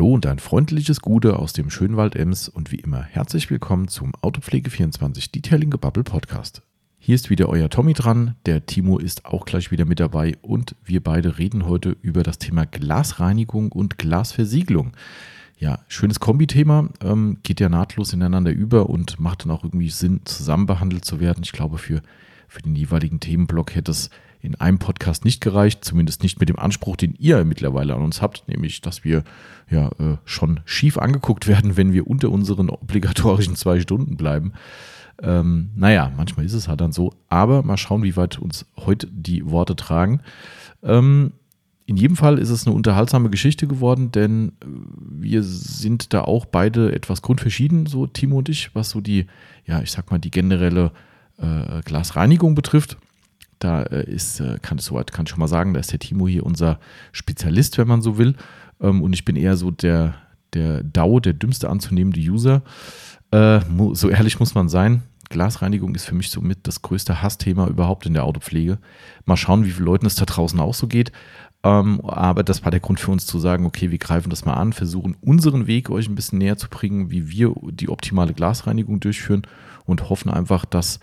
Hallo und ein freundliches Gute aus dem Schönwald Ems und wie immer herzlich willkommen zum Autopflege24 Detailing Bubble Podcast. Hier ist wieder euer Tommy dran, der Timo ist auch gleich wieder mit dabei und wir beide reden heute über das Thema Glasreinigung und Glasversiegelung. Ja, schönes Kombi-Thema, ähm, geht ja nahtlos ineinander über und macht dann auch irgendwie Sinn, zusammen behandelt zu werden. Ich glaube, für, für den jeweiligen Themenblock hätte es in einem Podcast nicht gereicht, zumindest nicht mit dem Anspruch, den ihr mittlerweile an uns habt, nämlich, dass wir ja äh, schon schief angeguckt werden, wenn wir unter unseren obligatorischen zwei Stunden bleiben. Ähm, naja, manchmal ist es halt dann so, aber mal schauen, wie weit uns heute die Worte tragen. Ähm, in jedem Fall ist es eine unterhaltsame Geschichte geworden, denn äh, wir sind da auch beide etwas grundverschieden, so Timo und ich, was so die, ja, ich sag mal, die generelle äh, Glasreinigung betrifft. Da äh, ist, äh, kann ich soweit kann ich schon mal sagen, da ist der Timo hier unser Spezialist, wenn man so will. Ähm, und ich bin eher so der, der DAO, der dümmste anzunehmende User. Äh, so ehrlich muss man sein. Glasreinigung ist für mich somit das größte Hassthema überhaupt in der Autopflege. Mal schauen, wie vielen Leuten es da draußen auch so geht. Ähm, aber das war der Grund für uns zu sagen, okay, wir greifen das mal an, versuchen unseren Weg euch ein bisschen näher zu bringen, wie wir die optimale Glasreinigung durchführen und hoffen einfach, dass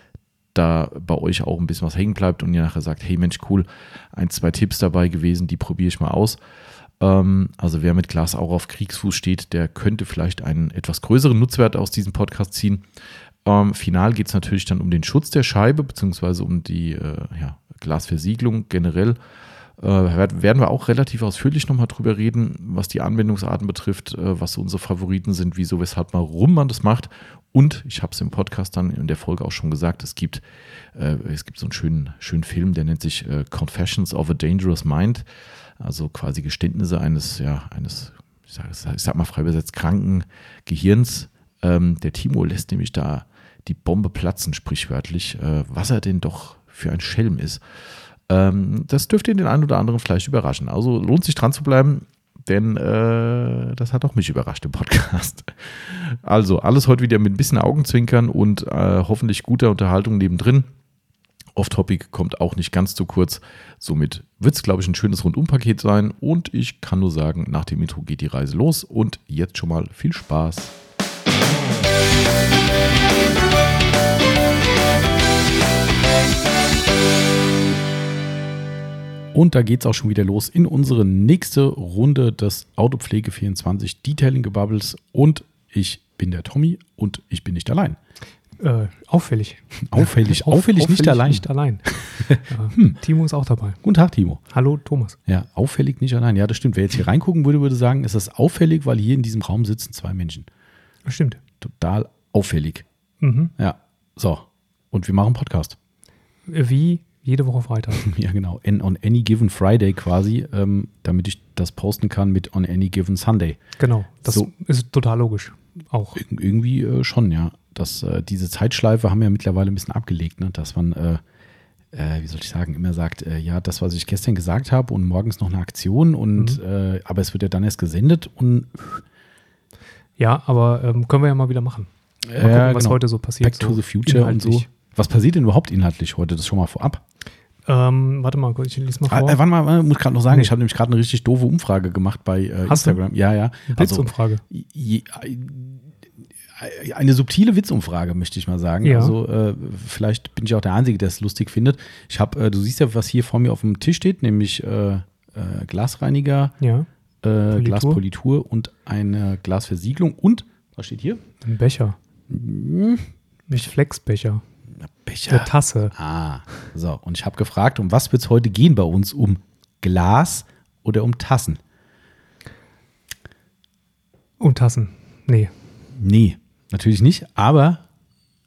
da bei euch auch ein bisschen was hängen bleibt und ihr nachher sagt, hey Mensch, cool, ein, zwei Tipps dabei gewesen, die probiere ich mal aus. Ähm, also wer mit Glas auch auf Kriegsfuß steht, der könnte vielleicht einen etwas größeren Nutzwert aus diesem Podcast ziehen. Ähm, final geht es natürlich dann um den Schutz der Scheibe, beziehungsweise um die äh, ja, Glasversiegelung generell. Äh, werden wir auch relativ ausführlich nochmal drüber reden, was die Anwendungsarten betrifft, äh, was so unsere Favoriten sind, wieso, weshalb, warum man das macht und ich habe es im Podcast dann in der Folge auch schon gesagt, es gibt, äh, es gibt so einen schönen, schönen Film, der nennt sich äh, Confessions of a Dangerous Mind. Also quasi Geständnisse eines, ja, eines, ich sag, ich sag mal frei übersetzt, kranken Gehirns. Ähm, der Timo lässt nämlich da die Bombe platzen, sprichwörtlich, äh, was er denn doch für ein Schelm ist. Ähm, das dürfte den einen oder anderen vielleicht überraschen. Also lohnt sich dran zu bleiben denn äh, das hat auch mich überrascht im Podcast. Also alles heute wieder mit ein bisschen Augenzwinkern und äh, hoffentlich guter Unterhaltung nebendrin. Off-Topic kommt auch nicht ganz zu kurz. Somit wird es, glaube ich, ein schönes Rundumpaket sein. Und ich kann nur sagen, nach dem Intro geht die Reise los. Und jetzt schon mal viel Spaß. Und da geht es auch schon wieder los in unsere nächste Runde des Autopflege 24 Detailing Gebubbles. Und ich bin der Tommy und ich bin nicht allein. Äh, auffällig. Auffällig, auffällig, auffällig nicht allein. Nicht allein. hm. Timo ist auch dabei. Guten Tag, Timo. Hallo, Thomas. Ja, auffällig nicht allein. Ja, das stimmt. Wer jetzt hier reingucken würde, würde sagen, ist das auffällig, weil hier in diesem Raum sitzen zwei Menschen. Das stimmt. Total auffällig. Mhm. Ja, so. Und wir machen Podcast. Wie jede Woche Freitag. Ja, genau. In, on any given Friday quasi, ähm, damit ich das posten kann mit on any given Sunday. Genau. Das so, ist total logisch. Auch. Irgendwie äh, schon, ja. Das, äh, diese Zeitschleife haben wir mittlerweile ein bisschen abgelegt, ne? dass man, äh, äh wie soll ich sagen, immer sagt, äh, ja, das, was ich gestern gesagt habe und morgens noch eine Aktion und mhm. Äh, aber es wird ja dann erst gesendet und ja, aber ähm, können wir ja mal wieder machen. Mal gucken, was genau. heute so passiert. Back to the Future und so. Was passiert denn überhaupt inhaltlich heute? Das schon mal vorab. Ähm, warte mal, ich lese mal ah, vor. Äh, warte mal, muss gerade noch sagen, nee. ich habe nämlich gerade eine richtig doofe Umfrage gemacht bei äh, Instagram. Du? Ja, ja. Witzumfrage. Also, eine subtile Witzumfrage, möchte ich mal sagen. Ja. Also äh, vielleicht bin ich auch der Einzige, der es lustig findet. Ich habe, äh, du siehst ja, was hier vor mir auf dem Tisch steht, nämlich äh, äh Glasreiniger, ja. Politur. Glaspolitur und eine Glasversiegelung und was steht hier? Ein Becher. Hm. Nicht Flexbecher. Becher. Eine Tasse. Ah, so. Und ich habe gefragt, um was wird es heute gehen bei uns? Um Glas oder um Tassen? Um Tassen. Nee. Nee, natürlich nicht, aber.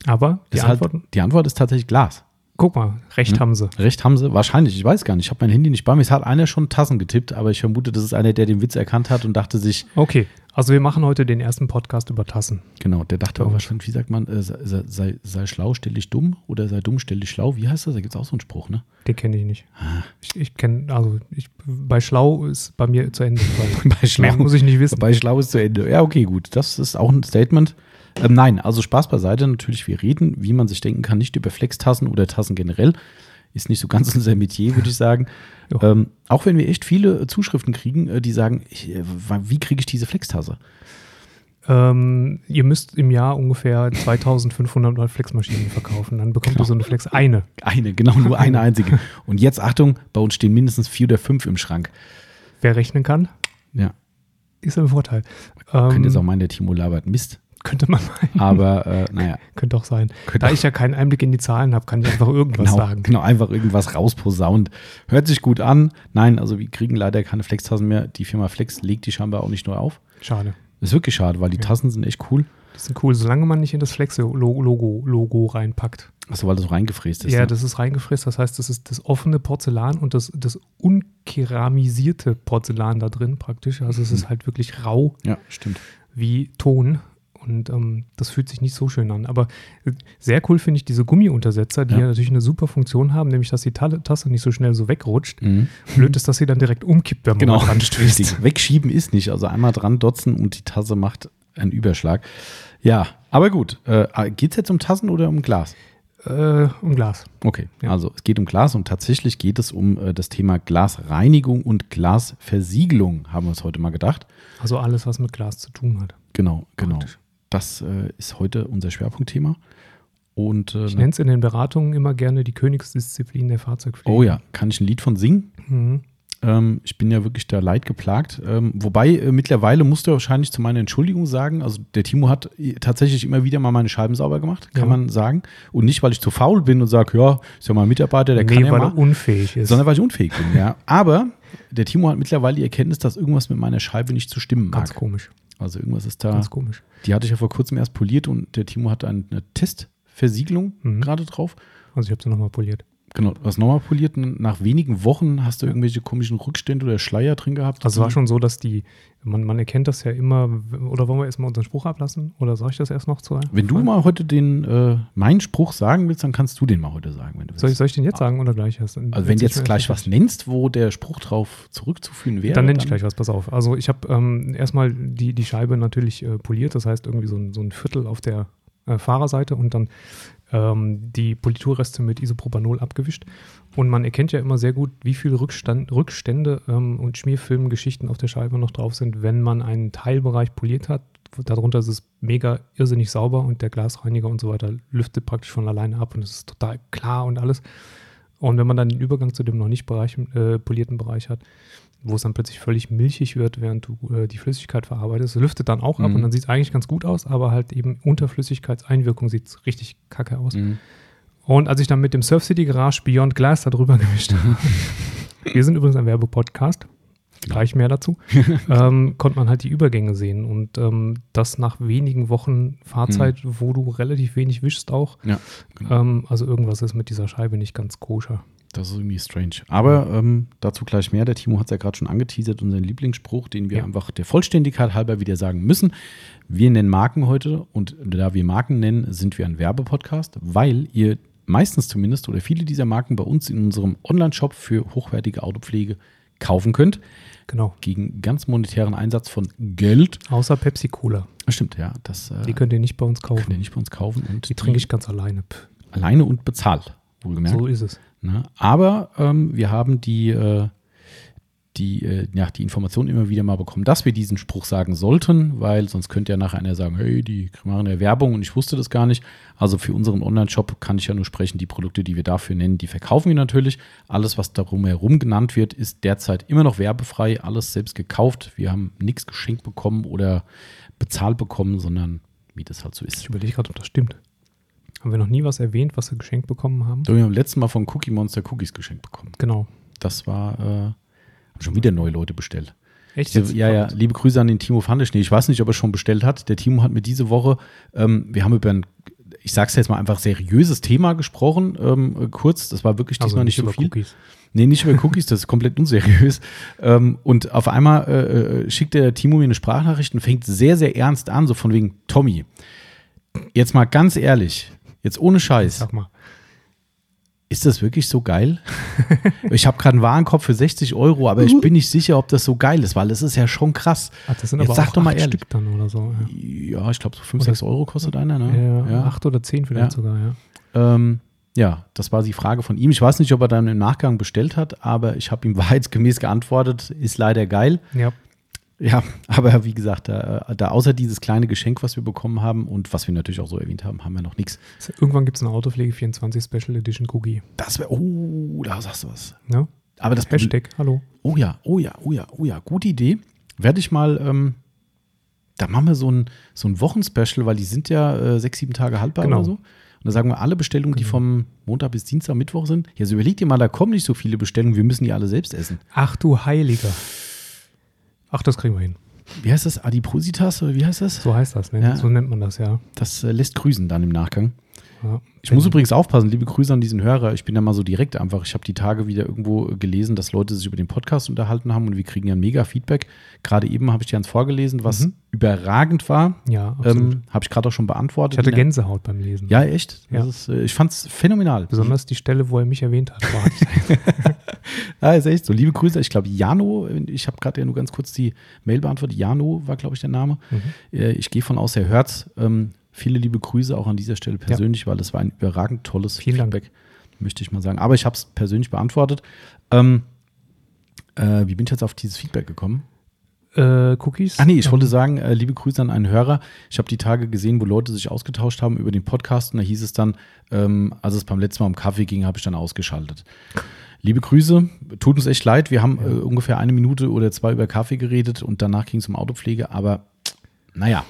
Aber die, Antwort, halt, die Antwort ist tatsächlich Glas. Guck mal, recht hm? haben sie. Recht haben sie, wahrscheinlich, ich weiß gar nicht. Ich habe mein Handy nicht bei mir. Es hat einer schon Tassen getippt, aber ich vermute, das ist einer, der den Witz erkannt hat und dachte sich. Okay, also wir machen heute den ersten Podcast über Tassen. Genau, der dachte auch wahrscheinlich, wie sagt man, äh, sei, sei, sei, schlau, stell dich dumm oder sei dumm, stell dich schlau. Wie heißt das? Da gibt es auch so einen Spruch, ne? Den kenne ich nicht. Ah. Ich, ich kenne, also ich, bei schlau ist bei mir zu Ende. bei schlau muss ich nicht wissen. Bei schlau ist zu Ende. Ja, okay, gut. Das ist auch ein Statement. Ähm, nein, also Spaß beiseite. Natürlich, wir reden, wie man sich denken kann, nicht über Flextassen oder Tassen generell. Ist nicht so ganz unser Metier, würde ich sagen. Ähm, auch wenn wir echt viele Zuschriften kriegen, äh, die sagen, ich, äh, wie kriege ich diese Flextasse? Ähm, ihr müsst im Jahr ungefähr 2500 neue Flexmaschinen verkaufen. Dann bekommt Genau. ihr so eine Flex eine. Eine, genau, nur eine einzige. Und jetzt Achtung, bei uns stehen mindestens vier oder fünf im Schrank. Wer rechnen kann, Ja, ist ein Vorteil. könnte Ähm, jetzt auch meinen, der Timo labert Mist. Könnte man meinen. Aber äh, naja, Könnte auch sein. Könnte da auch- ich ja keinen Einblick in die Zahlen habe, kann ich einfach irgendwas genau, sagen. genau, einfach irgendwas rausposaunt. Hört sich gut an. Nein, also wir kriegen leider keine Flextassen mehr. Die Firma Flex legt die scheinbar auch nicht neu auf. Schade. Ist wirklich schade, weil die Ja. Tassen sind echt cool. Die sind cool, solange man nicht in das Flex-Logo Logo reinpackt. Achso, weil das so reingefräst ist. ja, ne? das ist reingefräst. Das heißt, das ist das offene Porzellan und das, das unkeramisierte Porzellan da drin praktisch. Also es ist halt wirklich rau ja, stimmt. wie Ton. Und ähm, das fühlt sich nicht so schön an. Aber äh, sehr cool finde ich diese Gummiuntersetzer, die Ja. ja. natürlich eine super Funktion haben, nämlich dass die Ta Tasse nicht so schnell so wegrutscht. Mhm. Blöd ist, dass sie dann direkt umkippt, wenn man Genau, mal dran stößt. richtig. Wegschieben ist nicht. Also einmal dran dotzen und die Tasse macht einen Überschlag. Ja, aber gut. Äh, Geht es jetzt um Tassen oder um Glas? Äh, um Glas. Okay, Ja. also es geht um Glas und tatsächlich geht es um äh, das Thema Glasreinigung und Glasversiegelung, haben wir uns heute mal gedacht. Also alles, was mit Glas zu tun hat. Genau, genau. Praktisch. Das äh, ist heute unser Schwerpunktthema. Und äh, Ich nenne es in den Beratungen immer gerne die Königsdisziplin der Fahrzeugpflege. oh ja, kann ich ein Lied von singen? Mhm. Ähm, ich bin ja wirklich da leid geplagt. Ähm, wobei äh, mittlerweile musst du wahrscheinlich zu meiner Entschuldigung sagen, also der Timo hat äh, tatsächlich immer wieder mal meine Scheiben sauber gemacht, kann Ja. man sagen. Und nicht, weil ich zu faul bin und sage, ja, ist ja mal ein Mitarbeiter, der nee, kann ja weil mal. er unfähig ist. sondern weil ich unfähig bin, ja. Aber der Timo hat mittlerweile die Erkenntnis, dass irgendwas mit meiner Scheibe nicht zu stimmen Ganz mag. komisch. Also irgendwas ist da. Ganz komisch. Die hatte ich ja vor kurzem erst poliert und der Timo hatte eine Testversiegelung Mhm. gerade drauf. Also ich habe sie nochmal poliert. Genau, was nochmal poliert nach wenigen Wochen hast du irgendwelche komischen Rückstände oder Schleier drin gehabt. Also es war schon so, dass die, man, man erkennt das ja immer, oder wollen wir erstmal unseren Spruch ablassen? Oder soll ich das erst noch zu? Wenn du mal heute den äh, meinen Spruch sagen willst, dann kannst du den mal heute sagen, wenn du willst. Soll ich, soll ich den jetzt sagen oder gleich erst? also wenn du jetzt gleich was nennst, wo der Spruch drauf zurückzuführen wäre, Dann nenne ich gleich was, pass auf. Also ich habe ähm, erstmal die, die Scheibe natürlich äh, poliert, das heißt irgendwie so ein, so ein Viertel auf der äh, Fahrerseite und dann ähm, die Politurreste mit Isopropanol abgewischt. Und man erkennt ja immer sehr gut, wie viele Rückstand, Rückstände ähm, und Schmierfilmgeschichten auf der Scheibe noch drauf sind, wenn man einen Teilbereich poliert hat. Darunter ist es mega irrsinnig sauber und der Glasreiniger und so weiter lüftet praktisch von alleine ab und es ist total klar und alles. Und wenn man dann den Übergang zu dem noch nicht Bereich, äh, polierten Bereich hat, wo es dann plötzlich völlig milchig wird, während du äh, die Flüssigkeit verarbeitest, es lüftet dann auch ab Mhm. und dann sieht es eigentlich ganz gut aus, aber halt eben unter Flüssigkeitseinwirkung sieht es richtig kacke aus. Mhm. Und als ich dann mit dem Surf City Garage Beyond Glass da drüber gemischt habe, wir sind übrigens ein Werbepodcast, Genau. gleich mehr dazu, ähm, konnte man halt die Übergänge sehen und ähm, das nach wenigen Wochen Fahrzeit, Mhm. wo du relativ wenig wischst auch. Ja, genau. Ähm, also irgendwas ist mit dieser Scheibe nicht ganz koscher. Das ist irgendwie strange. Aber ähm, dazu gleich mehr. Der Timo hat es ja gerade schon angeteasert, unseren Lieblingsspruch, den wir Ja. einfach der Vollständigkeit halber wieder sagen müssen. Wir nennen Marken heute und da wir Marken nennen, sind wir ein Werbepodcast, weil ihr meistens zumindest oder viele dieser Marken bei uns in unserem Online-Shop für hochwertige Autopflege kaufen könnt. Genau. Gegen ganz monetären Einsatz von Geld. Außer Pepsi Cola. Stimmt, ja. Das äh, Die könnt ihr nicht bei uns könnt ihr kaufen. nicht bei uns kaufen. Und Die trinke ich ganz alleine. Alleine und bezahlt, wohlgemerkt. So ist es. Ne? Aber ähm, wir haben die, äh, die, äh, ja, die Information immer wieder mal bekommen, dass wir diesen Spruch sagen sollten, weil sonst könnte ja nachher einer sagen, hey, die machen ja Werbung und ich wusste das gar nicht. Also für unseren Online-Shop kann ich ja nur sprechen, die Produkte, die wir dafür nennen, die verkaufen wir natürlich. Alles, was darum herum genannt wird, ist derzeit immer noch werbefrei, alles selbst gekauft. Wir haben nichts geschenkt bekommen oder bezahlt bekommen, sondern wie das halt so ist. Ich überlege gerade, ob das stimmt. Haben wir noch nie was erwähnt, was wir geschenkt bekommen haben? So, wir haben letztes Mal von Cookie Monster Cookies geschenkt bekommen. Genau. Das war, äh, haben schon wieder neue Leute bestellt. Echt? Ja, ja, ja, liebe Grüße an den Timo Fandeschnee. Ich weiß nicht, ob er schon bestellt hat. Der Timo hat mir diese Woche, ähm, wir haben über ein, ich sag's jetzt mal einfach, seriöses Thema gesprochen, ähm, äh, kurz. Das war wirklich diesmal Also nicht so über viel. Cookies. Nee, nicht über Cookies, das ist komplett unseriös. Ähm, und auf einmal äh, äh, schickt der Timo mir eine Sprachnachricht und fängt sehr, sehr ernst an, so von wegen, Tommy, jetzt mal ganz ehrlich, jetzt ohne Scheiß, Sag mal. ist das wirklich so geil? ich habe gerade einen Warenkorb für 60 Euro, aber ich bin nicht sicher, ob das so geil ist, weil es ist ja schon krass. Ach, das sind Jetzt aber sag doch mal ehrlich. Stück dann oder so. Ja, Ja, ich glaube, so 5, Oder- 6 Euro kostet einer, ja. ne? Acht oder zehn vielleicht Ja. sogar, ja. Ähm, ja, das war die Frage von ihm. Ich weiß nicht, ob er dann im Nachgang bestellt hat, aber ich habe ihm wahrheitsgemäß geantwortet, ist leider geil. Ja. Ja, aber wie gesagt, da, da außer dieses kleine Geschenk, was wir bekommen haben und was wir natürlich auch so erwähnt haben, haben wir noch nichts. Irgendwann gibt es eine Autopflege 24 Special Edition Cookie. Das wäre, oh, da sagst du was. Ja? Aber das Hashtag, hallo. Oh ja, oh ja, oh ja, oh ja, gute Idee. Werde ich mal, ähm, da machen wir so ein, so ein Wochenspecial, weil die sind ja äh, sechs, sieben Tage haltbar Genau. oder so. Und da sagen wir alle Bestellungen, die Genau. vom Montag bis Dienstag, Mittwoch sind. Ja, so überleg dir mal, da kommen nicht so viele Bestellungen, wir müssen die alle selbst essen. Ach du Heiliger. Ach, das kriegen wir hin. Wie heißt das? Adipositas oder wie heißt das? So heißt das, ne? Ja. So nennt man das, ja. Das äh, lässt grüßen dann im Nachgang. Ja. Ich muss übrigens aufpassen, liebe Grüße an diesen Hörer. Ich bin da mal so direkt einfach. Ich habe die Tage wieder irgendwo gelesen, dass Leute sich über den Podcast unterhalten haben und wir kriegen ja ein mega Feedback. Gerade eben habe ich dir eins vorgelesen, was Mhm. überragend war. Ja, absolut. Ähm, habe ich gerade auch schon beantwortet. ich hatte Gänsehaut beim Lesen. Ja, echt? Ja. Ist, äh, ich fand es phänomenal. Besonders die Stelle, wo er mich erwähnt hat. War Ja, ist echt so. Liebe Grüße. Ich glaube, Jano, ich habe gerade ja nur ganz kurz die Mail beantwortet. Jano war, glaube ich, der Name. Mhm. Äh, Ich gehe von aus, er hört's. Ähm, viele liebe Grüße auch an dieser Stelle persönlich, weil das war ein überragend tolles Vielen Dank. Feedback, möchte ich mal sagen. Aber ich habe es persönlich beantwortet. Ähm, äh, wie bin ich jetzt auf dieses Feedback gekommen? äh, Cookies. Ach nee, ich wollte sagen, äh, liebe Grüße an einen Hörer. Ich habe die Tage gesehen, wo Leute sich ausgetauscht haben über den Podcast und da hieß es dann, ähm, als es beim letzten Mal um Kaffee ging, habe ich dann ausgeschaltet. Liebe Grüße, tut uns echt leid. Wir haben Ja. äh, ungefähr eine Minute oder zwei über Kaffee geredet und danach ging es um Autopflege, aber naja,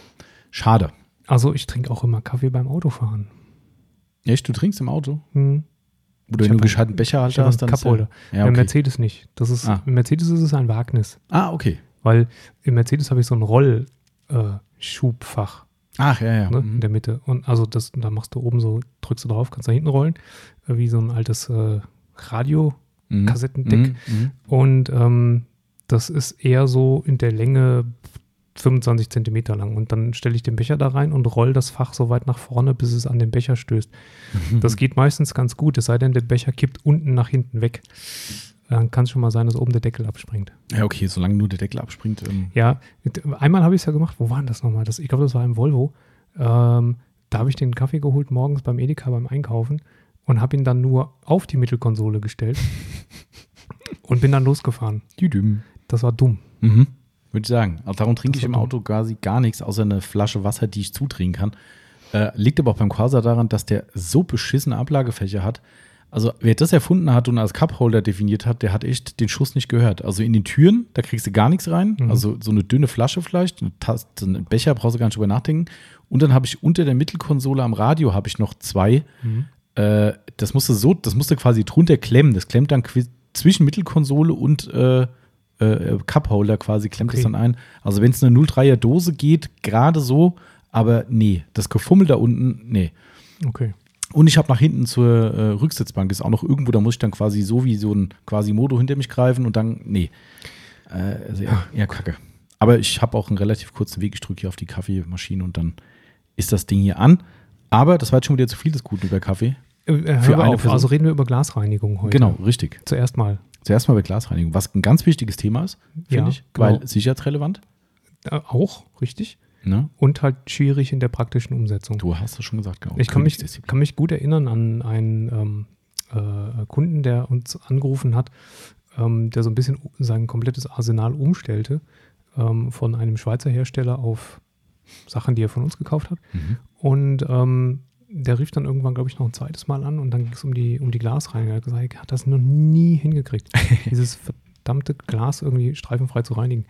schade. Also ich trinke auch immer Kaffee beim Autofahren. Echt, du trinkst im Auto? Hm. Oder wenn du gescheiten Ich Becherhalter habe hast, einen dann ja, ja, okay. Mercedes nicht. Das ist, Ah. Im Mercedes ist es ein Wagnis. Ah, okay. Weil im Mercedes habe ich so ein Rollschubfach Ach, ja, ja. ne, Mhm. in der Mitte. Und also das, da machst du oben so, drückst du drauf, kannst da hinten rollen, äh, wie so ein altes äh, Radio. Mhm. Kassettendeck. Mhm. Mhm. Und ähm, das ist eher so in der Länge 25 Zentimeter lang. Und dann stelle ich den Becher da rein und roll das Fach so weit nach vorne, bis es an den Becher stößt. Das geht meistens ganz gut, es sei denn, der Becher kippt unten nach hinten weg. Dann kann es schon mal sein, dass oben der Deckel abspringt. Ja, okay, solange nur der Deckel abspringt. Ähm, Ja, einmal habe ich es ja gemacht. Wo war denn das nochmal? Das, ich glaube, das war im Volvo. Ähm, da habe ich den Kaffee geholt morgens beim Edeka beim Einkaufen und habe ihn dann nur auf die Mittelkonsole gestellt und bin dann losgefahren. Das war dumm. Mhm. Würde ich sagen. Also darum trinke ich im Auto quasi gar nichts, außer eine Flasche Wasser, die ich zutrinken kann. Äh, liegt aber auch beim Quasar daran, dass der so beschissene Ablagefächer hat. Also, wer das erfunden hat und als Cupholder definiert hat, der hat echt den Schuss nicht gehört. Also in den Türen, da kriegst du gar nichts rein. Mhm. Also so eine dünne Flasche vielleicht, eine Tasse, einen Becher brauchst du gar nicht drüber nachdenken. Und dann habe ich unter der Mittelkonsole am Radio habe ich noch zwei. Äh, das musste so, das musste quasi drunter klemmen. Das klemmt dann zwischen Mittelkonsole und äh, äh, Cupholder quasi klemmt es Okay. dann ein. Also wenn es eine 03er Dose geht, gerade so, aber nee, das Gefummel da unten, nee. Okay. Und ich habe nach hinten zur äh, Rücksitzbank, ist auch noch irgendwo, da muss ich dann quasi so wie so ein quasi Modo hinter mich greifen und dann, nee. Äh, also eher, eher kacke. Aber ich habe auch einen relativ kurzen Weg. Ich drücke hier auf die Kaffeemaschine und dann ist das Ding hier an. Aber das war jetzt schon wieder zu viel des Guten über Kaffee. Äh, äh, Für eine auf. Person? Also reden wir über Glasreinigung heute. Genau, richtig. Zuerst mal. Zuerst mal über Glasreinigung, was ein ganz wichtiges Thema ist, finde Ja, ich, genau. weil sicherheitsrelevant. Äh, auch, richtig. Ne? Und halt schwierig in der praktischen Umsetzung. Du hast es schon gesagt, genau. Ich kann mich, kann mich gut erinnern an einen ähm, äh, Kunden, der uns angerufen hat, ähm, der so ein bisschen sein komplettes Arsenal umstellte ähm, von einem Schweizer Hersteller auf Sachen, die er von uns gekauft hat. Mhm. Und ähm, der rief dann irgendwann, glaube ich, noch ein zweites Mal an und dann ging es um die, um die Glasreinigung. Er hat gesagt, er hat das noch nie hingekriegt, dieses verdammte Glas irgendwie streifenfrei zu reinigen.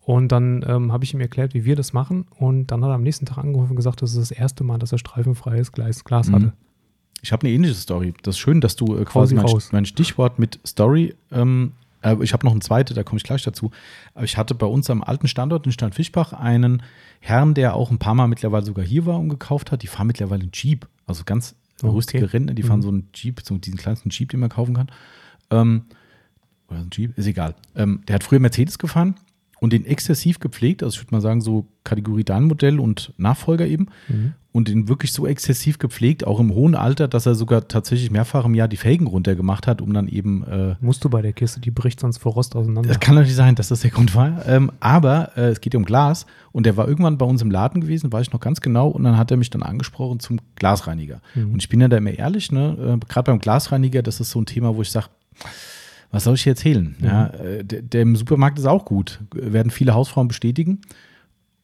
Und dann ähm, habe ich ihm erklärt, wie wir das machen. Und dann hat er am nächsten Tag angerufen und gesagt, das ist das erste Mal, dass er streifenfreies Glas, Glas Mhm. hatte. Ich habe eine ähnliche Story. Das ist schön, dass du äh, quasi mein, mein Stichwort mit Story. Ähm, äh, ich habe noch ein zweites, da komme ich gleich dazu. Aber ich hatte bei uns am alten Standort in Steinfischbach einen Herrn, der auch ein paar Mal mittlerweile sogar hier war und gekauft hat. Die fahren mittlerweile einen Jeep. Also ganz Oh, rüstige okay. Rentner, die fahren Mhm. so einen Jeep, so diesen kleinsten Jeep, den man kaufen kann. Ähm, oder ein Jeep, ist egal. Ähm, der hat früher Mercedes gefahren und den exzessiv gepflegt, also ich würde mal sagen, so Kategorie Dein-Modell und Nachfolger eben, Mhm. Und den wirklich so exzessiv gepflegt, auch im hohen Alter, dass er sogar tatsächlich mehrfach im Jahr die Felgen runtergemacht hat, um dann eben äh, Musst du bei der Kiste, die bricht sonst vor Rost auseinander. das kann natürlich sein, dass das der Grund war. Ähm, aber äh, es geht um Glas und der war irgendwann bei uns im Laden gewesen, weiß ich noch ganz genau. Und dann hat er mich dann angesprochen zum Glasreiniger. Mhm. Und ich bin ja da immer ehrlich, ne? äh, gerade beim Glasreiniger, das ist so ein Thema, wo ich sage, was soll ich hier erzählen? Ja, äh, der, der im Supermarkt ist auch gut, werden viele Hausfrauen bestätigen.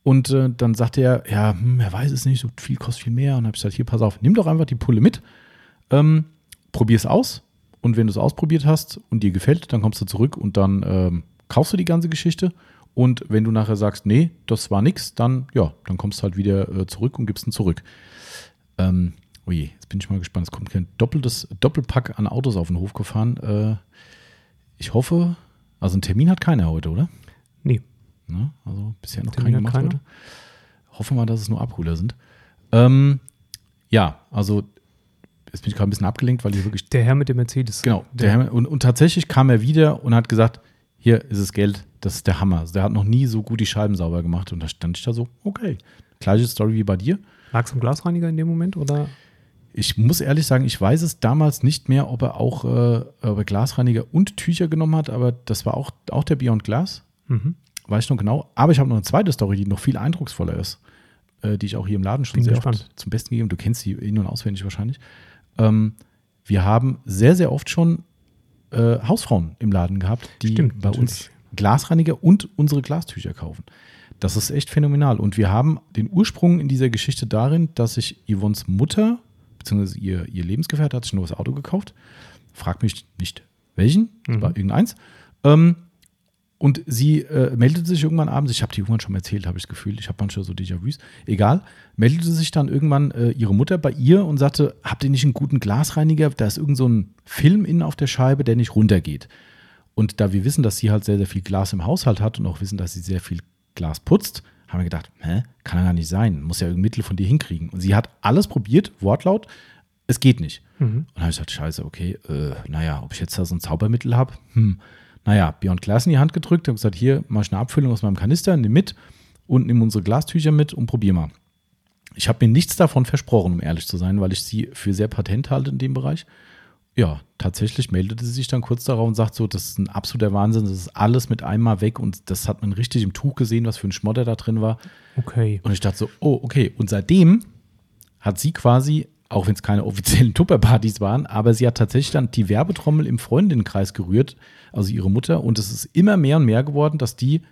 Und äh, dann sagte er, ja, hm, er weiß es nicht, so viel kostet viel mehr. Und dann habe ich gesagt, hier, pass auf, nimm doch einfach die Pulle mit, ähm, probier es aus. Und wenn du es ausprobiert hast und dir gefällt, dann kommst du zurück und dann ähm, kaufst du die ganze Geschichte. Und wenn du nachher sagst, nee, das war nix, dann ja, dann kommst du halt wieder äh, zurück und gibst ihn zurück. Ähm, oh je, jetzt bin ich mal gespannt. Es kommt kein doppeltes Doppelpack an Autos auf den Hof gefahren. Äh, ich hoffe, also einen Termin hat keiner heute, oder? Ne? Also bisher noch keinen gemacht keiner. Hoffen wir, dass es nur Abholer sind. Ähm, ja, also jetzt bin ich gerade ein bisschen abgelenkt, weil hier wirklich Der Herr mit dem Mercedes. Genau. Der Herr, und, und tatsächlich kam er wieder und hat gesagt, hier ist das Geld, das ist der Hammer. Also der hat noch nie so gut die Scheiben sauber gemacht. Und da stand ich da so, okay. Gleiche Story wie bei dir. Lag es am Glasreiniger in dem Moment oder? Ich muss ehrlich sagen, ich weiß es damals nicht mehr, ob er auch äh, er Glasreiniger und Tücher genommen hat, aber das war auch, auch der Beyond Glass. Mhm. Weiß ich noch genau. Aber ich habe noch eine zweite Story, die noch viel eindrucksvoller ist, äh, die ich auch hier im Laden schon Bin sehr gespannt. oft zum Besten gegeben. Du kennst sie in- und auswendig wahrscheinlich. Ähm, wir haben sehr, sehr oft schon äh, Hausfrauen im Laden gehabt, die Stimmt, bei uns. Glasreiniger und unsere Glastücher kaufen. Das ist echt phänomenal. Und wir haben den Ursprung in dieser Geschichte darin, dass sich Yvonnes Mutter, beziehungsweise ihr, ihr Lebensgefährte, hat sich ein neues Auto gekauft. Frag mich nicht welchen, Mhm. war irgendeins. Ähm, und sie äh, meldete sich irgendwann abends, ich habe die irgendwann schon mal erzählt, habe ich das Gefühl, ich habe manchmal so Déjà-vus, egal, meldete sich dann irgendwann äh, ihre Mutter bei ihr und sagte, habt ihr nicht einen guten Glasreiniger? Da ist irgend so ein Film innen auf der Scheibe, der nicht runtergeht. Und da wir wissen, dass sie halt sehr, sehr viel Glas im Haushalt hat und auch wissen, dass sie sehr viel Glas putzt, haben wir gedacht, hä, kann ja gar nicht sein, muss ja irgendein Mittel von dir hinkriegen. Und sie hat alles probiert, Wortlaut, es geht nicht. Mhm. Und dann habe ich gesagt, scheiße, okay, äh, naja, ob ich jetzt da so ein Zaubermittel habe, hm, naja, Beyond Glass in die Hand gedrückt, habe gesagt, hier, ich eine Abfüllung aus meinem Kanister, nimm mit und nimm unsere Glastücher mit und probier mal. Ich habe mir nichts davon versprochen, um ehrlich zu sein, weil ich sie für sehr patent halte in dem Bereich. Ja, tatsächlich meldete sie sich dann kurz darauf und sagt so, das ist ein absoluter Wahnsinn, das ist alles mit einmal weg und das hat man richtig im Tuch gesehen, was für ein Schmotter da drin war. Okay. Und ich dachte so, oh, okay. Und seitdem hat sie quasi, auch wenn es keine offiziellen Tupperpartys waren, aber sie hat tatsächlich dann die Werbetrommel im Freundinnenkreis gerührt, also ihre Mutter. Und es ist immer mehr und mehr geworden, dass die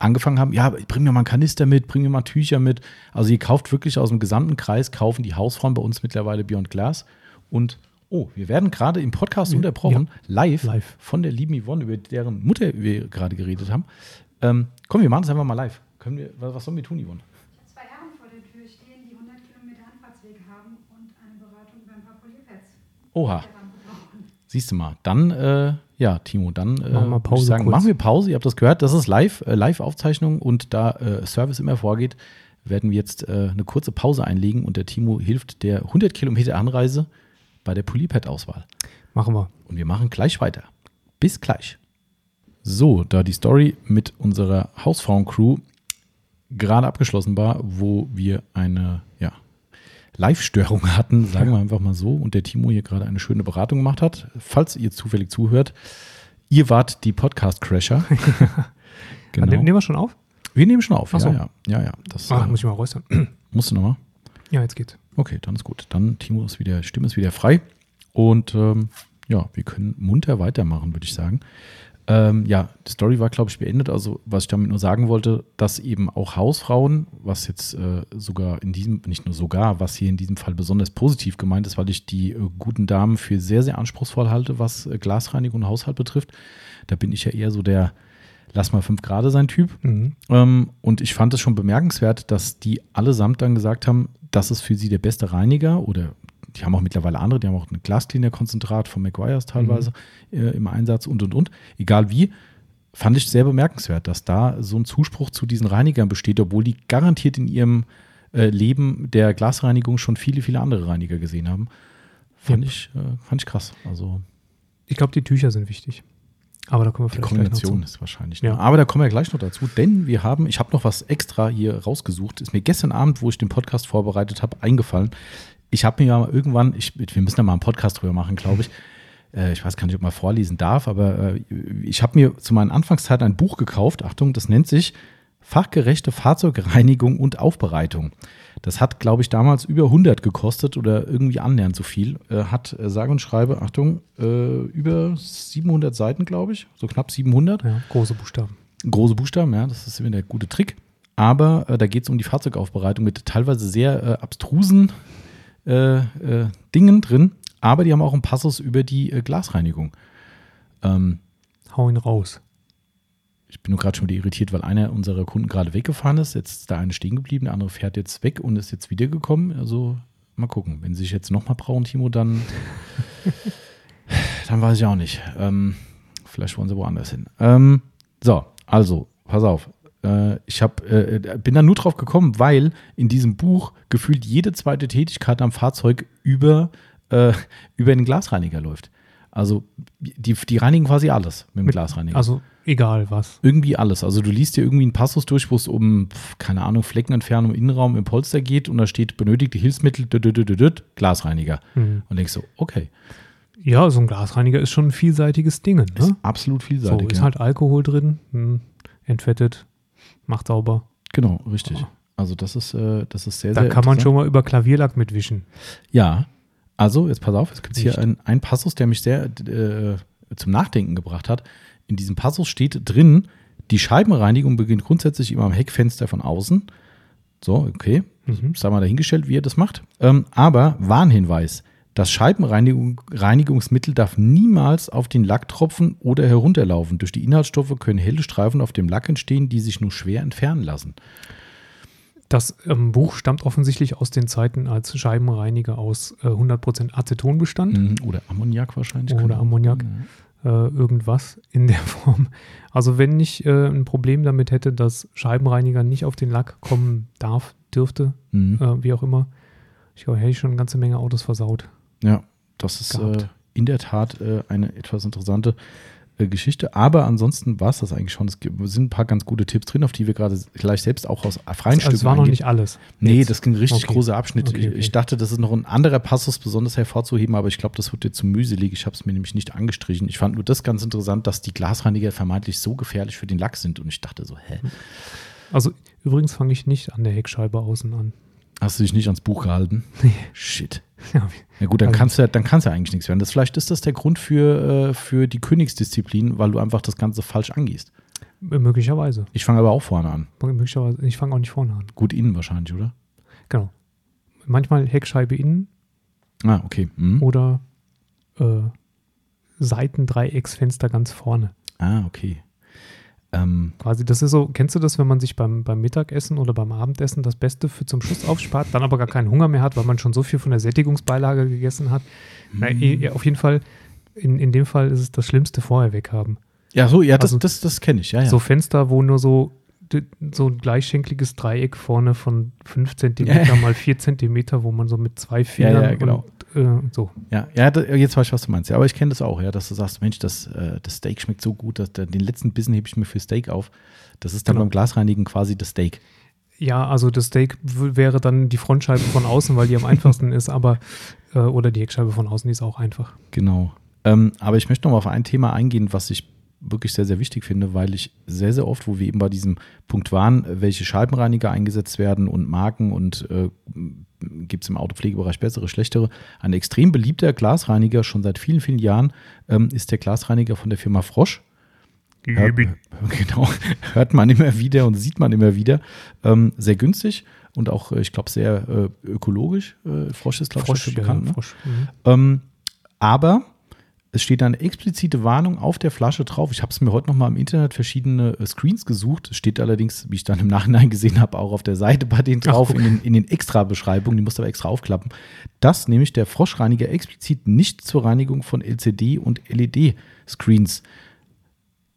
angefangen haben, ja, bring mir mal einen Kanister mit, bring mir mal Tücher mit. Also ihr kauft wirklich aus dem gesamten Kreis, kaufen die Hausfrauen bei uns mittlerweile Beyond Glass. Und oh, wir werden gerade im Podcast unterbrochen, live, live. von der lieben Yvonne, über deren Mutter wir gerade geredet haben. Ähm, komm, wir machen das einfach mal live. Können wir, was sollen wir tun, Yvonne? Zwei Herren vor der Tür stehen, die 100 Kilometer Anfahrtsweg haben und eine Beratung über ein paar Polierpads Oha, siehst du mal. Dann, äh, ja, Timo, dann äh, Machen wir Pause sagen, machen wir Pause. Ihr habt das gehört, das ist live, äh, Live-Aufzeichnung und da äh, Service immer vorgeht, werden wir jetzt äh, eine kurze Pause einlegen und der Timo hilft der 100 Kilometer Anreise bei der Polypad-Auswahl. Machen wir. Und wir machen gleich weiter. Bis gleich. So, da die Story mit unserer Hausfrauen-Crew gerade abgeschlossen war, wo wir eine Live-Störung hatten, sagen wir einfach mal so, und der Timo hier gerade eine schöne Beratung gemacht hat. Falls ihr zufällig zuhört, ihr wart die Podcast-Crasher. Genau. Nehmen wir schon auf? Wir nehmen schon auf. Ach so. Ja, ja, ja, ja. Das Ach, äh, muss ich mal räuspern. musst du nochmal. Ja, jetzt geht's. Okay, dann ist gut. Dann Timo ist wieder, Stimme ist wieder frei. Und ähm, ja, wir können munter weitermachen, würde ich sagen. Ähm, ja, die Story war, glaube ich, beendet. Also, was ich damit nur sagen wollte, dass eben auch Hausfrauen, was jetzt äh, sogar in diesem, nicht nur sogar, was hier in diesem Fall besonders positiv gemeint ist, weil ich die äh, guten Damen für sehr, sehr anspruchsvoll halte, was äh, Glasreinigung und Haushalt betrifft. Da bin ich ja eher so der Lass mal fünf Grade sein Typ. Mhm. Ähm, und ich fand es schon bemerkenswert, dass die allesamt dann gesagt haben, das ist für sie der beste Reiniger oder die haben auch mittlerweile andere, die haben auch ein Glascleaner-Konzentrat von McGuire's teilweise äh, im Einsatz und und und. Egal wie, fand ich sehr bemerkenswert, dass da so ein Zuspruch zu diesen Reinigern besteht, obwohl die garantiert in ihrem äh, Leben der Glasreinigung schon viele, viele andere Reiniger gesehen haben. Fand, Ja. ich, äh, fand ich krass. Also, Ich glaube, die Tücher sind wichtig. Aber da kommen wir Die vielleicht Kombination gleich ist wahrscheinlich. Ja. Ne? Aber da kommen wir gleich noch dazu, denn wir haben, ich habe noch was extra hier rausgesucht. Ist mir gestern Abend, wo ich den Podcast vorbereitet habe, eingefallen. Ich habe mir ja mal irgendwann, ich, wir müssen da mal einen Podcast drüber machen, glaube ich. Äh, ich weiß gar nicht, ob man vorlesen darf, aber äh, ich habe mir zu meinen Anfangszeiten ein Buch gekauft. Achtung, das nennt sich Fachgerechte Fahrzeugreinigung und Aufbereitung. Das hat, glaube ich, damals über 100 gekostet oder irgendwie annähernd so viel. Äh, hat, äh, sage und schreibe, Achtung, äh, über 700 Seiten, glaube ich, so knapp 700 dazu. Ja, große Buchstaben. große Buchstaben, ja, das ist immer der gute Trick. Aber äh, da geht es um die Fahrzeugaufbereitung mit teilweise sehr abstrusen Dingen drin. Aber die haben auch einen Passus über die äh, Glasreinigung. Ähm, Hau ihn raus. ich bin nur gerade schon wieder irritiert, weil einer unserer Kunden gerade weggefahren ist. Jetzt ist der eine stehen geblieben, der andere fährt jetzt weg und ist jetzt wiedergekommen. Also mal gucken. Wenn sie sich jetzt nochmal brauchen, Timo, dann, dann weiß ich auch nicht. Ähm, vielleicht wollen sie woanders hin. Ähm, so, also, pass auf. Äh, ich hab, äh, bin da nur drauf gekommen, weil in diesem Buch gefühlt jede zweite Tätigkeit am Fahrzeug über, äh, über den Glasreiniger läuft. Also die, die reinigen quasi alles mit dem Mit- Glasreiniger. Also egal was. Irgendwie alles. Also du liest dir irgendwie einen Passus durch, wo es um, keine Ahnung, Fleckenentfernung im Innenraum im Polster geht und da steht benötigte Hilfsmittel, Glasreiniger. Mhm. Und denkst so, okay, Ja, so ein Glasreiniger ist schon ein vielseitiges Ding. ist Ne? absolut So, vielseitig. ist ja. halt Alkohol drin, hm, entfettet, macht sauber. genau, richtig. Also das ist, äh, das ist sehr, Da sehr kann man schon mal über Klavierlack mitwischen. Ja, also jetzt pass auf, es gibt hier einen, Passus, der mich sehr äh, zum Nachdenken gebracht hat. In diesem Passus steht drin, die Scheibenreinigung beginnt grundsätzlich immer am Heckfenster von außen. So, okay, Mhm. sei mal dahingestellt, wie er das macht. Ähm, aber Warnhinweis: Das Scheibenreinigungsmittel darf niemals auf den Lack tropfen oder herunterlaufen. Durch die Inhaltsstoffe können helle Streifen auf dem Lack entstehen, die sich nur schwer entfernen lassen. Das ähm, Buch stammt offensichtlich aus den Zeiten, als Scheibenreiniger aus äh, 100% Aceton bestand. Mhm, Oder Ammoniak wahrscheinlich. Oder Ahnung. Ammoniak. Ja. äh, irgendwas in der Form. Also wenn ich äh, ein Problem damit hätte, dass Scheibenreiniger nicht auf den Lack kommen darf, dürfte, Mhm. äh, wie auch immer, ich glaube, hätte ich schon eine ganze Menge Autos versaut. Ja, das ist äh, in der Tat äh, eine etwas interessante äh, Geschichte. Aber ansonsten war es das eigentlich schon. Es sind ein paar ganz gute Tipps drin, auf die wir gerade gleich selbst auch aus freien Also, Stücken es war noch nicht alles. Nee, Jetzt. das ging richtig Okay. großer Abschnitt. Okay, okay. Ich, ich dachte, das ist noch ein anderer Passus besonders hervorzuheben, aber ich glaube, das wird dir zu mühselig. Ich habe es mir nämlich nicht angestrichen. Ich fand nur das ganz interessant, dass die Glasreiniger vermeintlich so gefährlich für den Lack sind. Und ich dachte so, hä? Also übrigens fange ich nicht an der Heckscheibe außen an. Hast du dich nicht ans Buch gehalten? Nee. Shit. Ja, Ja gut, dann Also- kannst du ja, dann kannst du ja eigentlich nichts werden. Das, vielleicht ist das der Grund für, äh, für die Königsdisziplin, weil du einfach das Ganze falsch angehst. möglicherweise. Ich fange aber auch vorne an. möglicherweise. Ich fange auch nicht vorne an. Gut innen wahrscheinlich, oder? Genau. Manchmal Heckscheibe innen Ah, okay. Mhm. oder äh, Seitendreiecksfenster ganz vorne. Ah, okay. Ähm, Quasi, das ist so, kennst du das, wenn man sich beim, beim Mittagessen oder beim Abendessen das Beste für zum Schluss aufspart, dann aber gar keinen Hunger mehr hat, weil man schon so viel von der Sättigungsbeilage gegessen hat? Na, Mhm. auf jeden Fall, in, in dem Fall ist es das Schlimmste vorher weghaben. ja, so, ja, das, Also- das, das kenne ich, ja, ja. So Fenster, wo nur so, so ein gleichschenkliges Dreieck vorne von 5 Zentimeter Ja. mal 4 Zentimeter, wo man so mit zwei Fingern ja, genau. und äh, so. ja, ja, jetzt weiß ich, was du meinst. Ja, aber ich kenne das auch, ja, dass du sagst, Mensch, das, äh, das Steak schmeckt so gut, dass den letzten Bissen hebe ich mir für Steak auf. Das ist dann Genau. beim Glasreinigen quasi das Steak. Ja, also das Steak wäre dann die Frontscheibe von außen, weil die am einfachsten ist, aber äh, oder die Heckscheibe von außen, die ist auch einfach. Genau. Ähm, aber ich möchte noch mal auf ein Thema eingehen, was ich wirklich sehr, sehr wichtig finde, weil ich sehr, sehr oft, wo wir eben bei diesem Punkt waren, welche Scheibenreiniger eingesetzt werden und Marken und äh, gibt es im Autopflegebereich bessere, schlechtere. Ein extrem beliebter Glasreiniger schon seit vielen, vielen Jahren ähm, ist der Glasreiniger von der Firma Frosch. Hört, genau, hört man immer wieder und sieht man immer wieder. Ähm, sehr günstig und auch, äh, ich glaube, sehr äh, ökologisch. Äh, Frosch ist, glaube ich, Frosch, ja, bekannt. ne? Frosch. Mhm. Ähm, aber es steht eine explizite Warnung auf der Flasche drauf. Ich habe es mir heute noch mal im Internet verschiedene äh, Screens gesucht. Es steht allerdings, wie ich dann im Nachhinein gesehen habe, auch auf der Seite bei denen Ach, drauf, guck. in den, in den Extra-Beschreibungen. Die musst du aber extra aufklappen. Dass nämlich der Froschreiniger explizit nicht zur Reinigung von LCD- und LED-Screens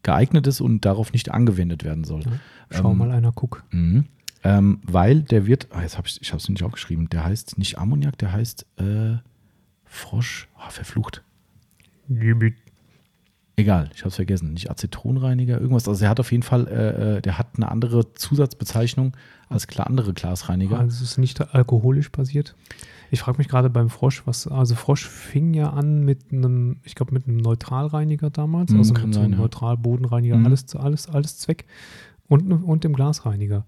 geeignet ist und darauf nicht angewendet werden soll. Schau Ähm, mal einer, guck. Mhm. Ähm, weil der wird, ah, jetzt habe ich, ich habe es nicht aufgeschrieben, der heißt nicht Ammoniak, der heißt äh, Frosch, ah, verflucht. Egal, ich habe es vergessen, nicht Acetonreiniger, irgendwas. Also er hat auf jeden Fall, äh, äh, der hat eine andere Zusatzbezeichnung als klar andere Glasreiniger. Also es ist nicht alkoholisch basiert. Ich frage mich gerade beim Frosch, was, also Frosch fing ja an mit einem, ich glaube, mit einem Neutralreiniger damals, Mhm, also kann mit sein, einem ja. Neutralbodenreiniger, Mhm. alles, alles, alles Zweck und, und dem Glasreiniger.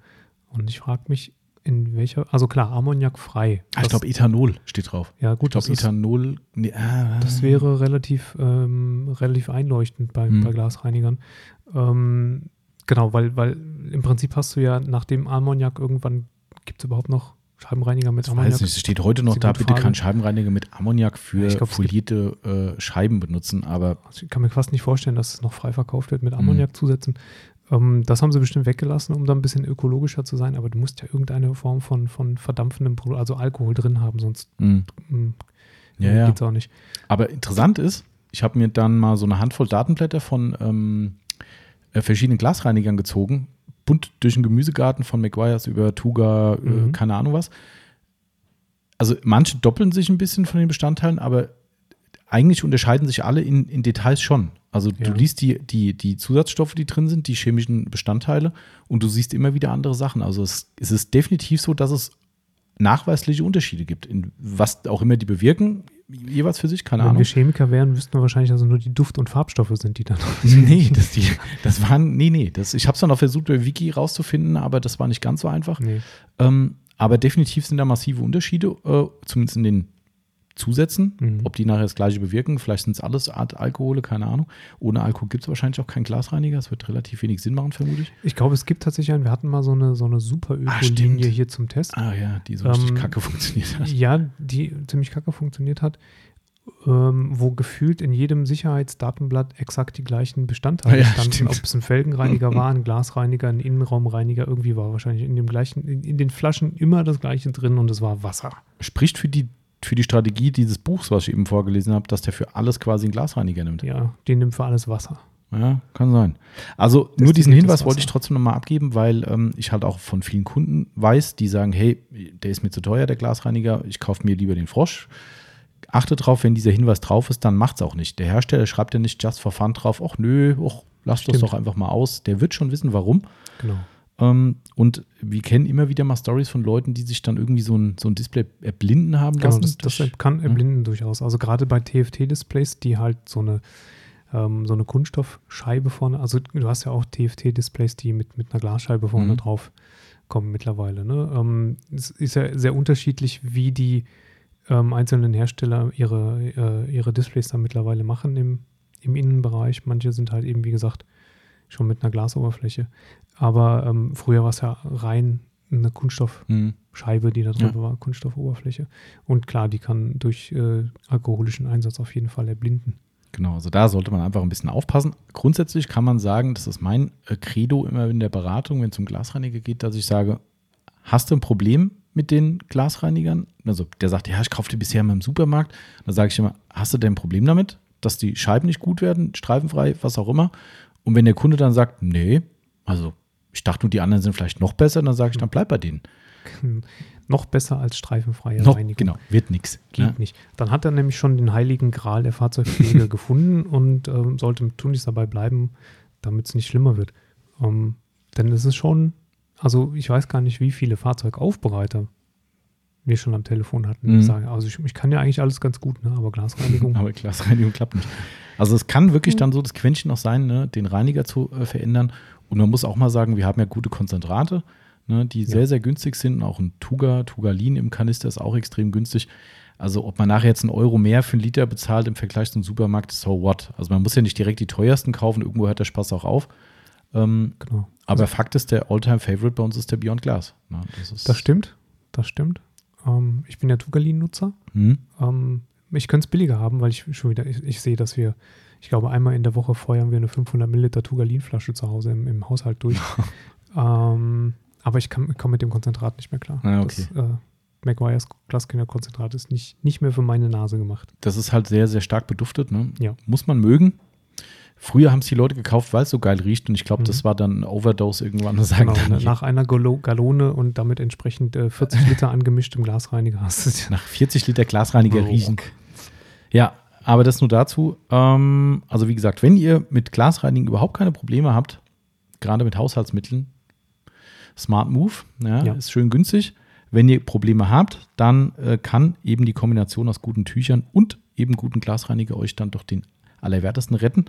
Und ich frage mich, in welcher, also klar, Ammoniak frei. Ah, ich glaube, Ethanol steht drauf. ja Ich gut, glaube, das, ist, Ethanol. Nee, ah, das wäre relativ, ähm, relativ einleuchtend bei, Mhm. bei Glasreinigern. Ähm, genau, weil, weil im Prinzip hast du ja nach dem Ammoniak irgendwann, gibt es überhaupt noch Scheibenreiniger mit Ich Ammoniak? weiß nicht, es steht heute noch da, bitte Frage. kein Scheibenreiniger mit Ammoniak für Ich glaub, folierte äh, Scheiben benutzen, aber Also ich kann mir fast nicht vorstellen, dass es noch frei verkauft wird mit Ammoniakzusätzen. Ähm, das haben sie bestimmt weggelassen, um da ein bisschen ökologischer zu sein, aber du musst ja irgendeine Form von, von verdampfendem Produkt, also Alkohol drin haben, sonst mh. mh, ja, ja. geht's auch nicht. Aber interessant ist, ich habe mir dann mal so eine Handvoll Datenblätter von ähm, äh, verschiedenen Glasreinigern gezogen, bunt durch den Gemüsegarten von McGuire's über Tuga, äh, Mhm. keine Ahnung was. Also manche doppeln sich ein bisschen von den Bestandteilen, aber eigentlich unterscheiden sich alle in, in Details schon. Also du Ja. liest die, die, die Zusatzstoffe, die drin sind, die chemischen Bestandteile und du siehst immer wieder andere Sachen. Also es, es ist definitiv so, dass es nachweisliche Unterschiede gibt, in was auch immer die bewirken, jeweils für sich, keine Wenn Ahnung. wir Chemiker wären, wüssten wir wahrscheinlich, dass es nur die Duft- und Farbstoffe sind, die dann. Nee, das, die, das waren, nee, nee, das, ich habe es dann auch versucht, bei Wiki rauszufinden, aber das war nicht ganz so einfach. nee. Ähm, aber definitiv sind da massive Unterschiede, äh, zumindest in den Zusätzen. Mhm. Ob die nachher das gleiche bewirken, vielleicht sind es alles Art Alkohole, keine Ahnung. Ohne Alkohol gibt es wahrscheinlich auch keinen Glasreiniger. Es wird relativ wenig Sinn machen, vermute ich. Ich glaube, es gibt tatsächlich einen, wir hatten mal so eine, so eine super Ah, Öko-Linie hier zum Test. Ah ja, die so richtig Ähm, kacke funktioniert hat. Ja, die ziemlich kacke funktioniert hat, ähm, wo gefühlt in jedem Sicherheitsdatenblatt exakt die gleichen Bestandteile Ja, standen. Ob es ein Felgenreiniger war, ein Glasreiniger, ein Innenraumreiniger, irgendwie war wahrscheinlich in dem gleichen, in, in den Flaschen immer das gleiche drin und es war Wasser. Spricht für die, für die Strategie dieses Buchs, was ich eben vorgelesen habe, dass der für alles quasi einen Glasreiniger nimmt. Ja, den nimmt für alles Wasser. Ja, kann sein. Also nur Destilliertes diesen Hinweis wollte ich trotzdem nochmal abgeben, weil ähm, ich halt auch von vielen Kunden weiß, die sagen, hey, der ist mir zu teuer, der Glasreiniger, ich kaufe mir lieber den Frosch. Achte drauf, wenn dieser Hinweis drauf ist, dann macht's auch nicht. Der Hersteller schreibt ja nicht just for fun drauf, ach nö, ach, lass das Stimmt. doch einfach mal aus. Der wird schon wissen, warum. Genau. Ähm, und wir kennen immer wieder mal Stories von Leuten, die sich dann irgendwie so ein, so ein Display erblinden haben Genau, lassen. das, das durch- kann ja. erblinden durchaus. Also gerade bei TFT-Displays, die halt so eine, ähm, so eine Kunststoffscheibe vorne, also du hast ja auch TFT-Displays, die mit, mit einer Glasscheibe vorne Mhm. drauf kommen mittlerweile. Ne? Ähm, es ist ja sehr unterschiedlich, wie die ähm, einzelnen Hersteller ihre, äh, ihre Displays dann mittlerweile machen im, im Innenbereich. Manche sind halt eben, wie gesagt, schon mit einer Glasoberfläche. Aber ähm, früher war es ja rein eine Kunststoff, Hm. Scheibe, die da drüber Ja. war, Kunststoffoberfläche. Und klar, die kann durch äh, alkoholischen Einsatz auf jeden Fall erblinden. Genau, also da sollte man einfach ein bisschen aufpassen. Grundsätzlich kann man sagen, das ist mein äh, Credo immer in der Beratung, wenn es um Glasreiniger geht, dass ich sage, hast du ein Problem mit den Glasreinigern? Also der sagt, ja, ich kaufte bisher immer im Supermarkt. Dann sage ich immer, hast du denn ein Problem damit, dass die Scheiben nicht gut werden, streifenfrei, was auch immer? Und wenn der Kunde dann sagt, nee, also ich dachte nur, die anderen sind vielleicht noch besser, dann sage ich, dann bleib bei denen. Noch besser als streifenfreie Noch, Reinigung. genau, wird nichts. Geht nicht. Dann hat er nämlich schon den heiligen Gral der Fahrzeugpflege gefunden und ähm, sollte tunlichst dabei bleiben, damit es nicht schlimmer wird. Ähm, denn es ist schon, also ich weiß gar nicht, wie viele Fahrzeugaufbereiter wir schon am Telefon hatten. Mhm. Sagen, also ich, ich kann ja eigentlich alles ganz gut, ne? aber Glasreinigung. Aber Glasreinigung klappt nicht. Also es kann wirklich dann so das Quäntchen noch sein, ne, den Reiniger zu äh, verändern. Und man muss auch mal sagen, wir haben ja gute Konzentrate, ne, die Ja. sehr, sehr günstig sind. Und auch ein Tuga, Tugalin im Kanister ist auch extrem günstig. Also ob man nachher jetzt einen Euro mehr für einen Liter bezahlt im Vergleich zum Supermarkt, so what? Also man muss ja nicht direkt die teuersten kaufen, irgendwo hört der Spaß auch auf. Ähm, genau. aber Fakt ist, der Alltime-Favorite bei uns ist der Beyond Glass. Ne, das, Das stimmt, das stimmt. Ähm, ich bin ja Tugalin-Nutzer. Hm? Ähm, ich könnte es billiger haben, weil ich schon wieder, ich, ich sehe, dass wir, ich glaube, einmal in der Woche feuern wir eine 500 Milliliter Tugalin-Flasche zu Hause im, im Haushalt durch. ähm, aber ich komme mit dem Konzentrat nicht mehr klar. Ah, okay. Das, äh, McGuire's Glaskinder-Konzentrat ist nicht, nicht mehr für meine Nase gemacht. Das ist halt sehr, sehr stark beduftet. Ne? Ja. Muss man mögen. Früher haben es die Leute gekauft, weil es so geil riecht. Und ich glaube, Mhm. das war dann eine Overdose irgendwann. Sagen Genau, nach einer Gallone und damit entsprechend äh, 40 Liter angemischtem Glasreiniger hast du es nach 40 Liter Glasreiniger Rock. riechen. Ja, Aber das nur dazu. Ähm, also wie gesagt, wenn ihr mit Glasreinigen überhaupt keine Probleme habt, gerade mit Haushaltsmitteln, Smart Move, ja, Ja. ist schön günstig. Wenn ihr Probleme habt, dann äh, kann eben die Kombination aus guten Tüchern und eben guten Glasreiniger euch dann doch den Allerwertesten retten.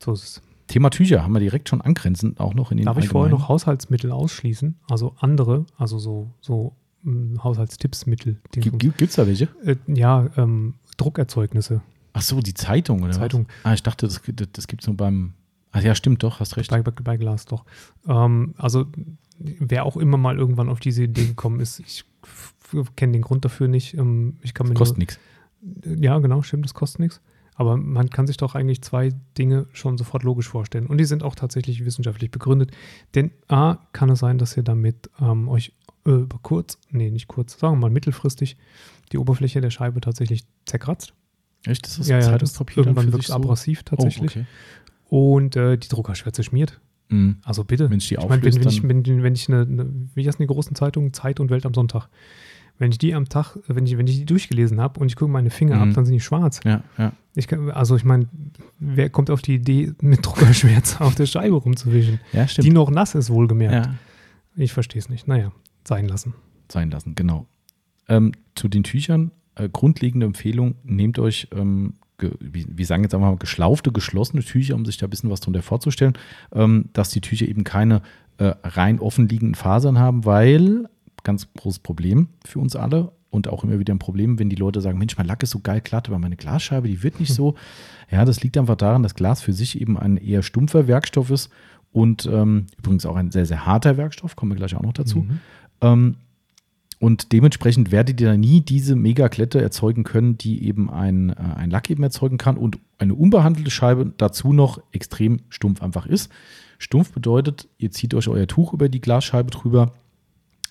So ist es. Thema Tücher haben wir direkt schon angrenzend auch noch in den Darf ich vorher noch Haushaltsmittel ausschließen? Also andere, also so, so mh, Haushaltstippsmittel. Gibt es da welche? äh, ja, ähm, Druckerzeugnisse. Ach so, die Zeitung oder Zeitung. was? Ah, ich dachte, das, das, das gibt es nur beim. Ach ja, stimmt doch, hast recht. Bei, bei, bei Glas doch. Ähm, also, wer auch immer mal irgendwann auf diese Idee gekommen ist, ich kenne den Grund dafür nicht. Ähm, ich kann mir Das kostet nichts. nur, ja, genau, stimmt, das kostet nichts. Aber man kann sich doch eigentlich zwei Dinge schon sofort logisch vorstellen. Und die sind auch tatsächlich wissenschaftlich begründet. Denn A, kann es sein, dass ihr damit ähm, euch äh, über kurz, nee, nicht kurz, sagen wir mal mittelfristig, die Oberfläche der Scheibe tatsächlich zerkratzt. Echt? Das ist ja, ja, Zeitungspapier dann irgendwann wird es so? abrasiv tatsächlich. Oh, okay. Und äh, die Druckerschwärze schmiert. Mhm. Also bitte. Wenn ich die ich meine, wenn, wenn, ich, wenn, wenn ich eine, eine, wie heißt die großen Zeitungen, Zeit und Welt am Sonntag, wenn ich die am Tag, wenn ich, wenn ich die durchgelesen habe und ich gucke meine Finger Mhm. ab, dann sind die schwarz. Ja, ja. Ich kann, also ich meine, wer kommt auf die Idee, mit Druckerschwärze auf der Scheibe rumzuwischen? Ja, stimmt. Die noch nass ist, wohlgemerkt. ja. Ich verstehe es nicht. Naja, sein lassen. sein lassen, genau. Ähm, zu den Tüchern, äh, grundlegende Empfehlung, nehmt euch, ähm, wie, wir sagen jetzt einfach mal, geschlaufte, geschlossene Tücher, um sich da ein bisschen was drunter vorzustellen, ähm, dass die Tücher eben keine äh, rein offen liegenden Fasern haben, weil, ganz großes Problem für uns alle und auch immer wieder ein Problem, wenn die Leute sagen, Mensch, mein Lack ist so geil glatt, aber meine Glasscheibe, die wird nicht so. Ja, das liegt einfach daran, dass Glas für sich eben ein eher stumpfer Werkstoff ist und ähm, übrigens auch ein sehr, sehr harter Werkstoff, kommen wir gleich auch noch dazu. Mhm. Ähm, und dementsprechend werdet ihr da nie diese Megakletте erzeugen können, die eben ein, äh, ein Lack eben erzeugen kann und eine unbehandelte Scheibe dazu noch extrem stumpf einfach ist. Stumpf bedeutet, ihr zieht euch euer Tuch über die Glasscheibe drüber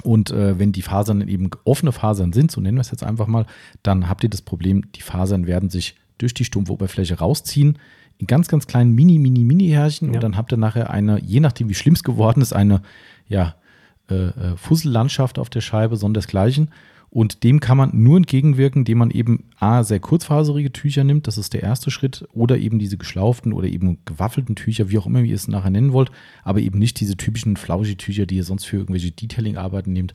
und äh, wenn die Fasern eben offene Fasern sind, so nennen wir es jetzt einfach mal, dann habt ihr das Problem, die Fasern werden sich durch die stumpfe Oberfläche rausziehen, in ganz, ganz kleinen Mini, Mini, Mini-Härchen Ja. und dann habt ihr nachher eine, je nachdem wie schlimm es geworden ist, eine, ja, äh, äh, Fussellandschaft auf der Scheibe, sondersgleichen. Und dem kann man nur entgegenwirken, indem man eben A, sehr kurzfaserige Tücher nimmt, das ist der erste Schritt, oder eben diese geschlauften oder eben gewaffelten Tücher, wie auch immer ihr es nachher nennen wollt, aber eben nicht diese typischen Flauschig-Tücher, die ihr sonst für irgendwelche Detailing-Arbeiten nehmt.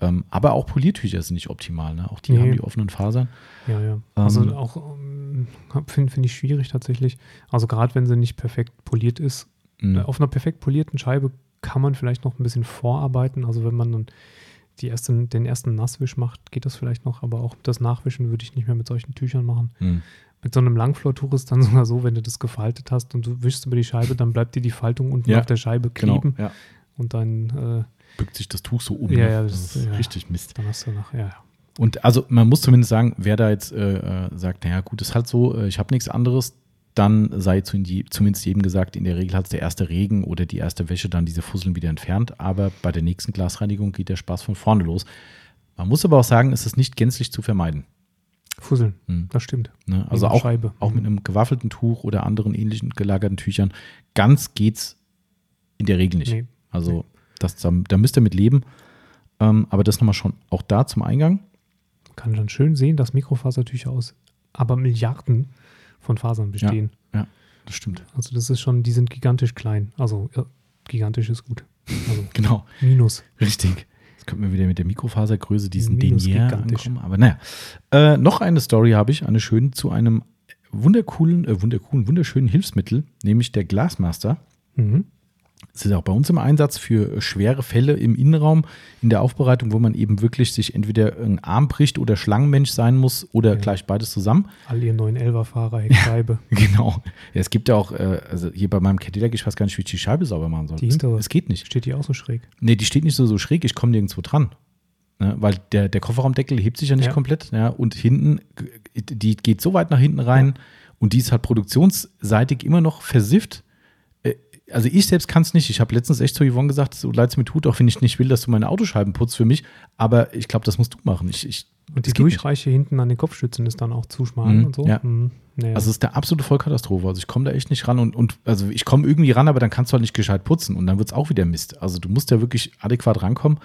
Ähm, aber auch Poliertücher sind nicht optimal, ne? Auch die Nee. haben die offenen Fasern. Ja, ja. Also Ähm, auch ähm, finde find ich schwierig tatsächlich. Also gerade wenn sie nicht perfekt poliert ist. Mhm. Auf einer perfekt polierten Scheibe kann man vielleicht noch ein bisschen vorarbeiten. Also wenn man dann die ersten, den ersten Nasswisch macht, geht das vielleicht noch, aber auch das Nachwischen würde ich nicht mehr mit solchen Tüchern machen. Mhm. Mit so einem Langflortuch ist dann sogar so, wenn du das gefaltet hast und du wischst über die Scheibe, dann bleibt dir die Faltung unten Ja, auf der Scheibe Genau. kleben Ja. und dann, äh, Bückt sich das Tuch so um. Ja, ne? ja, das, das- ist ja. richtig Mist. dann hast du nach, ja, ja. Und also man muss zumindest sagen, wer da jetzt äh, äh, sagt, naja gut, ist halt so, äh, ich habe nichts anderes, dann sei zumindest jedem gesagt, in der Regel hat der erste Regen oder die erste Wäsche dann diese Fusseln wieder entfernt, aber bei der nächsten Glasreinigung geht der Spaß von vorne los. Man muss aber auch sagen, es ist nicht gänzlich zu vermeiden. Fusseln, Hm. das stimmt. Ne? Also auch, auch mit einem gewaffelten Tuch oder anderen ähnlichen gelagerten Tüchern, ganz geht's in der Regel nicht. Nee. Also das, da, da müsst ihr mit leben. Ähm, aber das nochmal schon auch da zum Eingang. Man kann dann schön sehen, dass Mikrofasertücher aus aber Milliarden von Fasern bestehen. Ja, das stimmt. Also das ist schon, die sind gigantisch klein. Also ja, gigantisch ist gut. Also Genau. Minus. Richtig. Jetzt könnten wir wieder mit der Mikrofasergröße diesen Denier gigantisch. ankommen. Aber naja. Äh, noch eine Story habe ich, eine schöne zu einem wundercoolen, äh, wundercoolen, wunderschönen Hilfsmittel, nämlich der Glasmaster. Mhm. Es ist auch bei uns im Einsatz für schwere Fälle im Innenraum, in der Aufbereitung, wo man eben wirklich sich entweder ein Arm bricht oder Schlangenmensch sein muss oder Ja. gleich beides zusammen. All ihr 911er-Fahrer, Heckscheibe. Genau. Ja, es gibt ja auch, äh, also hier bei meinem Cadillac, ich weiß gar nicht, wie ich die Scheibe sauber machen soll. Die hintere. Es, geht nicht. Steht die auch so schräg? Nee, die steht nicht so, so schräg, ich komme nirgendwo dran. Ne, weil der, der Kofferraumdeckel hebt sich ja nicht Ja. komplett. Ja, und hinten, die geht so weit nach hinten rein und die ist halt produktionsseitig immer noch versifft. Also ich selbst kann es nicht. Ich habe letztens echt zu Yvonne gesagt, so leid es mir tut, auch wenn ich nicht will, dass du meine Autoscheiben putzt für mich. Aber ich glaube, das musst du machen. Ich, ich, Und die geht nicht. Durchreiche hinten an den Kopfstützen ist dann auch zu schmal Mhm, und so. ja. Mhm. Naja. Also es ist eine absolute Vollkatastrophe. Also ich komme da echt nicht ran und, und also ich komme irgendwie ran, aber dann kannst du halt nicht gescheit putzen und dann wird es auch wieder Mist. Also du musst ja wirklich adäquat rankommen.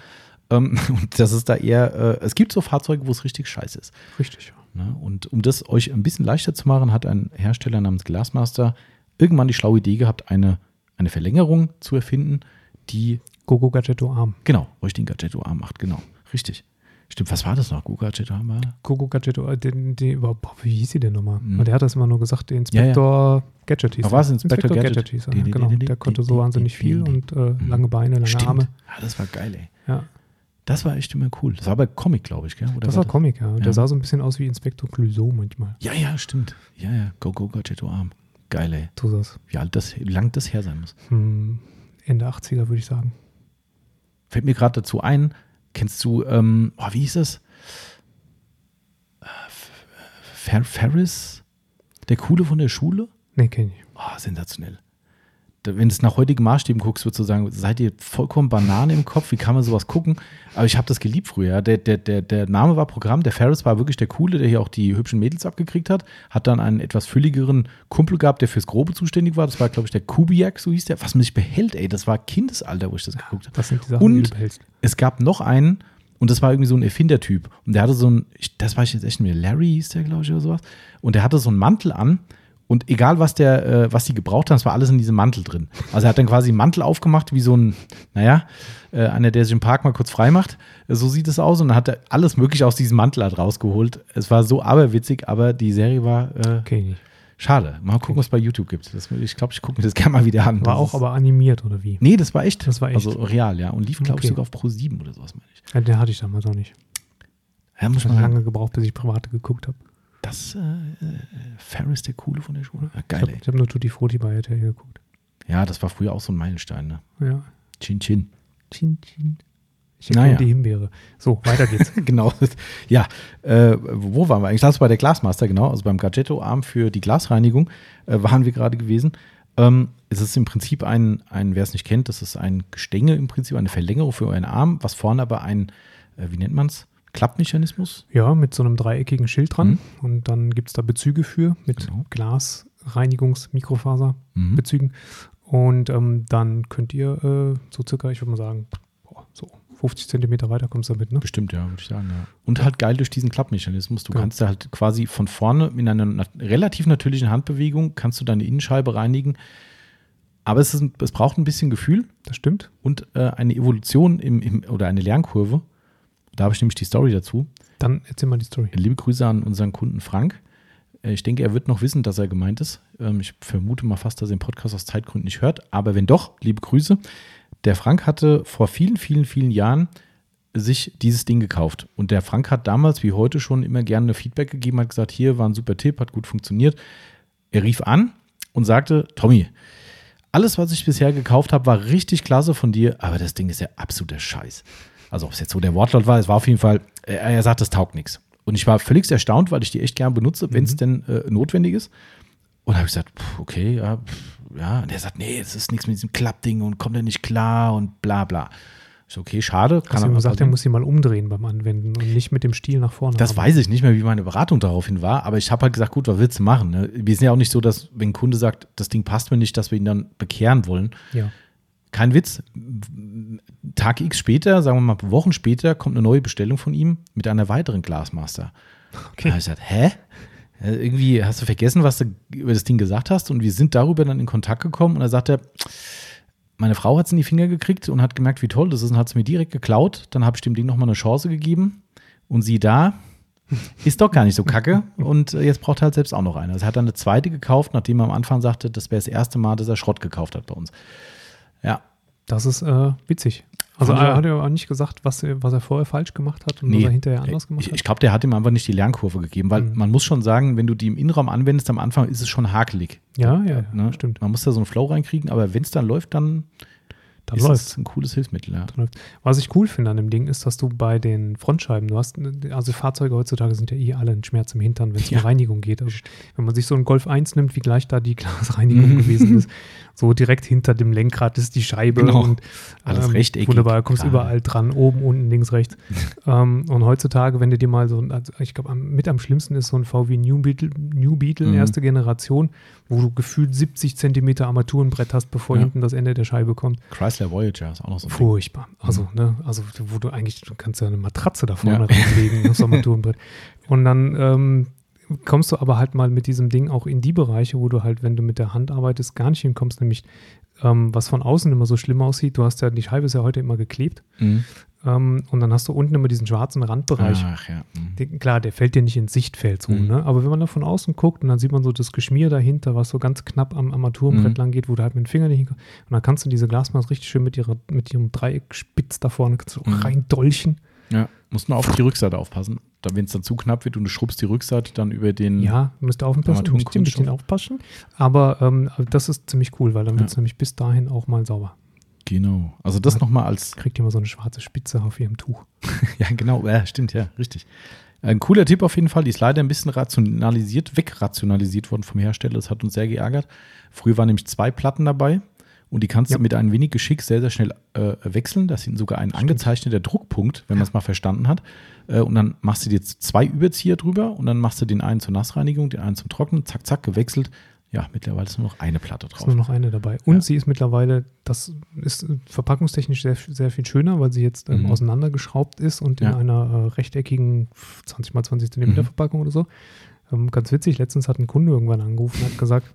Ähm, und das ist da eher, äh, es gibt so Fahrzeuge, wo es richtig scheiße ist. Richtig. Ne? Und um das euch ein bisschen leichter zu machen, hat ein Hersteller namens Glassmaster irgendwann die schlaue Idee gehabt, eine, eine Verlängerung zu erfinden, die, Gogo Gadgetto Arm. genau, euch den Gadgetto-Arm macht. Genau, richtig. Stimmt, was war das noch? Gogo Gadgetto-Arm war? Gogo Gadgetto, den, den, boah, wie hieß sie denn nochmal? Mhm. Der hat das immer nur gesagt, der Inspektor Gadget hieß er. was? Inspektor Gadget? hieß er, genau. Der konnte so wahnsinnig viel und äh, lange Beine, lange Stimmt. Arme. Ja, das war geil, ey. Ja, Das war echt immer cool. Das war bei Comic, glaube ich, gell? Oder das war Comic, ja. Ja. Der sah so ein bisschen aus wie Inspektor Clouseau manchmal. Ja, ja, stimmt. Ja, ja. Go, go, Gadgetto-Arm. Geil, ey. So das. Wie alt das, wie lang das her sein muss. Hm, Ende 80er, würde ich sagen. Fällt mir gerade dazu ein, kennst du, ähm, oh, wie hieß das? Äh, Fer Ferris? Der Coole von der Schule? Nee, kenn ich. Oh, sensationell. Wenn du es nach heutigen Maßstäben guckst, würdest du sagen, seid ihr vollkommen Banane im Kopf? Wie kann man sowas gucken? Aber ich habe das geliebt früher. Der, der, der, der Name war Programm. Der Ferris war wirklich der Coole, der hier auch die hübschen Mädels abgekriegt hat. Hat dann einen etwas fülligeren Kumpel gehabt, der fürs Grobe zuständig war. Das war, glaube ich, der Kubiak, so hieß der. Was man sich behält, ey. Das war Kindesalter, wo ich das geguckt habe. Das sind die Sachen, die Und du behältst. es gab noch einen, und das war irgendwie so ein Erfindertyp. Und der hatte so ein, das weiß ich jetzt echt nicht mehr, Larry hieß der, glaube ich, oder sowas. Und der hatte so einen Mantel an. Und egal, was der, äh, was die gebraucht haben, es war alles in diesem Mantel drin. Also er hat dann quasi einen Mantel aufgemacht, wie so ein, naja, äh, einer, der sich im Park mal kurz frei macht. Äh, So sieht es aus. Und dann hat er alles Mögliche aus diesem Mantel halt rausgeholt. Es war so aberwitzig, aber die Serie war äh, ich nicht. schade. Mal gucken, was es bei YouTube gibt. Das, ich glaube, ich gucke mir das gerne mal wieder an. War Das auch aber animiert, oder wie? Nee, das war echt. Das war echt. Also real, ja. Und lief, glaube ich, Okay. sogar auf Pro 7 oder sowas, meine ich. Ja, den hatte ich damals auch nicht. Ja, muss Ich man lange gebraucht, bis ich private geguckt habe. Das äh, äh, Ferris, der Coole von der Schule. Ja, Ich geil, habe hab nur Tutti Frutti bei RTL geguckt. Ja, das war früher auch so ein Meilenstein, ne? Ja. Chin Chin. Chin, chin. Ich Naja. naja. die Himbeere. So, weiter geht's. genau. Ja, äh, wo waren wir eigentlich? Das war bei der Glasmaster, genau. Also beim Gadgetto-Arm für die Glasreinigung äh, waren wir gerade gewesen. Ähm, es ist im Prinzip ein, ein wer es nicht kennt, das ist ein Gestänge im Prinzip, eine Verlängerung für euren Arm, was vorne aber ein, äh, wie nennt man es? Klappmechanismus. ja, mit so einem dreieckigen Schild dran. Mhm. Und dann gibt es da Bezüge für mit Genau. Glasreinigungs-Mikrofaserbezügen. Mhm. Und ähm, dann könnt ihr äh, so circa, ich würde mal sagen, boah, so 50 Zentimeter weiter kommst du damit, ne? Bestimmt, ja, würde ich sagen, ja. Und halt geil durch diesen Klappmechanismus. Du Ja. kannst da halt quasi von vorne in einer nat relativ natürlichen Handbewegung kannst du deine Innenscheibe reinigen. Aber es, ist, es braucht ein bisschen Gefühl Das stimmt. und äh, eine Evolution im, im, oder eine Lernkurve. Da habe ich nämlich die Story dazu. Dann erzähl mal die Story. Liebe Grüße an unseren Kunden Frank. Äh, Ich denke, er wird noch wissen, dass er gemeint ist. Ähm, Ich vermute mal fast, dass er den Podcast aus Zeitgründen nicht hört. Aber wenn doch, liebe Grüße. Der Frank hatte vor vielen, vielen, vielen Jahren sich dieses Ding gekauft. Und der Frank hat damals, wie heute schon, immer gerne Feedback gegeben, hat gesagt, hier war ein super Tipp, hat gut funktioniert. Er rief an und sagte, Tommy, alles, was ich bisher gekauft habe, war richtig klasse von dir, aber das Ding ist ja absoluter Scheiß. Also ob es jetzt so der Wortlaut war, es war auf jeden Fall, er, er sagt, das taugt nichts. Und ich war völlig erstaunt, weil ich die echt gern benutze, wenn es denn äh, notwendig ist. Und habe ich gesagt, pff, okay, ja, pff, ja. Und er sagt, nee, es ist nichts mit diesem Klappding und kommt er nicht klar und bla bla. Ich so, okay, schade. Du ihm aber gesagt, er muss sie mal umdrehen beim Anwenden und nicht mit dem Stiel nach vorne. Das arbeiten. weiß ich nicht mehr, wie meine Beratung daraufhin war, aber ich habe halt gesagt, gut, was willst du machen? Ne? Wir sind ja auch nicht so, dass, wenn ein Kunde sagt, das Ding passt mir nicht, dass wir ihn dann bekehren wollen. Ja. Kein Witz. Tag X später, sagen wir mal Wochen später, kommt eine neue Bestellung von ihm mit einer weiteren Glasmaster. Okay. Da habe ich gesagt, hä? Äh, Irgendwie hast du vergessen, was du über das Ding gesagt hast und wir sind darüber dann in Kontakt gekommen und er sagte, meine Frau hat es in die Finger gekriegt und hat gemerkt, wie toll das ist und hat es mir direkt geklaut. Dann habe ich dem Ding nochmal eine Chance gegeben und sie da ist doch gar nicht so kacke und äh, jetzt braucht er halt selbst auch noch eine. Also er hat dann eine zweite gekauft, nachdem er am Anfang sagte, das wäre das erste Mal, dass er Schrott gekauft hat bei uns. Das ist äh, witzig. Also ich er hat ja auch nicht gesagt, was, er- was er vorher falsch gemacht hat und was er hinterher anders gemacht ich, hat. ich glaube, der hat ihm einfach nicht die Lernkurve gegeben, weil Mhm. man muss schon sagen, wenn du die im Innenraum anwendest, am Anfang ist es schon hakelig. ja, ja, Ne? stimmt. Man muss da so einen Flow reinkriegen, aber wenn es dann läuft, dann, Dann ist läuft es ein cooles Hilfsmittel. Ja. Was ich cool finde an dem Ding ist, dass du bei den Frontscheiben, du hast, also Fahrzeuge heutzutage sind ja eh alle ein Schmerz im Hintern, wenn es Ja. um Reinigung geht. Also wenn man sich so einen Golf 1 nimmt, wie gleich da die Glasreinigung gewesen ist, so direkt hinter dem Lenkrad ist die Scheibe Genau. und Alles rechteckig, Wunderbar, kommst gerade. überall dran, oben, unten, links, rechts. ähm, und heutzutage, wenn du dir mal so, ein- also ich glaube, mit am schlimmsten ist so ein VW New Beetle, New Beetle Mhm. erste Generation, wo du gefühlt 70 Zentimeter Armaturenbrett hast, bevor Ja. hinten das Ende der Scheibe kommt. Chrysler Voyager ist auch noch so ein Ding. Furchtbar. Also, ne, also wo du eigentlich, du kannst ja eine Matratze da vorne Ja. reinlegen, aufs Armaturenbrett. Und dann ähm, kommst du aber halt mal mit diesem Ding auch in die Bereiche, wo du halt, wenn du mit der Hand arbeitest, gar nicht hinkommst, nämlich ähm, was von außen immer so schlimm aussieht. Du hast ja, die Scheibe ist ja heute immer geklebt Mhm. ähm, und dann hast du unten immer diesen schwarzen Randbereich. Ach ja. mhm. Den, klar, der fällt dir nicht ins Sichtfeld so, Mhm. ne? Aber wenn man da von außen guckt und dann sieht man so das Geschmier dahinter, was so ganz knapp am Armaturenbrett Mhm. lang geht, wo du halt mit dem Finger nicht hinkommst. Und dann kannst du diese Glasmaß richtig schön mit, ihrer, mit ihrem Dreieckspitz da vorne auch Mhm. reindolchen. Ja, musst nur auf die Rückseite aufpassen. Da, wenn es dann zu knapp wird und du schrubbst die Rückseite dann über den. Ja, müsst ihr aufpassen, müsst ihr ein bisschen aufpassen. Aber ähm, das ist ziemlich cool, weil dann Ja. wird es nämlich bis dahin auch mal sauber. Genau. Also das nochmal als. Kriegt ihr mal so eine schwarze Spitze auf ihrem Tuch. Ja, genau. Ja, stimmt, ja, richtig. Ein cooler Tipp auf jeden Fall. Die ist leider ein bisschen rationalisiert, wegrationalisiert worden vom Hersteller. Das hat uns sehr geärgert. Früher waren nämlich zwei Platten dabei und die kannst Ja. du mit ein wenig Geschick sehr, sehr schnell äh, wechseln. Das sind sogar ein angezeichneter Druckpunkt, wenn man es mal verstanden hat. Äh, und dann machst du dir jetzt zwei Überzieher drüber und dann machst du den einen zur Nassreinigung, den einen zum Trocknen, zack, zack, gewechselt. Ja, mittlerweile ist nur noch eine Platte Ist drauf. nur noch eine dabei. Und Ja. sie ist mittlerweile, das ist verpackungstechnisch sehr, sehr viel schöner, weil sie jetzt ähm, Mhm. auseinandergeschraubt ist und in Ja. einer äh, rechteckigen 20 x 20 Zentimeter Mhm. Verpackung oder so. Ähm, ganz witzig, letztens hat ein Kunde irgendwann angerufen und hat gesagt,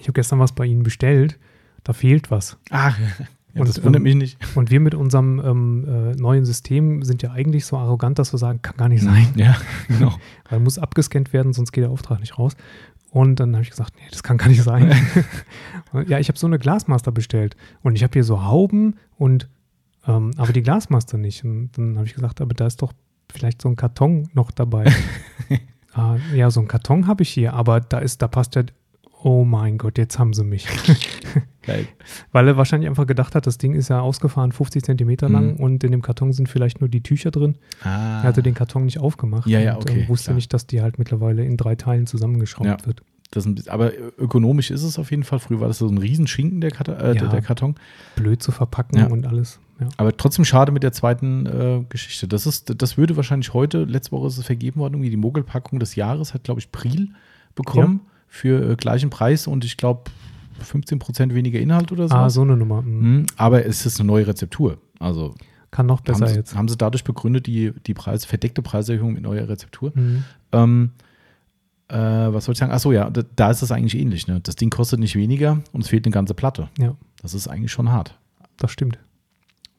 ich habe gestern was bei Ihnen bestellt, da fehlt was. Ah, ja, Und, das wundert ähm, mich nicht. Und wir mit unserem ähm, äh, neuen System sind ja eigentlich so arrogant, dass wir sagen, kann gar nicht sein. Ja, genau. Weil muss abgescannt werden, sonst geht der Auftrag nicht raus. Und dann habe ich gesagt, nee, das kann gar nicht sein. ja, ich habe so eine Glasmaster bestellt und ich habe hier so Hauben und ähm, aber die Glasmaster nicht. Und dann habe ich gesagt, aber da ist doch vielleicht so ein Karton noch dabei. ah, ja, so ein Karton habe ich hier, aber da ist, da passt ja. Oh mein Gott, jetzt haben sie mich. Geil. Weil er wahrscheinlich einfach gedacht hat, das Ding ist ja ausgefahren 50 Zentimeter lang Mhm. und in dem Karton sind vielleicht nur die Tücher drin. Ah. Er hatte den Karton nicht aufgemacht Ja, ja, und okay, ähm, wusste klar. nicht, dass die halt mittlerweile in drei Teilen zusammengeschraubt Ja. wird. Das ein aber ökonomisch ist es auf jeden Fall. Früher war das so ein Riesenschinken, der, Karton, äh, Ja. der Karton. Blöd zu verpacken Ja. und alles. Ja. Aber trotzdem schade mit der zweiten äh, Geschichte. Das, ist, das würde wahrscheinlich heute, letzte Woche ist es vergeben worden, irgendwie die Mogelpackung des Jahres hat, glaube ich, Priel bekommen für äh, gleichen Preis und ich glaube 15% weniger Inhalt oder so. Ah, so eine Nummer. Mhm. Mhm, aber es ist eine neue Rezeptur. Also Kann noch besser haben sie, jetzt. haben sie dadurch begründet, die, die Preis, verdeckte Preiserhöhung mit neuer Rezeptur. Mhm. Ähm, äh, was soll ich sagen? Achso, ja, da, da ist das eigentlich ähnlich. Ne? Das Ding kostet nicht weniger und es fehlt eine ganze Platte. Ja, Das ist eigentlich schon hart. das stimmt.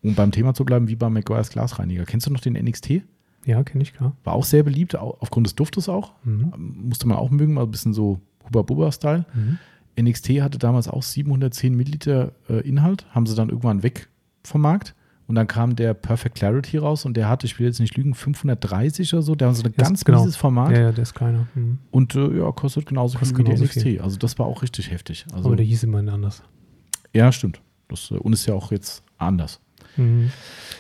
Um beim Thema zu bleiben, wie beim McGuire's Glasreiniger. Kennst du noch den NXT? Ja, kenne ich, klar. War auch sehr beliebt, au- aufgrund des Duftes auch. Mhm. Musste man auch mögen, mal ein bisschen so Hubba-Bubba-Style. Mhm. NXT hatte damals auch 710 Milliliter äh, Inhalt, haben sie dann irgendwann weg vom Markt. Und dann kam der Perfect Clarity raus und der hatte, ich will jetzt nicht lügen, 530 oder so. Der war so ein Ja, ganz genau. mieses Format. Ja, ja, der ist kleiner. Mhm. Und äh, ja, kostet genauso Kostet viel wie der NXT. viel. Also das war auch richtig heftig. Also, Aber der hieß immerhin anders. ja, stimmt. Das, äh, und ist ja auch jetzt anders. Mhm.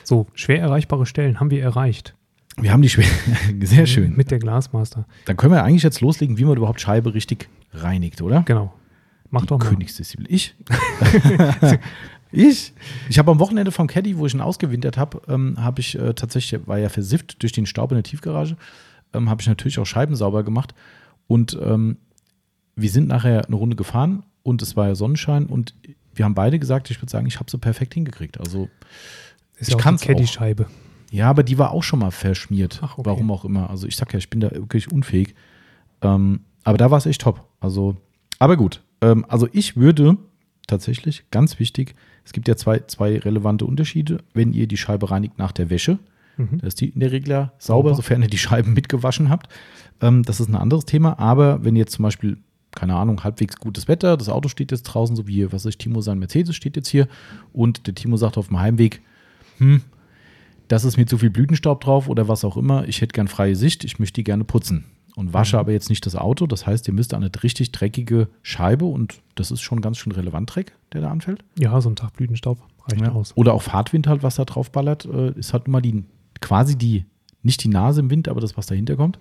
So, schwer erreichbare Stellen haben wir erreicht. Wir haben die Schwer sehr schön. Mit der Glasmaster. Dann können wir eigentlich jetzt loslegen, wie man überhaupt Scheibe richtig reinigt, oder? Genau. Mach doch mal. Königsdisziplin. Ich? ich? Ich habe am Wochenende vom Caddy, wo ich ihn ausgewintert habe, ähm, habe ich äh, tatsächlich, war ja versifft durch den Staub in der Tiefgarage, ähm, habe ich natürlich auch Scheiben sauber gemacht. Und ähm, wir sind nachher eine Runde gefahren und es war ja Sonnenschein und wir haben beide gesagt, ich würde sagen, ich habe sie perfekt hingekriegt. Also Ist ich ja die Caddy-Scheibe. ja, aber die war auch schon mal verschmiert. Ach, okay. Warum auch immer. Also ich sag ja, ich bin da wirklich unfähig. Ähm, aber da war es echt top. Also, aber gut. Ähm, also ich würde tatsächlich, ganz wichtig, es gibt ja zwei, zwei relevante Unterschiede. Wenn ihr die Scheibe reinigt nach der Wäsche, Mhm. da ist die in der Regel ja sauber, Sauber. sofern ihr die Scheiben mitgewaschen habt. Ähm, das ist ein anderes Thema. Aber wenn ihr jetzt zum Beispiel, keine Ahnung, halbwegs gutes Wetter, das Auto steht jetzt draußen, so wie, was weiß ich, Timo sein Mercedes steht jetzt hier und der Timo sagt auf dem Heimweg, hm, das ist mir zu viel Blütenstaub drauf oder was auch immer. Ich hätte gern freie Sicht, ich möchte die gerne putzen. Und wasche Mhm. aber jetzt nicht das Auto. Das heißt, ihr müsst eine richtig dreckige Scheibe und das ist schon ganz schön relevant Dreck, der da anfällt. Ja, so ein Tag Blütenstaub reicht Ja. aus. Oder auch Fahrtwind halt, was da drauf ballert, äh, ist halt immer die, quasi die, nicht die Nase im Wind, aber das, was dahinter kommt,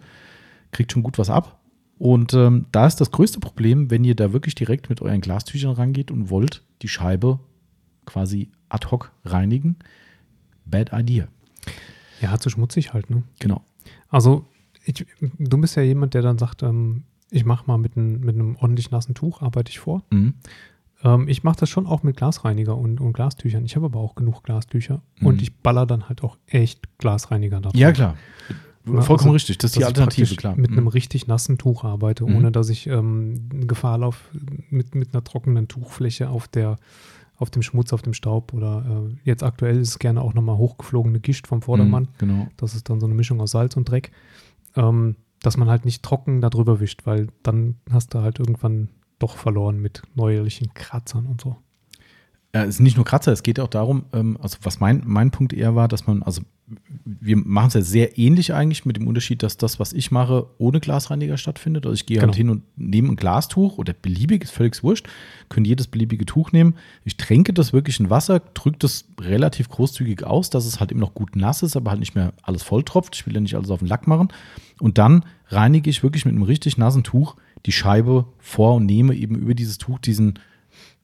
kriegt schon gut was ab. Und ähm, da ist das größte Problem, wenn ihr da wirklich direkt mit euren Glastüchern rangeht und wollt die Scheibe quasi ad hoc reinigen. Bad idea. Ja, zu schmutzig halt, ne? Genau. Also, ich, du bist ja jemand, der dann sagt, ähm, ich mache mal mit, ein, mit einem ordentlich nassen Tuch, arbeite ich vor. Mhm. Ähm, ich mache das schon auch mit Glasreiniger und, und Glastüchern. Ich habe aber auch genug Glastücher und Mhm. ich baller dann halt auch echt Glasreiniger drauf. Ja, klar. Vollkommen also, richtig. Das ist die Alternative, klar. Mit Mhm. einem richtig nassen Tuch arbeite, Mhm. ohne dass ich ähm, Gefahr laufe mit, mit einer trockenen Tuchfläche auf der auf dem Schmutz, auf dem Staub oder äh, jetzt aktuell ist es gerne auch nochmal hochgeflogene Gischt vom Vordermann. Mhm, Genau. Das ist dann so eine Mischung aus Salz und Dreck, ähm, dass man halt nicht trocken da drüber wischt, weil dann hast du halt irgendwann doch verloren mit neuerlichen Kratzern und so. Ja, es ist nicht nur Kratzer, es geht auch darum, ähm, also was mein, mein Punkt eher war, dass man, also wir machen es ja sehr ähnlich eigentlich mit dem Unterschied, dass das, was ich mache, ohne Glasreiniger stattfindet. Also ich gehe halt Genau. hin und nehme ein Glastuch oder beliebig, ist völlig wurscht, können jedes beliebige Tuch nehmen. Ich tränke das wirklich in Wasser, drücke das relativ großzügig aus, dass es halt eben noch gut nass ist, aber halt nicht mehr alles volltropft. Ich will ja nicht alles auf den Lack machen. Und dann reinige ich wirklich mit einem richtig nassen Tuch die Scheibe vor und nehme eben über dieses Tuch diesen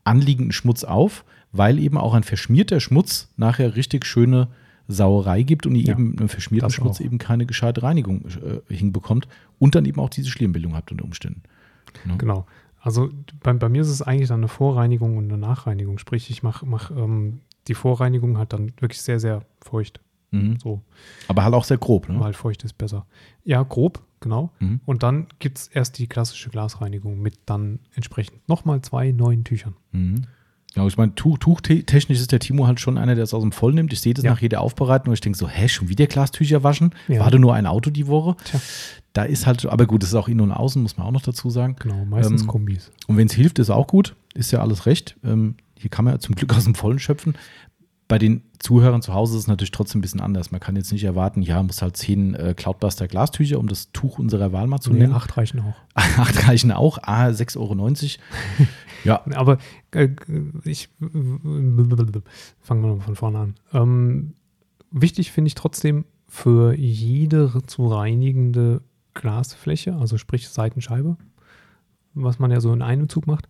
anliegenden Schmutz auf, weil eben auch ein verschmierter Schmutz nachher richtig schöne Sauerei gibt und ihr Ja, eben einen verschmierten Schmutz auch. eben keine gescheite Reinigung äh, hinbekommt und dann eben auch diese Schlimmbildung habt unter Umständen. Genau. Also bei, bei mir ist es eigentlich dann eine Vorreinigung und eine Nachreinigung. Sprich, ich mache mach, ähm, die Vorreinigung halt dann wirklich sehr, sehr feucht. Mhm. So, Aber halt auch sehr grob. Ne? weil feucht ist besser. Ja, grob, genau. Mhm. Und dann gibt es erst die klassische Glasreinigung mit dann entsprechend nochmal zwei neuen Tüchern. Mhm. Ja, ich meine, Tuch, tuchtechnisch ist der Timo halt schon einer, der es aus dem Voll nimmt. Ich sehe das Ja. nach jeder Aufbereitung und ich denke so, hä, schon wieder Glastücher waschen? Ja. Warte nur ein Auto die Woche? Tja. Da ist halt, aber gut, das ist auch innen und außen, muss man auch noch dazu sagen. Genau, meistens Ähm, Kombis. Und wenn es hilft, ist auch gut. Ist ja alles recht. Ähm, hier kann man ja zum Glück aus dem Vollen schöpfen. Bei den Zuhörern zu Hause ist es natürlich trotzdem ein bisschen anders. Man kann jetzt nicht erwarten, ja, muss halt zehn äh, Cloudbuster Glastücher, um das Tuch unserer Wahl mal zu Nee, nennen. acht reichen auch. Acht reichen auch. Ah, 6,90 Euro. ja, Aber äh, ich fangen wir mal von vorne an. Ähm, wichtig finde ich trotzdem für jede zu reinigende Glasfläche, also sprich Seitenscheibe, was man ja so in einem Zug macht,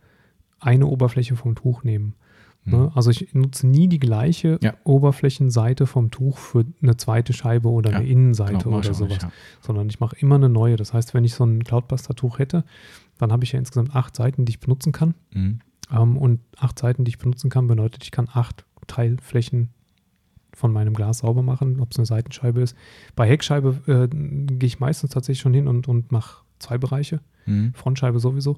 eine Oberfläche vom Tuch nehmen. Ne? Also ich nutze nie die gleiche Mhm. Ja. Oberflächenseite vom Tuch für eine zweite Scheibe oder Ja, eine Innenseite genau, oder auch nicht, sowas, ja. sondern ich mache immer eine neue. Das heißt, wenn ich so ein Cloudbuster-Tuch hätte, dann habe ich ja insgesamt acht Seiten, die ich benutzen kann. Mhm. Ähm, und acht Seiten, die ich benutzen kann, bedeutet, ich kann acht Teilflächen von meinem Glas sauber machen, ob es eine Seitenscheibe ist. Bei Heckscheibe äh, gehe ich meistens tatsächlich schon hin und, und mache zwei Bereiche, Mhm. Frontscheibe sowieso.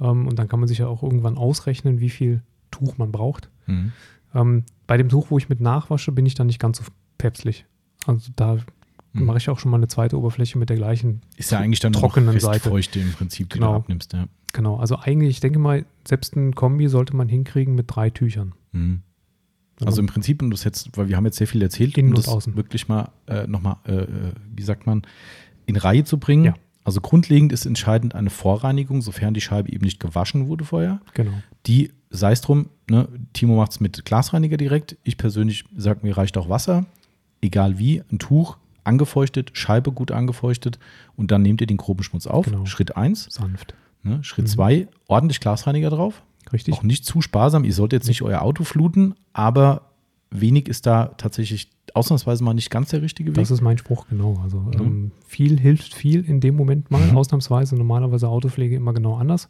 Ähm, und dann kann man sich ja auch irgendwann ausrechnen, wie viel Tuch man braucht. Mhm. Ähm, bei dem Tuch, wo ich mit nachwasche, bin ich dann nicht ganz so päpstlich. Also da Mhm. mache ich auch schon mal eine zweite Oberfläche mit der gleichen. Ist ja eigentlich dann trockenen noch Seite. Feuchte im Prinzip, die Genau. du abnimmst. Ja. Genau, also eigentlich, ich denke mal, selbst ein Kombi sollte man hinkriegen mit drei Tüchern. Mhm. Also im Prinzip, um das jetzt, weil wir haben jetzt sehr viel erzählt, Innen um und das außen. wirklich mal äh, nochmal, äh, äh, wie sagt man, in Reihe zu bringen. Ja. Also grundlegend ist entscheidend eine Vorreinigung, sofern die Scheibe eben nicht gewaschen wurde vorher. Genau. Die, sei es drum, ne, Timo macht es mit Glasreiniger direkt. Ich persönlich sage mir, reicht auch Wasser. Egal wie, ein Tuch, angefeuchtet, Scheibe gut angefeuchtet und dann nehmt ihr den groben Schmutz auf. Genau. Schritt 1. Sanft. Ne, Schritt 2, ordentlich Glasreiniger drauf. Richtig? Auch nicht zu sparsam. Ihr solltet jetzt nicht euer Auto fluten, aber wenig ist da tatsächlich ausnahmsweise mal nicht ganz der richtige Weg. Das ist mein Spruch, genau. Also Mhm. ähm, viel hilft viel in dem Moment mal, Mhm. ausnahmsweise. Normalerweise Autopflege immer genau anders.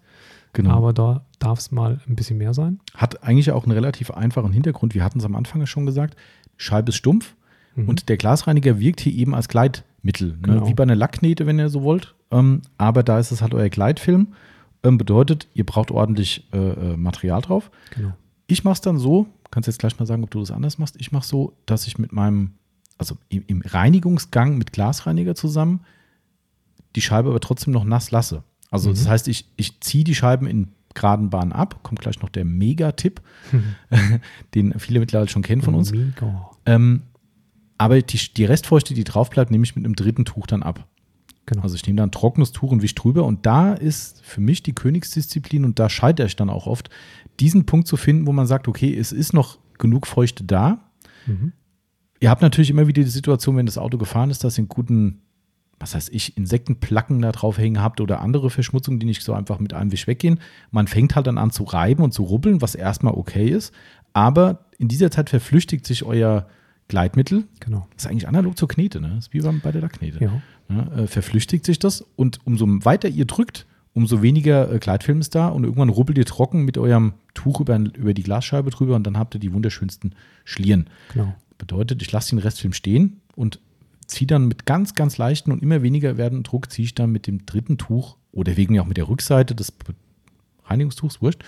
Genau. Aber da darf es mal ein bisschen mehr sein. Hat eigentlich auch einen relativ einfachen Hintergrund. Wir hatten es am Anfang schon gesagt. Scheibe ist stumpf Mhm. und der Glasreiniger wirkt hier eben als Gleitmittel. Ne? Genau. Wie bei einer Lackknete, wenn ihr so wollt. Ähm, aber da ist es halt euer Gleitfilm. Ähm, bedeutet, ihr braucht ordentlich äh, äh, Material drauf. Genau. Ich mache es dann so, kannst jetzt gleich mal sagen, ob du das anders machst. Ich mache so, dass ich mit meinem, also im, im Reinigungsgang mit Glasreiniger zusammen, die Scheibe aber trotzdem noch nass lasse. Also Mhm. das heißt, ich, ich ziehe die Scheiben in geraden Bahnen ab. Kommt gleich noch der Mega-Tipp, den viele mittlerweile schon kennen von uns. Ähm, aber die, die Restfeuchte, die drauf bleibt, nehme ich mit einem dritten Tuch dann ab. Genau. Also ich nehme dann ein trockenes Tuch und wisch drüber. Und da ist für mich die Königsdisziplin und da scheitere ich dann auch oft, diesen Punkt zu finden, wo man sagt, okay, es ist noch genug Feuchte da. Mhm. Ihr habt natürlich immer wieder die Situation, wenn das Auto gefahren ist, dass ihr einen guten, was heißt ich, Insektenplacken da drauf hängen habt oder andere Verschmutzungen, die nicht so einfach mit einem Wisch weggehen. Man fängt halt dann an zu reiben und zu rubbeln, was erstmal okay ist. Aber in dieser Zeit verflüchtigt sich euer Gleitmittel. Genau. Das ist eigentlich analog zur Knete, ne? Das ist wie bei der Lackknete Ja. ja, äh, verflüchtigt sich das und umso weiter ihr drückt, umso weniger äh, Gleitfilm ist da und irgendwann ruppelt ihr trocken mit eurem Tuch über, über die Glasscheibe drüber und dann habt ihr die wunderschönsten Schlieren. Genau. Bedeutet, ich lasse den Restfilm stehen und ziehe dann mit ganz, ganz leichten und immer weniger werdenden Druck, ziehe ich dann mit dem dritten Tuch oder wegen mir auch mit der Rückseite des Reinigungstuchs, wurscht,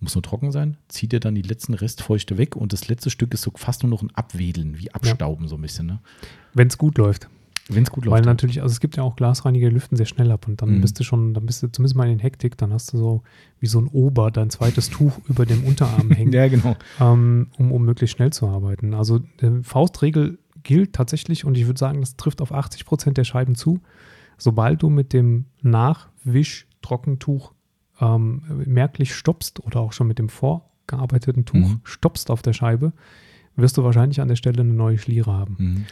muss nur trocken sein, zieht ihr dann die letzten Restfeuchte weg und das letzte Stück ist so fast nur noch ein Abwedeln, wie Abstauben so ein bisschen. Ne? Wenn es gut läuft. Wenn es gut läuft. Weil natürlich, also es gibt ja auch Glasreiniger, die lüften sehr schnell ab und dann Mhm. bist du schon, dann bist du zumindest mal in Hektik, dann hast du so wie so ein Ober, dein zweites Tuch über dem Unterarm hängen, ja, genau. ähm, um, um möglichst schnell zu arbeiten. Also äh, Faustregel gilt tatsächlich und ich würde sagen, das trifft auf 80 Prozent der Scheiben zu. Sobald du mit dem Nachwisch-Trockentuch ähm, merklich stoppst oder auch schon mit dem vorgearbeiteten Tuch Mhm. stoppst auf der Scheibe, wirst du wahrscheinlich an der Stelle eine neue Schliere haben. Mhm.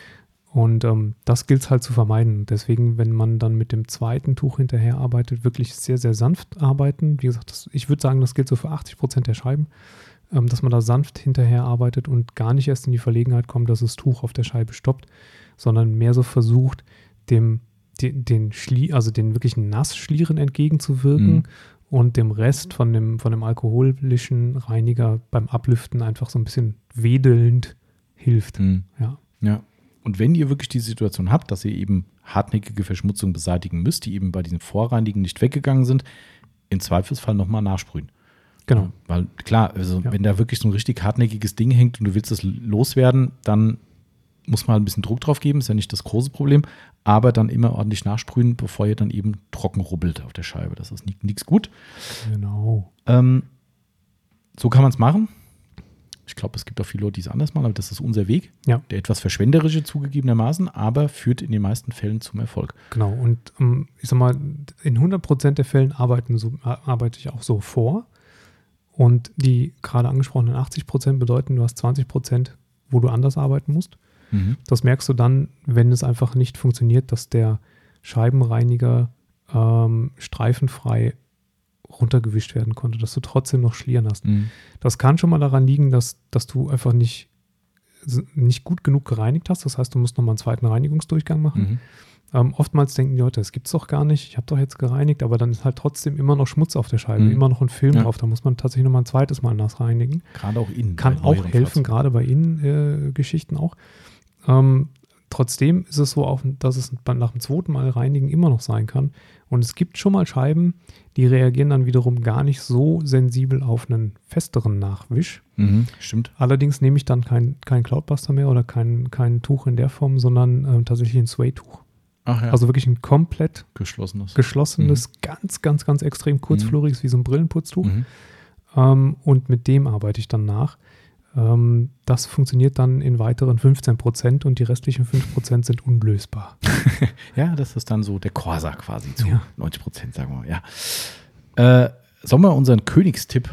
Und ähm, das gilt es halt zu vermeiden. Deswegen, wenn man dann mit dem zweiten Tuch hinterher arbeitet, wirklich sehr, sehr sanft arbeiten. Wie gesagt, das, ich würde sagen, das gilt so für 80 Prozent der Scheiben, ähm, dass man da sanft hinterher arbeitet und gar nicht erst in die Verlegenheit kommt, dass das Tuch auf der Scheibe stoppt, sondern mehr so versucht, dem, den, den Schlie also den wirklichen Nassschlieren entgegenzuwirken Mhm. und dem Rest von dem, von dem alkoholischen Reiniger beim Ablüften einfach so ein bisschen wedelnd hilft. Mhm. Ja. Ja. Und wenn ihr wirklich die Situation habt, dass ihr eben hartnäckige Verschmutzung beseitigen müsst, die eben bei diesen Vorreinigen nicht weggegangen sind, im Zweifelsfall nochmal nachsprühen. Genau. Weil klar, also Ja. wenn da wirklich so ein richtig hartnäckiges Ding hängt und du willst es loswerden, dann muss man halt ein bisschen Druck drauf geben, ist ja nicht das große Problem, aber dann immer ordentlich nachsprühen, bevor ihr dann eben trocken rubbelt auf der Scheibe. Das ist nichts gut. Genau. Ähm, so kann man es machen. Ich glaube, es gibt auch viele Leute, die es anders machen, aber das ist unser Weg. Ja. Der etwas verschwenderische zugegebenermaßen, aber führt in den meisten Fällen zum Erfolg. Genau. Und ähm, ich sag mal, in 100% der Fällen arbeiten so, ar- arbeite ich auch so vor. Und die gerade angesprochenen 80% bedeuten, du hast 20%, wo du anders arbeiten musst. Das merkst du dann, wenn es einfach nicht funktioniert, dass der Scheibenreiniger ähm, streifenfrei runtergewischt werden konnte, dass du trotzdem noch Schlieren hast. Mhm. Das kann schon mal daran liegen, dass, dass du einfach nicht, nicht gut genug gereinigt hast. Das heißt, du musst nochmal einen zweiten Reinigungsdurchgang machen. Mhm. Ähm, oftmals denken die Leute, das gibt's doch gar nicht, ich habe doch jetzt gereinigt, aber dann ist halt trotzdem immer noch Schmutz auf der Scheibe, Mhm. immer noch ein Film Ja. drauf. Da muss man tatsächlich nochmal ein zweites Mal nass reinigen. Gerade auch innen. Kann auch helfen, gerade bei Innengeschichten auch. Ähm, trotzdem ist es so, dass es nach dem zweiten Mal reinigen immer noch sein kann. Und es gibt schon mal Scheiben, die reagieren dann wiederum gar nicht so sensibel auf einen festeren Nachwisch. Mhm. Stimmt. Allerdings nehme ich dann kein, kein Cloudbuster mehr oder kein, kein Tuch in der Form, sondern ähm, tatsächlich ein Sway-Tuch. Ach ja, Also wirklich ein komplett geschlossenes. geschlossenes, ganz, ganz, ganz extrem kurzfloriges, wie so ein Brillenputztuch. Mhm. Ähm, und mit dem arbeite ich dann nach. Ähm, das funktioniert dann in weiteren 15 Prozent und die restlichen 5 Prozent sind unlösbar. Ja, das ist dann so der Corsa quasi zu Ja. 90 Prozent, sagen wir mal. Ja. Äh, sollen wir unseren Königstipp,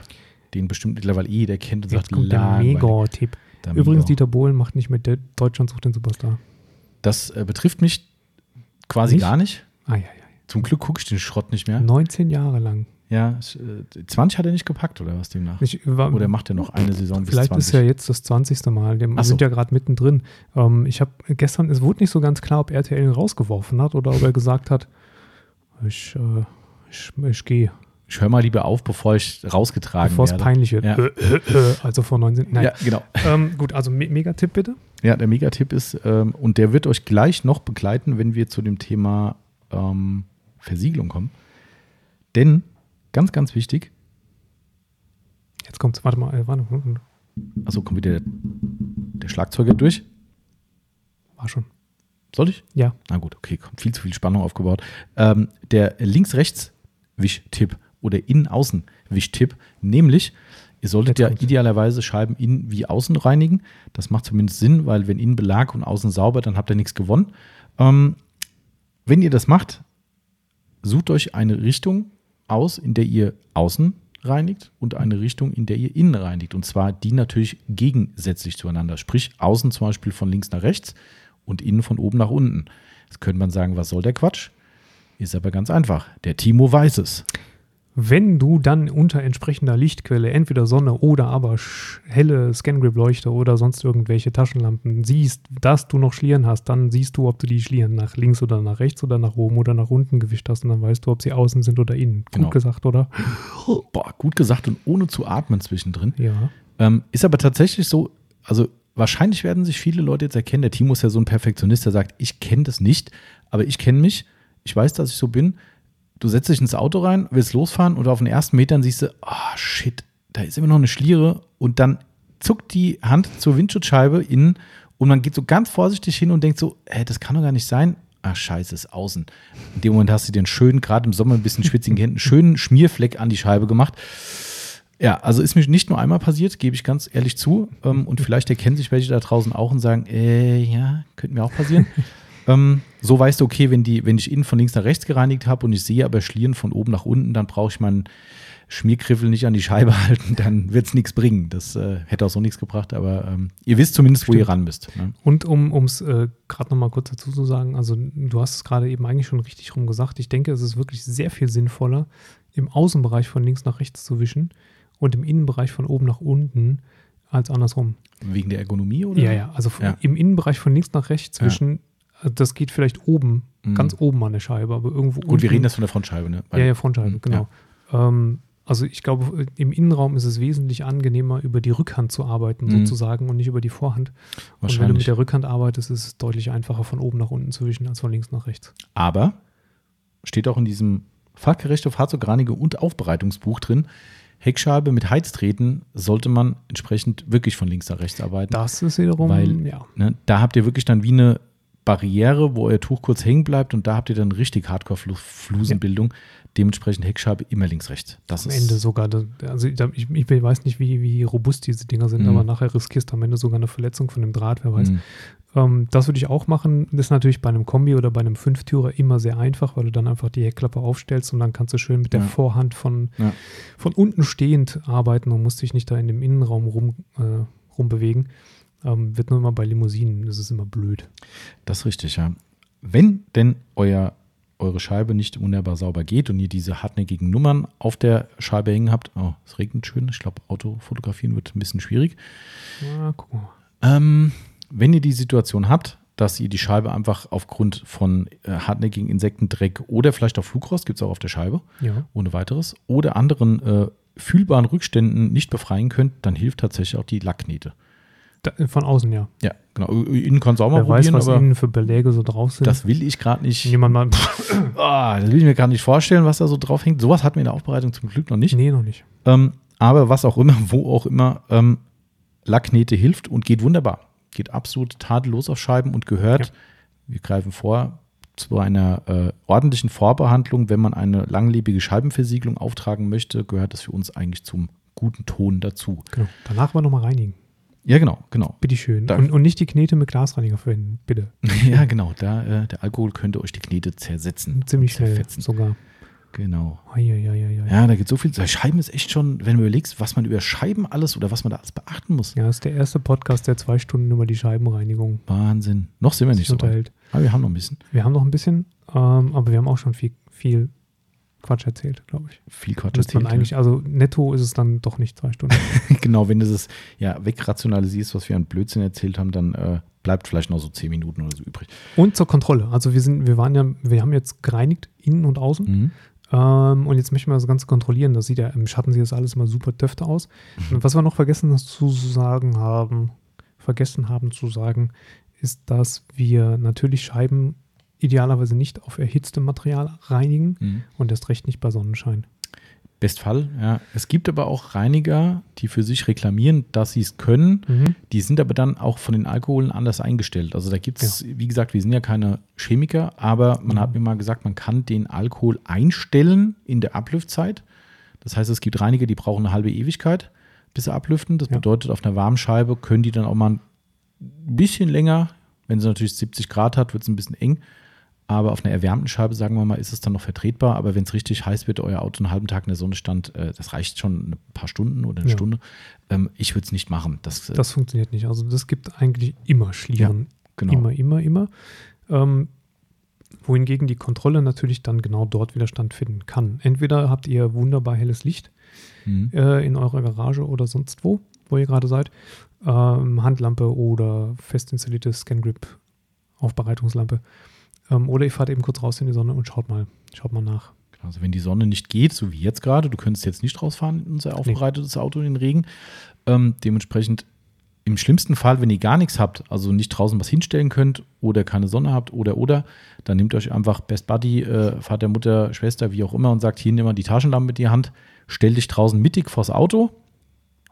den bestimmt mittlerweile eh jeder kennt und Jetzt sagt, kommt der. Mega-Tipp. Übrigens. Dieter Bohlen macht nicht mit der Deutschland sucht den Superstar. Das äh, betrifft mich quasi Nicht? gar nicht. Ah, ja, ja. Zum Glück gucke ich den Schrott nicht mehr. 19 Jahre lang. Ja, es, äh, 20 hat er nicht gepackt, oder was demnach? Ich war, Oder macht er noch eine Saison bis Vielleicht 20? ist ja jetzt das 20. Mal. Wir so. sind ja gerade mittendrin. Ähm, ich habe gestern, es wurde nicht so ganz klar, ob RTL ihn rausgeworfen hat oder ob er gesagt hat, ich, äh, ich, ich gehe, ich höre mal lieber auf, bevor ich rausgetragen bevor es werde. peinlich wird. Ja. Äh, äh, äh, also vor 19. Nein. Ja, genau. Ähm, gut, also Me Megatipp bitte. Ja, der Megatipp ist, ähm, und der wird euch gleich noch begleiten, wenn wir zu dem Thema ähm, Versiegelung kommen. Denn, ganz, ganz wichtig, Jetzt kommt's, warte mal, äh, warte, mal, also kommt wieder der, der Schlagzeuger durch. war schon. Soll ich? Ja, Na gut, okay, kommt viel zu viel Spannung aufgebaut. Ähm, der Links-Rechts-Wischtipp oder Innen-Außen-Wischtipp, nämlich, ihr solltet Jetzt ja kommt's. idealerweise Scheiben innen wie außen reinigen. Das macht zumindest Sinn, weil wenn innen Belag und außen sauber, dann habt ihr nichts gewonnen. Ähm, wenn ihr das macht, sucht euch eine Richtung aus, in der ihr außen reinigt und eine Richtung, in der ihr innen reinigt. Und zwar die natürlich gegensätzlich zueinander. Sprich, außen zum Beispiel von links nach rechts und innen von oben nach unten. Jetzt könnte man sagen, was soll der Quatsch? Ist aber ganz einfach. Der Timo weiß es. Wenn du dann unter entsprechender Lichtquelle, entweder Sonne oder aber helle Scangrip-Leuchte oder sonst irgendwelche Taschenlampen siehst, dass du noch Schlieren hast, dann siehst du, ob du die Schlieren nach links oder nach rechts oder nach oben oder nach unten gewischt hast und dann weißt du, ob sie außen sind oder innen. Genau. Gut gesagt, oder? Boah, gut gesagt und ohne zu atmen zwischendrin. Ja. Ähm, ist aber tatsächlich so, also wahrscheinlich werden sich viele Leute jetzt erkennen. Der Timo ist ja so ein Perfektionist, der sagt, ich kenne das nicht, aber ich kenne mich, ich weiß, dass ich so bin. Du setzt dich ins Auto rein, willst losfahren und auf den ersten Metern siehst du, ah shit, da ist immer noch eine Schliere und dann zuckt die Hand zur Windschutzscheibe innen und man geht so ganz vorsichtig hin und denkt so, hä, das kann doch gar nicht sein. Ah, scheiße, ist außen. In dem Moment hast du dir einen schönen, gerade im Sommer ein bisschen schwitzigen Händen, einen schönen Schmierfleck an die Scheibe gemacht. Ja, also ist mir nicht nur einmal passiert, gebe ich ganz ehrlich zu. Ähm, und vielleicht erkennen sich welche da draußen auch und sagen, äh, ja, könnte mir auch passieren. ähm, so weißt du, okay, wenn, die, wenn ich innen von links nach rechts gereinigt habe und ich sehe aber Schlieren von oben nach unten, dann brauche ich meinen Schmiergriffel nicht an die Scheibe halten, dann wird es nichts bringen. Das äh, hätte auch so nichts gebracht, aber ähm, ihr wisst zumindest, wo ihr ran müsst. Ne? Und um es äh, gerade nochmal kurz dazu zu sagen, also du hast es gerade eben eigentlich schon richtig rum gesagt. Ich denke, es ist wirklich sehr viel sinnvoller, im Außenbereich von links nach rechts zu wischen und im Innenbereich von oben nach unten als andersrum. Wegen der Ergonomie oder? Ja, ja, also Ja. im Innenbereich von links nach rechts Ja. Das geht vielleicht oben, Mhm. ganz oben an der Scheibe, aber irgendwo Gut, wir reden das von der Frontscheibe, ne? Weil- ja, ja, Frontscheibe, Mhm, genau. Ähm, also ich glaube, im Innenraum ist es wesentlich angenehmer, über die Rückhand zu arbeiten, Mhm. sozusagen, und nicht über die Vorhand. Und wenn du mit der Rückhand arbeitest, ist es deutlich einfacher, von oben nach unten zu wischen, als von links nach rechts. Aber steht auch in diesem fachgerechte Fahrzeugreinige und Aufbereitungsbuch drin, Heckscheibe mit Heiztreten sollte man entsprechend wirklich von links nach rechts arbeiten. Das ist wiederum, Weil- ja. Ne, da habt ihr wirklich dann wie eine Barriere, wo euer Tuch kurz hängen bleibt und da habt ihr dann richtig Hardcore-Flusenbildung. Dementsprechend Heckscheibe immer links rechts. Das Am ist Ende sogar, also ich, ich, ich weiß nicht, wie, wie robust diese Dinger sind, Mhm. aber nachher riskierst du am Ende sogar eine Verletzung von dem Draht, wer weiß. Mhm. Ähm, das würde ich auch machen. Das ist natürlich bei einem Kombi oder bei einem Fünftürer immer sehr einfach, weil du dann einfach die Heckklappe aufstellst und dann kannst du schön mit der Ja. Vorhand von, Ja. von unten stehend arbeiten und musst dich nicht da in dem Innenraum rum, äh, rumbewegen. Ähm, wird nur immer bei Limousinen, das ist immer blöd. Das ist richtig, ja. Wenn denn euer, eure Scheibe nicht wunderbar sauber geht und ihr diese hartnäckigen Nummern auf der Scheibe hängen habt, oh, es regnet schön, ich glaube, Autofotografieren wird ein bisschen schwierig. Ja, gucken wir mal. Ähm, wenn ihr die Situation habt, dass ihr die Scheibe einfach aufgrund von äh, hartnäckigen Insektendreck oder vielleicht auch Flugrost, gibt es auch auf der Scheibe, Ja. ohne weiteres, oder anderen äh, fühlbaren Rückständen nicht befreien könnt, dann hilft tatsächlich auch die Lackknete. Von außen, ja. Ja, genau. Innen kannst du auch mal Wer weiß, probieren, was aber innen für Beläge so drauf sind. das will ich gerade nicht. Jemand mal. Ah, das will ich mir gar nicht vorstellen, was da so drauf hängt. Sowas hatten wir in der Aufbereitung zum Glück noch nicht. nee, noch nicht. Ähm, aber was auch immer, wo auch immer, ähm, Lacknete hilft und geht wunderbar. Geht absolut tadellos auf Scheiben und gehört, Ja. wir greifen vor, zu einer äh, ordentlichen Vorbehandlung, wenn man eine langlebige Scheibenversiegelung auftragen möchte, gehört das für uns eigentlich zum guten Ton dazu. Genau. Danach aber nochmal reinigen. Ja, genau, genau. Bitteschön. Da- Und, und nicht die Knete mit Glasreiniger verwenden, bitte. ja, genau. Da, äh, der Alkohol könnte euch die Knete zersetzen. Ziemlich schnell Zerfetzen. sogar. Genau. Eieieiei. Ja, da gibt so viel. Scheiben ist echt schon, wenn du überlegst, was man über Scheiben alles oder was man da alles beachten muss. Ja, das ist der erste Podcast, der zwei Stunden über die Scheibenreinigung Wahnsinn. Noch sind wir nicht so weit. Aber wir haben noch ein bisschen. Wir haben noch ein bisschen, ähm, aber wir haben auch schon viel, viel Quatsch erzählt, glaube ich. Viel Quatsch Müsste man erzählt, eigentlich, also netto ist es dann doch nicht zwei Stunden. Genau, wenn du das ja wegrationalisierst, was wir an Blödsinn erzählt haben, dann äh, bleibt vielleicht noch so zehn Minuten oder so übrig. und zur Kontrolle. Also wir sind, wir waren ja, wir haben jetzt gereinigt, innen und außen. Mhm. Ähm, und jetzt möchten wir das Ganze kontrollieren. Das sieht ja im Schatten sieht das alles immer super döfte aus. Und was wir noch vergessen zu sagen haben, vergessen haben zu sagen, ist, dass wir natürlich Scheiben idealerweise nicht auf erhitztem Material reinigen Mhm. und erst recht nicht bei Sonnenschein. Bestfall, ja. Es gibt aber auch Reiniger, die für sich reklamieren, dass sie es können. Mhm. Die sind aber dann auch von den Alkoholen anders eingestellt. Also da gibt es, wie gesagt, wir sind ja keine Chemiker, aber man hat mir mal gesagt, man kann den Alkohol einstellen in der Ablüftzeit. Das heißt, es gibt Reiniger, die brauchen eine halbe Ewigkeit, bis sie ablüften. Das Ja. bedeutet, auf einer warmen Scheibe können die dann auch mal ein bisschen länger, wenn sie natürlich 70 Grad hat, wird es ein bisschen eng. Aber auf einer erwärmten Scheibe, sagen wir mal, ist es dann noch vertretbar. Aber wenn es richtig heiß wird, euer Auto einen halben Tag in der Sonne stand, äh, das reicht schon ein paar Stunden oder eine Ja. Stunde. Ähm, ich würde es nicht machen. Das, äh, Das funktioniert nicht. Also das gibt eigentlich immer Schlieren. genau. Immer, immer, immer. Ähm, wohingegen die Kontrolle natürlich dann genau dort Widerstand finden kann. Entweder habt ihr wunderbar helles Licht Mhm. äh, in eurer Garage oder sonst wo, wo ihr gerade seid, ähm, Handlampe oder fest installierte ScanGrip Aufbereitungslampe. Ähm, oder ihr fahrt eben kurz raus in die Sonne und schaut mal, schaut mal nach. Also wenn die Sonne nicht geht, so wie jetzt gerade, du könntest jetzt nicht rausfahren in unser aufbereitetes Auto in den Regen. Ähm, dementsprechend im schlimmsten Fall, wenn ihr gar nichts habt, also nicht draußen was hinstellen könnt oder keine Sonne habt oder oder, dann nehmt euch einfach Best Buddy, äh, Vater, Mutter, Schwester, wie auch immer und sagt, hier nimm mal die Taschenlampe mit die Hand, stell dich draußen mittig vors Auto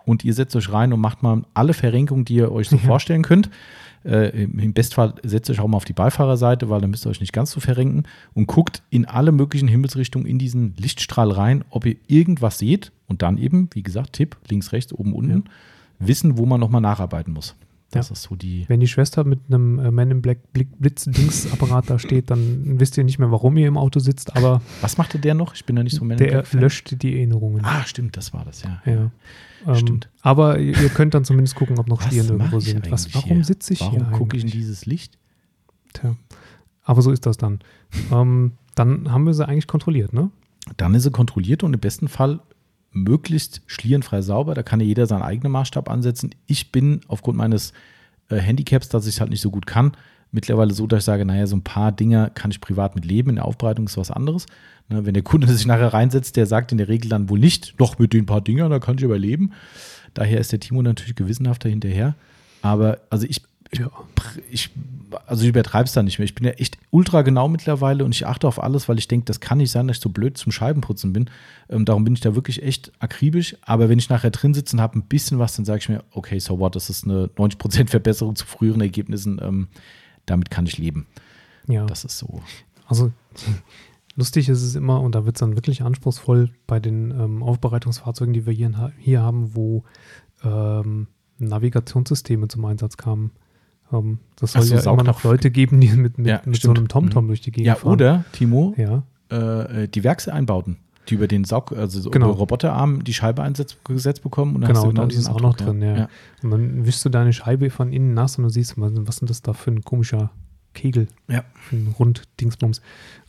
und ihr setzt euch rein und macht mal alle Verrenkungen, die ihr euch so Ja. vorstellen könnt. Äh, im, Bestfall setzt euch auch mal auf die Beifahrerseite, weil dann müsst ihr euch nicht ganz so verrenken und guckt in alle möglichen Himmelsrichtungen in diesen Lichtstrahl rein, ob ihr irgendwas seht und dann eben, wie gesagt, Tipp, links, rechts, oben, unten, wissen, wo man nochmal nacharbeiten muss. Das Ja. ist so die. Wenn die Schwester mit einem äh, Man in Black Blitz-Dings-Apparat da steht, dann wisst ihr nicht mehr, warum ihr im Auto sitzt, aber Was machte der noch? Ich bin da nicht so Man in der Black-Fan. löscht die Erinnerungen. Ah, stimmt, das war das, ja. Ja. Ähm, Stimmt. Aber ihr, könnt dann zumindest gucken, ob noch Stieren mach irgendwo sind. Was, warum hier? sitze ich hier Warum gucke ich in dieses Licht? Tja. Aber so ist das dann. ähm, dann haben wir sie eigentlich kontrolliert, ne? Dann ist sie kontrolliert und im besten Fall möglichst schlierenfrei sauber. Da kann ja jeder seinen eigenen Maßstab ansetzen. Ich bin aufgrund meines äh, Handicaps, dass ich es halt nicht so gut kann, mittlerweile so, dass ich sage, naja, so ein paar Dinger kann ich privat mit leben. In der Aufbereitung ist was anderes. Ne, wenn der Kunde sich nachher reinsetzt, der sagt in der Regel dann wohl nicht, doch mit den paar Dingern, da kann ich überleben. Daher ist der Timo natürlich gewissenhafter hinterher. Aber also ich, ich, Ja. ich also ich übertreibe es da nicht mehr. Ich bin ja echt ultra genau mittlerweile und ich achte auf alles, weil ich denke, das kann nicht sein, dass ich so blöd zum Scheibenputzen bin. Ähm, darum bin ich da wirklich echt akribisch. Aber wenn ich nachher drin sitze und habe ein bisschen was, dann sage ich mir, okay, so what, das ist eine 90% Verbesserung zu früheren Ergebnissen. Ähm, damit kann ich leben. Ja. Das ist so. Also lustig ist es immer, und da wird es dann wirklich anspruchsvoll bei den ähm, Aufbereitungsfahrzeugen, die wir hier, hier haben, wo ähm, Navigationssysteme zum Einsatz kamen. Ähm, das soll so, ja immer noch Leute geben, die mit, mit, Ja, mit so einem TomTom durch die Gegend Ja, fahren. oder, Timo, Ja, äh, die Werkseinbauten, die über den Saug, also so Genau. über Roboterarm die Scheibe eingesetzt bekommen. Und dann Genau, hast du da diesen ist auch noch drin, ja. und dann wischst du deine Scheibe von innen nass und du siehst, was, denn das da für ein komischer Kegel, Ja. für ein Rund-Dingsbums.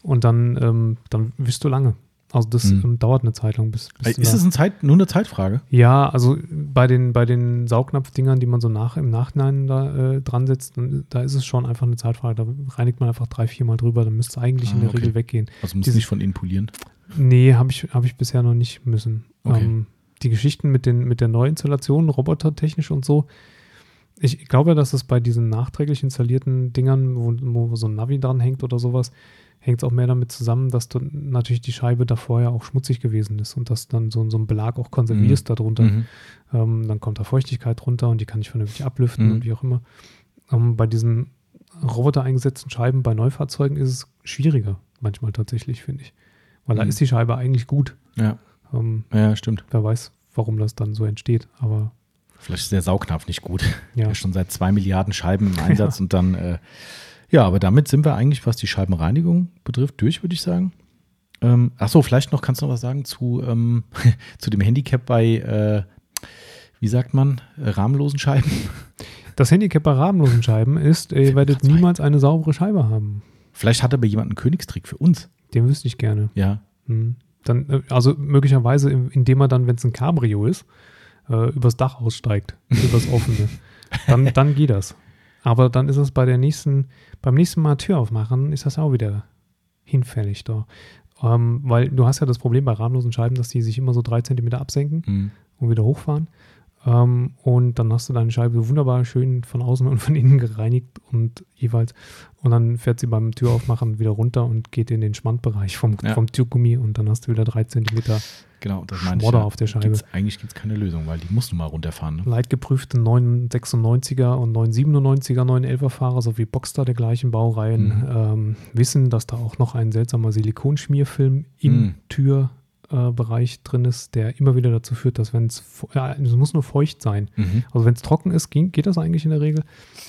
Und dann, ähm, dann wischst du lange. Also das Mhm. ähm, dauert eine Zeit lang, bis, bis du Ist es Zeit, nur eine Zeitfrage? Ja, also bei den, bei den Saugnapfdingern, die man so nach, im Nachhinein da äh, dran setzt, da ist es schon einfach eine Zeitfrage. Da reinigt man einfach drei, vier Mal drüber, dann müsste es eigentlich in Ah, der okay. Regel weggehen. Also muss Diese- nicht von innen polieren. Nee, habe ich, hab ich bisher noch nicht müssen. Okay. Ähm, die Geschichten mit, den, mit der Neuinstallation, robotertechnisch und so, ich glaube, dass es bei diesen nachträglich installierten Dingern, wo, wo so ein Navi dran hängt oder sowas, hängt es auch mehr damit zusammen, dass du natürlich die Scheibe davor ja auch schmutzig gewesen ist und dass dann so, so ein Belag auch konservierst darunter. Mhm. Ähm, dann kommt da Feuchtigkeit runter und die kann ich vernünftig ablüften Mhm. und wie auch immer. Ähm, bei diesen Roboter eingesetzten Scheiben bei Neufahrzeugen ist es schwieriger, manchmal tatsächlich, finde ich. Weil da Mhm. ist die Scheibe eigentlich gut. Ja. Ähm, ja, stimmt. wer weiß, warum das dann so entsteht. Aber Vielleicht ist der Saugnapf nicht gut. ja, Ja. schon seit zwei Milliarden Scheiben im Einsatz und dann, äh, ja, aber damit sind wir eigentlich, was die Scheibenreinigung betrifft, durch, würde ich sagen. Ähm, ach so, vielleicht noch, kannst du noch was sagen zu, ähm, zu dem Handicap bei, äh, wie sagt man, äh, rahmenlosen Scheiben? das Handicap bei rahmenlosen Scheiben ist, ihr werdet niemals eine saubere Scheibe haben. Vielleicht hat aber jemand einen Königstrick für uns. Den wüsste ich gerne. Ja. Hm. Dann, äh, also möglicherweise, in- indem er dann, wenn es ein Cabrio ist, äh, übers Dach aussteigt, übers offene. Dann, dann geht das. Aber dann ist es bei der nächsten, beim nächsten Mal Tür aufmachen, ist das auch wieder hinfällig da. Ähm, weil du hast ja das Problem bei rahmenlosen Scheiben, dass die sich immer so drei Zentimeter absenken Mhm. und wieder hochfahren. Ähm, und dann hast du deine Scheibe wunderbar schön von außen und von innen gereinigt und jeweils. Und dann fährt sie beim Türaufmachen wieder runter und geht in den Schmandbereich vom, Ja. vom Türgummi und dann hast du wieder drei Zentimeter Genau, das meine ich. Schmodder ja. auf der Scheibe. Gibt's, eigentlich gibt es keine Lösung, weil die musst du mal runterfahren. Ne? leitgeprüfte 996er und 997er, 911er Fahrer sowie Boxster der gleichen Baureihen Mhm. ähm, wissen, dass da auch noch ein seltsamer Silikonschmierfilm im Mhm. Türbereich drin ist, der immer wieder dazu führt, dass wenn es, ja, es muss nur feucht sein. Mhm. Also wenn es trocken ist, ging, geht das eigentlich in der Regel.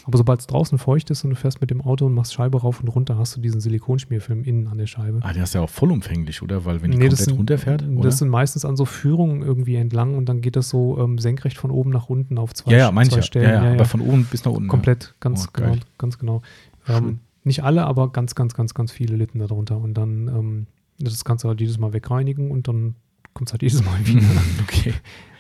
Aber sobald es draußen feucht ist und du fährst mit dem Auto und machst Scheibe rauf und runter, hast du diesen Silikonschmierfilm innen an der Scheibe. Ah, der ist ja auch vollumfänglich, oder? Weil wenn die Nee, das komplett sind, runterfährt, oder? das sind meistens an so Führungen irgendwie entlang und dann geht das so ähm, senkrecht von oben nach unten auf zwei, ja, ja, meine ich zwei ja. Stellen. ja, ja, aber von oben bis nach unten. Komplett, ganz Oh, genau, ganz genau. Ähm, nicht alle, aber ganz, ganz, ganz, ganz viele litten darunter. Und dann, ähm, das kannst du halt jedes Mal wegreinigen und dann kommt es halt jedes Mal wieder. okay.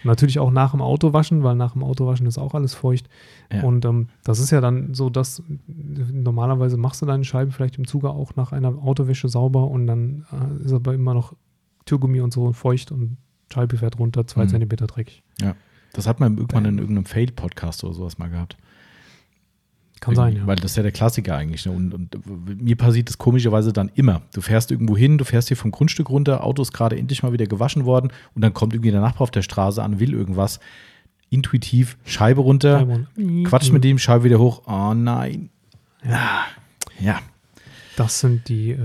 Natürlich auch nach dem Autowaschen, weil nach dem Autowaschen ist auch alles feucht. Ja. Und ähm, das ist ja dann so, dass normalerweise machst du deine Scheiben vielleicht im Zuge auch nach einer Autowäsche sauber und dann äh, ist aber immer noch Türgummi und so feucht und Scheibe fährt runter, zwei Mhm. Zentimeter dreckig. Das hat man irgendwann in Bam. irgendeinem Fail-Podcast oder sowas mal gehabt. Kann sein, ja. Weil das ist ja der Klassiker eigentlich. Ne? Und, und mir passiert das komischerweise dann immer. Du fährst irgendwo hin, du fährst hier vom Grundstück runter, Auto ist gerade endlich mal wieder gewaschen worden und dann kommt irgendwie der Nachbar auf der Straße an, will irgendwas. Intuitiv, Scheibe runter, Scheibe Quatsch mit dem, Scheibe wieder hoch. Oh nein. Ja. Ja, Das sind die äh,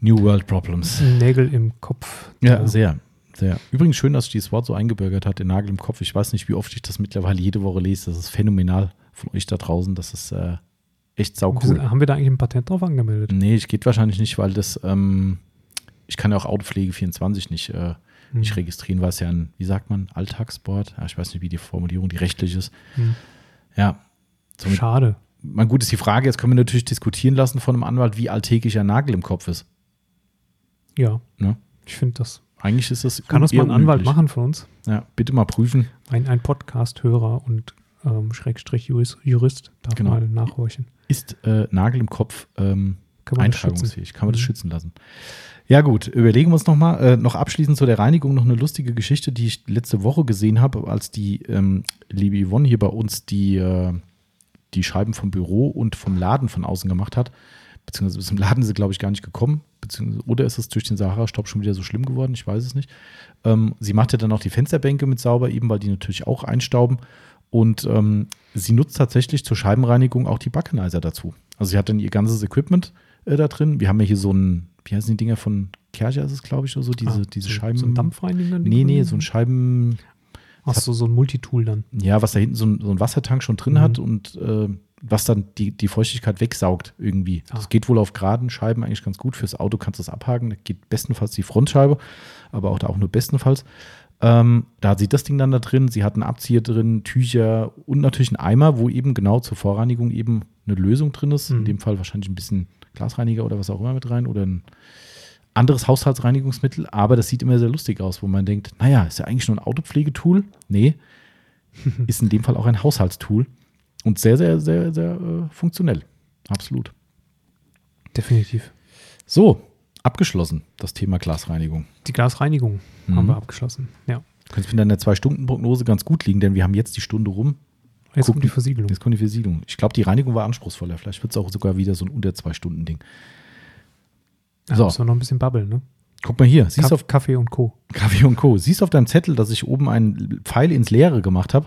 New World Problems. Nägel im Kopf. Ja, sehr, sehr. Übrigens schön, dass sich dieses Wort so eingebürgert hat, den Nagel im Kopf. Ich weiß nicht, wie oft ich das mittlerweile jede Woche lese. Das ist phänomenal von euch da draußen. Das ist äh, echt sau Wir sind- cool. Haben wir da eigentlich ein Patent drauf angemeldet? Nee, ich geht wahrscheinlich nicht, weil das, ähm, ich kann ja auch Autopflege 24 nicht, äh, nicht Hm. registrieren, weil es ja ein, wie sagt man, Alltagssport. Ja, ich weiß nicht, wie die Formulierung, die rechtlich ist. Hm. Ja. Somit, Schade. mein gut ist die Frage, jetzt können wir natürlich diskutieren lassen von einem Anwalt, wie alltäglich ein Nagel im Kopf ist. Ja. Ne? Ich finde das. Eigentlich ist das Kann das mal ein Anwalt machen von uns? Ja, bitte mal prüfen. Ein, ein Podcast-Hörer und ähm, Schrägstrich Jurist, darf Genau. mal nachhorchen. Ist äh, Nagel im Kopf ähm, Kann man das schützen? eintragungsfähig? Kann man das Mhm. schützen lassen? Ja gut, überlegen wir uns nochmal. Äh, noch abschließend zu der Reinigung noch eine lustige Geschichte, die ich letzte Woche gesehen habe, als die ähm, liebe Yvonne hier bei uns die, äh, die Scheiben vom Büro und vom Laden von außen gemacht hat. Beziehungsweise bis zum Laden ist sie, glaube ich, gar nicht gekommen. Beziehungsweise, oder ist es durch den Sahara-Stopp schon wieder so schlimm geworden? Ich weiß es nicht. Ähm, sie machte dann auch die Fensterbänke mit sauber, eben weil die natürlich auch einstauben. Und ähm, sie nutzt tatsächlich zur Scheibenreinigung auch die Backenizer dazu. Also sie hat dann ihr ganzes Equipment äh, da drin. Wir haben ja hier so ein, wie heißen die Dinger von Kercher ist es, glaube ich, oder so, diese, Ah, diese so, Scheiben. So ein Dampfreiniger? Nee, nee, so ein Scheiben, Ach so, so ein Multitool dann. ja, was da hinten so ein, so ein Wassertank schon drin Mhm. hat und äh, was dann die, die Feuchtigkeit wegsaugt irgendwie. Ah. Das geht wohl auf geraden Scheiben eigentlich ganz gut. Fürs Auto kannst du das abhaken. Da geht bestenfalls die Frontscheibe, aber auch da auch nur bestenfalls. Ähm, da hat sie das Ding dann da drin. Sie hat einen Abzieher drin, Tücher und natürlich einen Eimer, wo eben genau zur Vorreinigung eben eine Lösung drin ist. In Mhm. dem Fall wahrscheinlich ein bisschen Glasreiniger oder was auch immer mit rein oder ein anderes Haushaltsreinigungsmittel. Aber das sieht immer sehr lustig aus, wo man denkt, naja, ist ja eigentlich nur ein Autopflegetool. Nee, ist in dem Fall auch ein Haushaltstool und sehr, sehr, sehr, sehr äh, funktionell. Absolut. Definitiv. So, abgeschlossen, das Thema Glasreinigung. Die Glasreinigung Mhm. haben wir abgeschlossen. Ja. Du kannst mit deiner Zwei-Stunden-Prognose ganz gut liegen, denn wir haben jetzt die Stunde rum. Jetzt Gucken. kommt die Versiegelung. Jetzt kommt die Versiegelung. Ich glaube, die Reinigung war anspruchsvoller. Vielleicht wird es auch sogar wieder so ein unter Zwei-Stunden-Ding. Da So. müssen wir noch ein bisschen babbeln, ne? Guck mal hier, siehst du Kaff- Kaffee und Co. auf Kaffee und Co. Siehst du auf deinem Zettel, dass ich oben einen Pfeil ins Leere gemacht habe?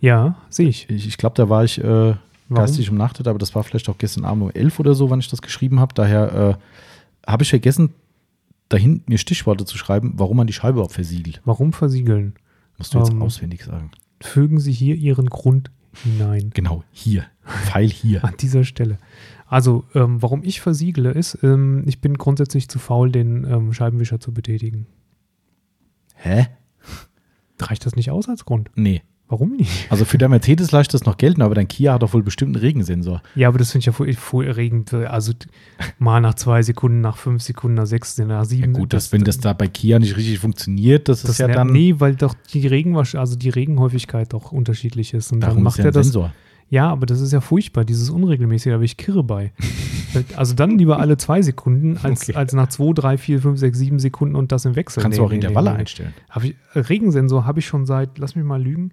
Ja, sehe ich. Ich, ich glaube, da war ich äh, geistig umnachtet, aber das war vielleicht auch gestern Abend um elf oder so, wann ich das geschrieben habe. Daher äh, habe ich vergessen, da hinten mir Stichworte zu schreiben, warum man die Scheibe überhaupt versiegelt. Warum versiegeln? Musst du jetzt Ähm. auswendig sagen. Fügen Sie hier Ihren Grund hinein. Genau, hier. Pfeil hier. An dieser Stelle. Also, ähm, warum ich versiegle, ist, ähm, ich bin grundsätzlich zu faul, den ähm, Scheibenwischer zu betätigen. Hä? Reicht das nicht aus als Grund? Nee. Warum nicht? Also für der Mercedes leicht das noch gelten, aber dein Kia hat doch wohl bestimmt einen Regensensor. Ja, aber das finde ich ja voll, voll erregend. Also mal nach zwei Sekunden, nach fünf Sekunden, nach sechs, nach Ja sieben. gut, dass, wenn das da bei Kia nicht richtig funktioniert, das, das ist ja dann, Nee, weil doch die Regenwasch, also die Regenhäufigkeit doch unterschiedlich ist. Und dann darum macht ist ja er das. Sensor. Ja, aber das ist ja furchtbar, dieses Unregelmäßige, da habe ich Kirre bei. also dann lieber alle zwei Sekunden, als, Okay. als nach zwei, drei, vier, fünf, sechs, sieben Sekunden und das im Wechsel. Kannst Nee, du auch Intervalle nee, nee. einstellen. Hab ich, äh, Regensensor habe ich schon seit, lass mich mal lügen,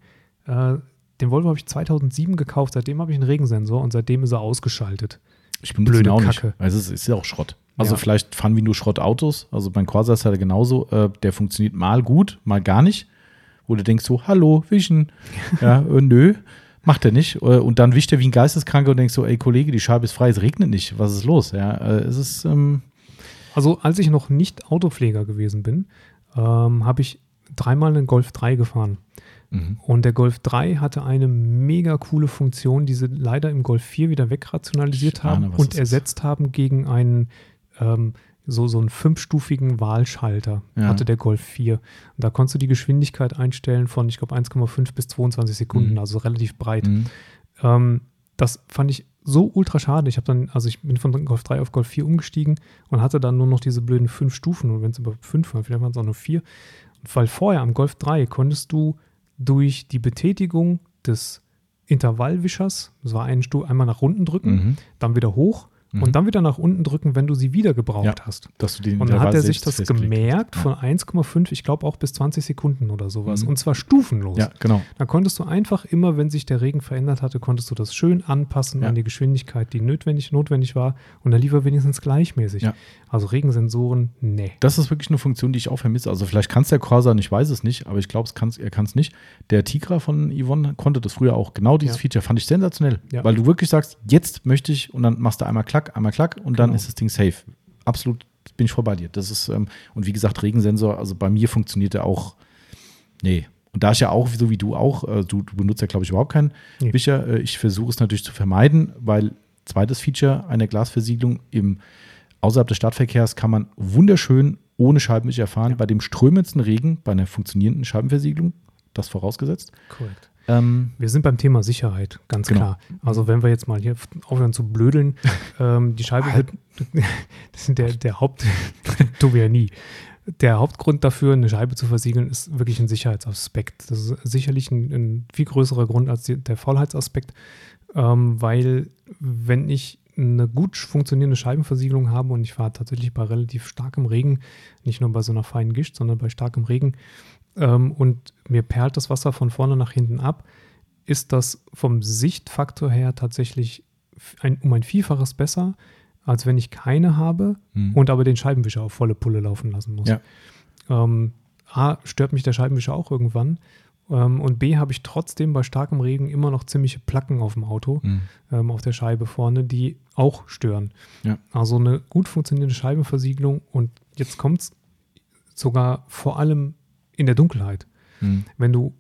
äh, den Volvo habe ich 2007 gekauft, seitdem habe ich einen Regensensor und seitdem ist er ausgeschaltet. Ich benutze Blöde ihn auch Kacke. nicht. Also es ist ja auch Schrott. Also Ja. vielleicht fahren wir nur Schrottautos. Also mein Corsa ist halt genauso. Äh, der funktioniert mal gut, mal gar nicht. Wo du denkst so, hallo, wischen. Ja, äh, nö, macht er nicht. Äh, und dann wischt er wie ein Geisteskranker und denkst so, ey Kollege, die Scheibe ist frei, es regnet nicht. Was ist los? Ja, es ist, ähm, Also als ich noch nicht Autopfleger gewesen bin, ähm, habe ich dreimal einen Golf 3 gefahren. Mhm. Und der Golf 3 hatte eine mega coole Funktion, die sie leider im Golf 4 wieder wegrationalisiert ahne, haben und das ist. ersetzt haben gegen einen ähm, so, so einen fünfstufigen Wahlschalter Ja. hatte der Golf 4. Und da konntest du die Geschwindigkeit einstellen von, ich glaube, 1,5 bis 22 Sekunden, Mhm. also relativ breit. Mhm. Ähm, das fand ich so ultra schade. Ich habe dann, also ich bin von Golf 3 auf Golf 4 umgestiegen und hatte dann nur noch diese blöden fünf Stufen. Und wenn es über fünf waren, vielleicht waren es auch nur vier. Weil vorher am Golf 3 konntest du durch die Betätigung des Intervallwischers, das war ein Stuhl, einmal nach unten drücken, Mhm. dann wieder hoch Mhm. und dann wieder nach unten drücken, wenn du sie wieder gebraucht Ja. hast. Und dann hat er sich das festgelegt hast. gemerkt von 1,5, ich glaube auch bis 20 Sekunden oder sowas. Mhm. Und zwar stufenlos. Ja, genau. Da konntest du einfach immer, wenn sich der Regen verändert hatte, konntest du das schön anpassen Ja. an die Geschwindigkeit, die notwendig, notwendig war. Und dann lief er wenigstens gleichmäßig. Ja. Also Regensensoren, nee. Das ist wirklich eine Funktion, die ich auch vermisse. Also vielleicht kann es der Corsa, ich weiß es nicht, aber ich glaube, er kann es nicht. Der Tigra von Yvonne konnte das früher auch. Genau dieses Ja. Feature fand ich sensationell. Ja. Weil du wirklich sagst, jetzt möchte ich und dann machst du einmal klack, einmal klack und dann Genau. ist das Ding safe. Absolut bin ich voll bei dir. Das ist, ähm, und wie gesagt, Regensensor, also bei mir funktioniert der auch, nee. Und da ich ja auch, so wie du auch, äh, du, du benutzt ja, glaube ich, überhaupt keinen Nee. Wischer. Äh, ich versuche es natürlich zu vermeiden, weil zweites Feature einer Glasversiegelung im außerhalb des Stadtverkehrs kann man wunderschön ohne Scheibenwischer fahren. Ja. Bei dem strömendsten Regen, bei einer funktionierenden Scheibenversiegelung, das vorausgesetzt. Korrekt. Ähm, Wir sind beim Thema Sicherheit, ganz Genau. klar. Also wenn wir jetzt mal hier aufhören zu blödeln, ähm, die Scheibe wird, das ist der, der Haupt, tun wir ja nie. Der Hauptgrund dafür, eine Scheibe zu versiegeln, ist wirklich ein Sicherheitsaspekt. Das ist sicherlich ein, ein viel größerer Grund als die, der Faulheitsaspekt, ähm, weil wenn ich eine gut funktionierende Scheibenversiegelung habe und ich fahre tatsächlich bei relativ starkem Regen, nicht nur bei so einer feinen Gischt, sondern bei starkem Regen ähm, und mir perlt das Wasser von vorne nach hinten ab, ist das vom Sichtfaktor her tatsächlich ein, um ein Vielfaches besser, als wenn ich keine habe hm. und aber den Scheibenwischer auf volle Pulle laufen lassen muss. Ja. Ähm, A, stört mich der Scheibenwischer auch irgendwann. Ähm, und B, habe ich trotzdem bei starkem Regen immer noch ziemliche Placken auf dem Auto, Hm. ähm, auf der Scheibe vorne, die auch stören. Ja. Also eine gut funktionierende Scheibenversiegelung und jetzt kommt es sogar vor allem in der Dunkelheit. Hm. Wenn du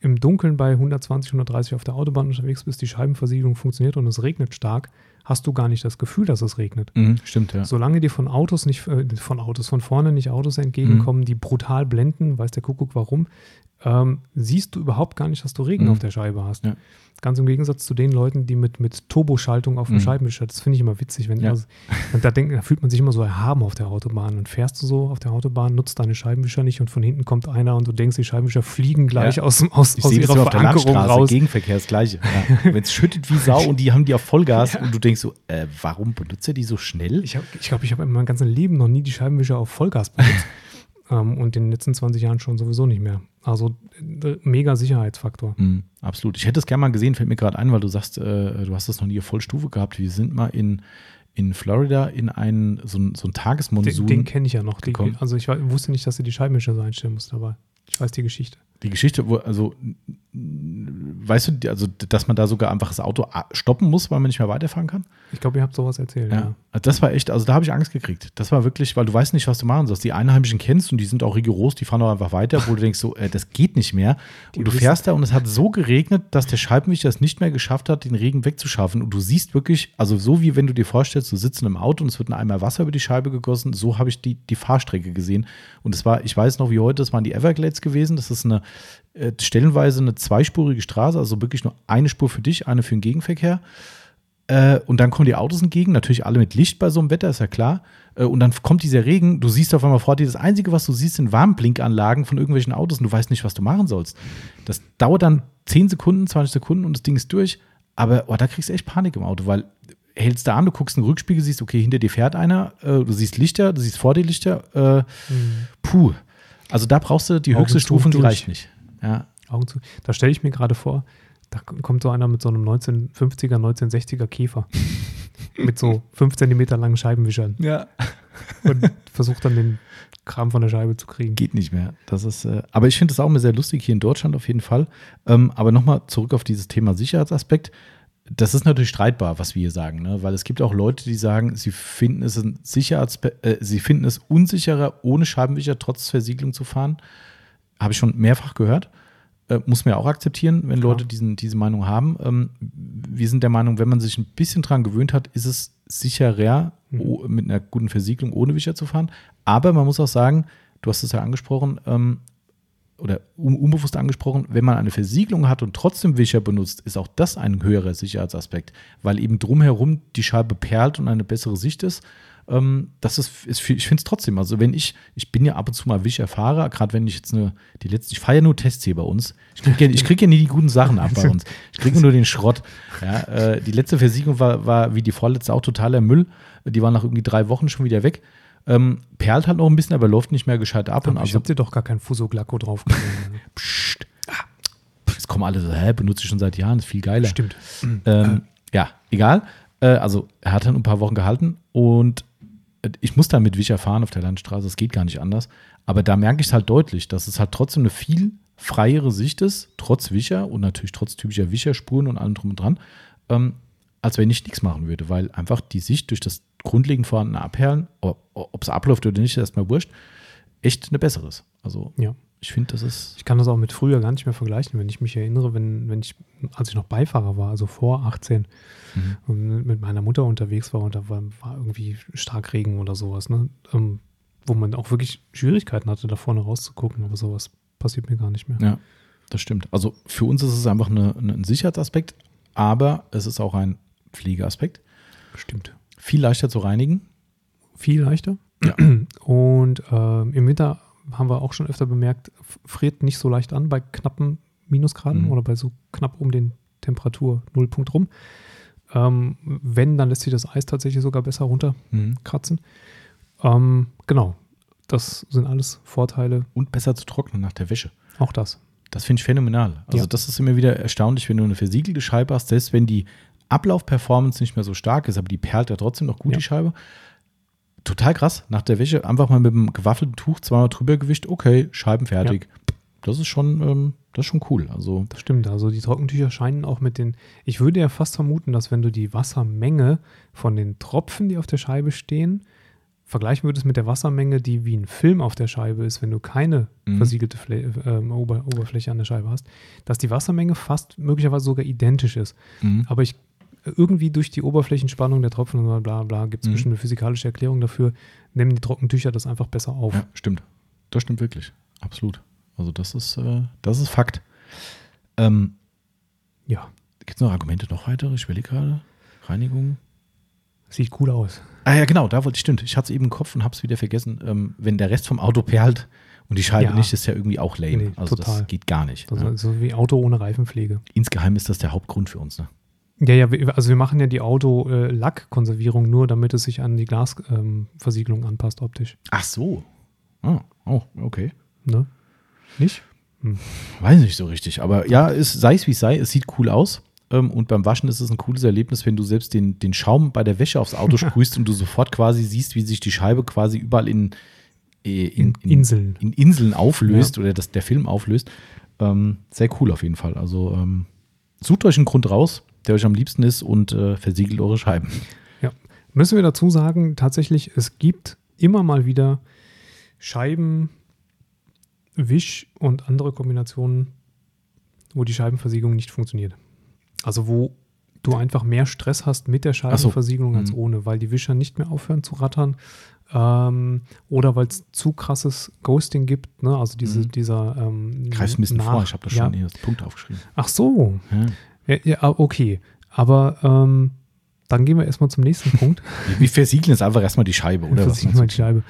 im Dunkeln bei 120, 130 auf der Autobahn unterwegs bist, die Scheibenversiegelung funktioniert und es regnet stark, hast du gar nicht das Gefühl, dass es regnet. Hm. Stimmt, ja. Solange dir von Autos nicht, äh, von Autos, von vorne nicht Autos entgegenkommen, Mhm. die brutal blenden, weiß der Kuckuck warum, ähm, siehst du überhaupt gar nicht, dass du Regen Mhm. auf der Scheibe hast. Ja. Ganz im Gegensatz zu den Leuten, die mit, mit Turboschaltung auf dem Mhm. Scheibenwischer, das finde ich immer witzig, wenn Ja. also, und da, denk, da fühlt man sich immer so erhaben auf der Autobahn und fährst du so auf der Autobahn, nutzt deine Scheibenwischer nicht und von hinten kommt einer und du denkst, die Scheibenwischer fliegen gleich Ja. aus, dem- aus, Ich aus ihrer auf der Verankerung Landstraße, raus. Gegenverkehr das Gleiche. Ja. Wenn es schüttet wie Sau und die haben die auf Vollgas und du denkst so, äh, warum benutzt er die so schnell? Ich glaube, ich, glaub, ich habe in meinem ganzen Leben noch nie die Scheibenwischer auf Vollgas benutzt. ähm, und in den letzten 20 Jahren schon sowieso nicht mehr. Also äh, mega Sicherheitsfaktor. Hm, absolut. Ich hätte es gerne mal gesehen, fällt mir gerade ein, weil du sagst, äh, du hast das noch nie Vollstufe gehabt. Wir sind mal in, in Florida in einen, so, ein- so ein Den, Tagesmonsun. den kenne ich ja noch. Die, also ich wusste nicht, dass du die Scheibenwischer so einstellen musst, aber ich weiß die Geschichte. Die Geschichte, wo, also, weißt du, also, dass man da sogar einfach das Auto a- stoppen muss, weil man nicht mehr weiterfahren kann? Ich glaube, ihr habt sowas erzählt. Ja. Ja. Also Das war echt, also da habe ich Angst gekriegt. Das war wirklich, weil du weißt nicht, was du machen sollst. Die Einheimischen kennst und die sind auch rigoros, die fahren auch einfach weiter, wo du denkst, so, äh, das geht nicht mehr. Die und du fährst da und es hat so geregnet, dass der Scheibenwischer es nicht mehr geschafft hat, den Regen wegzuschaffen. Und du siehst wirklich, also so wie wenn du dir vorstellst, du sitzt in einem Auto und es wird ein Eimer Wasser über die Scheibe gegossen, so habe ich die, die Fahrstrecke gesehen. Und es war, ich weiß noch wie heute, das waren die Everglades gewesen. Das ist eine äh, stellenweise eine zweispurige Straße, also wirklich nur eine Spur für dich, eine für den Gegenverkehr. Äh, und dann kommen die Autos entgegen, natürlich alle mit Licht bei so einem Wetter, ist ja klar. Äh, und dann kommt dieser Regen, du siehst auf einmal vor dir, das Einzige, was du siehst, sind Warnblinkanlagen von irgendwelchen Autos und du weißt nicht, was du machen sollst. Das dauert dann 10 Sekunden, 20 Sekunden und das Ding ist durch. Aber oh, da kriegst du echt Panik im Auto, weil hältst da an, du guckst in den Rückspiegel, siehst, okay, hinter dir fährt einer, äh, du siehst Lichter, du siehst vor dir Lichter. Äh, Mhm. puh. Also da brauchst du die Augen höchste Stufe die reicht nicht. Ja. Augen zu. Da stelle ich mir gerade vor, da kommt so einer mit so einem 1950er, 1960er Käfer. mit so 5 cm langen Scheibenwischern ja. und versucht dann den Kram von der Scheibe zu kriegen. Geht nicht mehr. Das ist, äh, aber ich finde es auch immer sehr lustig hier in Deutschland auf jeden Fall. Ähm, aber nochmal zurück auf dieses Thema Sicherheitsaspekt. Das ist natürlich streitbar, was wir hier sagen, ne? weil es gibt auch Leute, die sagen, sie finden es ein Sicherheitspe äh, sie finden es unsicherer, ohne Scheibenwischer trotz Versiegelung zu fahren. Habe ich schon mehrfach gehört. Äh, muss man ja auch akzeptieren, wenn Klar. Leute diesen, diese Meinung haben. Ähm, wir sind der Meinung, wenn man sich ein bisschen dran gewöhnt hat, ist es sicherer, Mhm. mit einer guten Versiegelung ohne Wischer zu fahren. Aber man muss auch sagen, du hast es ja angesprochen, ähm, oder un unbewusst angesprochen, wenn man eine Versiegelung hat und trotzdem Wischer benutzt, ist auch das ein höherer Sicherheitsaspekt, weil eben drumherum die Scheibe perlt und eine bessere Sicht ist. Ähm, das ist, ist ich finde es trotzdem, also wenn ich, ich bin ja ab und zu mal Wischerfahrer, gerade wenn ich jetzt eine, die letzte, ich fahre ja nur Tests hier bei uns. Ich kriege ja, krieg ja nie die guten Sachen ab bei uns. Ich kriege nur den Schrott. Ja, äh, die letzte Versiegelung war, war wie die vorletzte auch totaler Müll. Die war nach irgendwie drei Wochen schon wieder weg. Ähm, perlt halt noch ein bisschen, aber läuft nicht mehr gescheit ab. Aber und ich also, habe dir doch gar kein Fuso-Glacko drauf Psst. Jetzt kommen alle so, hä, benutze ich schon seit Jahren, ist viel geiler. Stimmt. Ähm, ja, egal. Äh, also er hat dann ein paar Wochen gehalten und ich muss dann mit Wischer fahren auf der Landstraße, es geht gar nicht anders. Aber da merke ich es halt deutlich, dass es halt trotzdem eine viel freiere Sicht ist, trotz Wischer und natürlich trotz typischer Wischerspuren und allem drum und dran, ähm, als wenn ich nichts machen würde, weil einfach die Sicht durch das grundlegend vorhandene Abperlen, ob es abläuft oder nicht, erstmal wurscht, echt eine bessere ist. Also Ja. Ich finde, das ist. Ich kann das auch mit früher gar nicht mehr vergleichen, wenn ich mich erinnere, wenn, wenn ich, als ich noch Beifahrer war, also vor 18, Mhm. und mit meiner Mutter unterwegs war und da war, war irgendwie Starkregen oder sowas, ne? Ähm, wo man auch wirklich Schwierigkeiten hatte, da vorne rauszugucken, aber sowas passiert mir gar nicht mehr. Ja, das stimmt. Also für uns ist es einfach eine, eine, ein Sicherheitsaspekt, aber es ist auch ein Pflegeaspekt. Stimmt. Viel leichter zu reinigen. Viel leichter. Ja. Und ähm, im Winter haben wir auch schon öfter bemerkt, friert nicht so leicht an bei knappen Minusgraden Mhm. oder bei so knapp um den Temperatur-Nullpunkt rum. Ähm, wenn, dann lässt sich das Eis tatsächlich sogar besser runterkratzen. Ähm, genau. Das sind alles Vorteile. Und besser zu trocknen nach der Wäsche. Auch das. Das finde ich phänomenal. Also Ja. das ist immer wieder erstaunlich, wenn du eine versiegelte Scheibe hast, selbst wenn die Ablaufperformance nicht mehr so stark ist, aber die perlt ja trotzdem noch gut, Ja. die Scheibe. Total krass. Nach der Wäsche einfach mal mit einem gewaffelten Tuch zweimal drüber gewischt, okay, Scheiben fertig. Das ist schon, ähm, das ist schon cool. Also Das stimmt. Also die Trockentücher scheinen auch mit den. Ich würde ja fast vermuten, dass wenn du die Wassermenge von den Tropfen, die auf der Scheibe stehen, vergleichen würdest mit der Wassermenge, die wie ein Film auf der Scheibe ist, wenn du keine Mhm. versiegelte Fle ähm, Ober Oberfläche an der Scheibe hast, dass die Wassermenge fast möglicherweise sogar identisch ist. mhm. Aber ich irgendwie durch die Oberflächenspannung der Tropfen und bla bla gibt es Mhm. bestimmt eine physikalische Erklärung dafür, nehmen die Trockentücher das einfach besser auf. Ja, stimmt. Das stimmt wirklich. Absolut. Also das ist, äh, das ist Fakt. Ähm, ja. Gibt es noch Argumente noch weitere? Ich überlege gerade. Reinigung. Sieht cool aus. Ah ja, genau, da wollte ich, stimmt. Ich hatte es eben im Kopf und habe es wieder vergessen. Ähm, wenn der Rest vom Auto perlt und die Scheibe Ja. nicht, ist ja irgendwie auch lame. Nee, also total. das geht gar nicht. Also, ne? so wie Auto ohne Reifenpflege. Insgeheim ist das der Hauptgrund für uns. Ne? Ja, ja, also wir machen ja die Auto-Lackkonservierung nur, damit es sich an die Glasversiegelung anpasst optisch. Ach so. Ah, oh, okay. Ne? Nicht? Weiß nicht so richtig. Aber ja, es, sei es wie es sei, es sieht cool aus. Ähm, und beim Waschen ist es ein cooles Erlebnis, wenn du selbst den, den Schaum bei der Wäsche aufs Auto sprühst und du sofort quasi siehst, wie sich die Scheibe quasi überall in, äh, in, In Inseln. in Inseln auflöst oder dass der Film auflöst. Ähm, sehr cool auf jeden Fall. Also ähm, sucht euch einen Grund raus, der euch am liebsten ist und äh, versiegelt eure Scheiben. Ja. Müssen wir dazu sagen, tatsächlich, es gibt immer mal wieder Scheiben, Wisch und andere Kombinationen, wo die Scheibenversiegelung nicht funktioniert. Also wo du einfach mehr Stress hast mit der Scheibenversiegelung als Mhm. ohne, weil die Wischer nicht mehr aufhören zu rattern ähm, oder weil es zu krasses Ghosting gibt, ne? also diese, Mhm. dieser ähm, Greif's ein bisschen nach- vor, ich habe das ja. schon hier als Punkt aufgeschrieben. Ach so, Ja. Ja, ja, okay. Aber ähm, dann gehen wir erstmal zum nächsten Punkt. Wir, wir versiegeln jetzt einfach erstmal die Scheibe, oder? was Versiegeln wir meinst die Scheibe.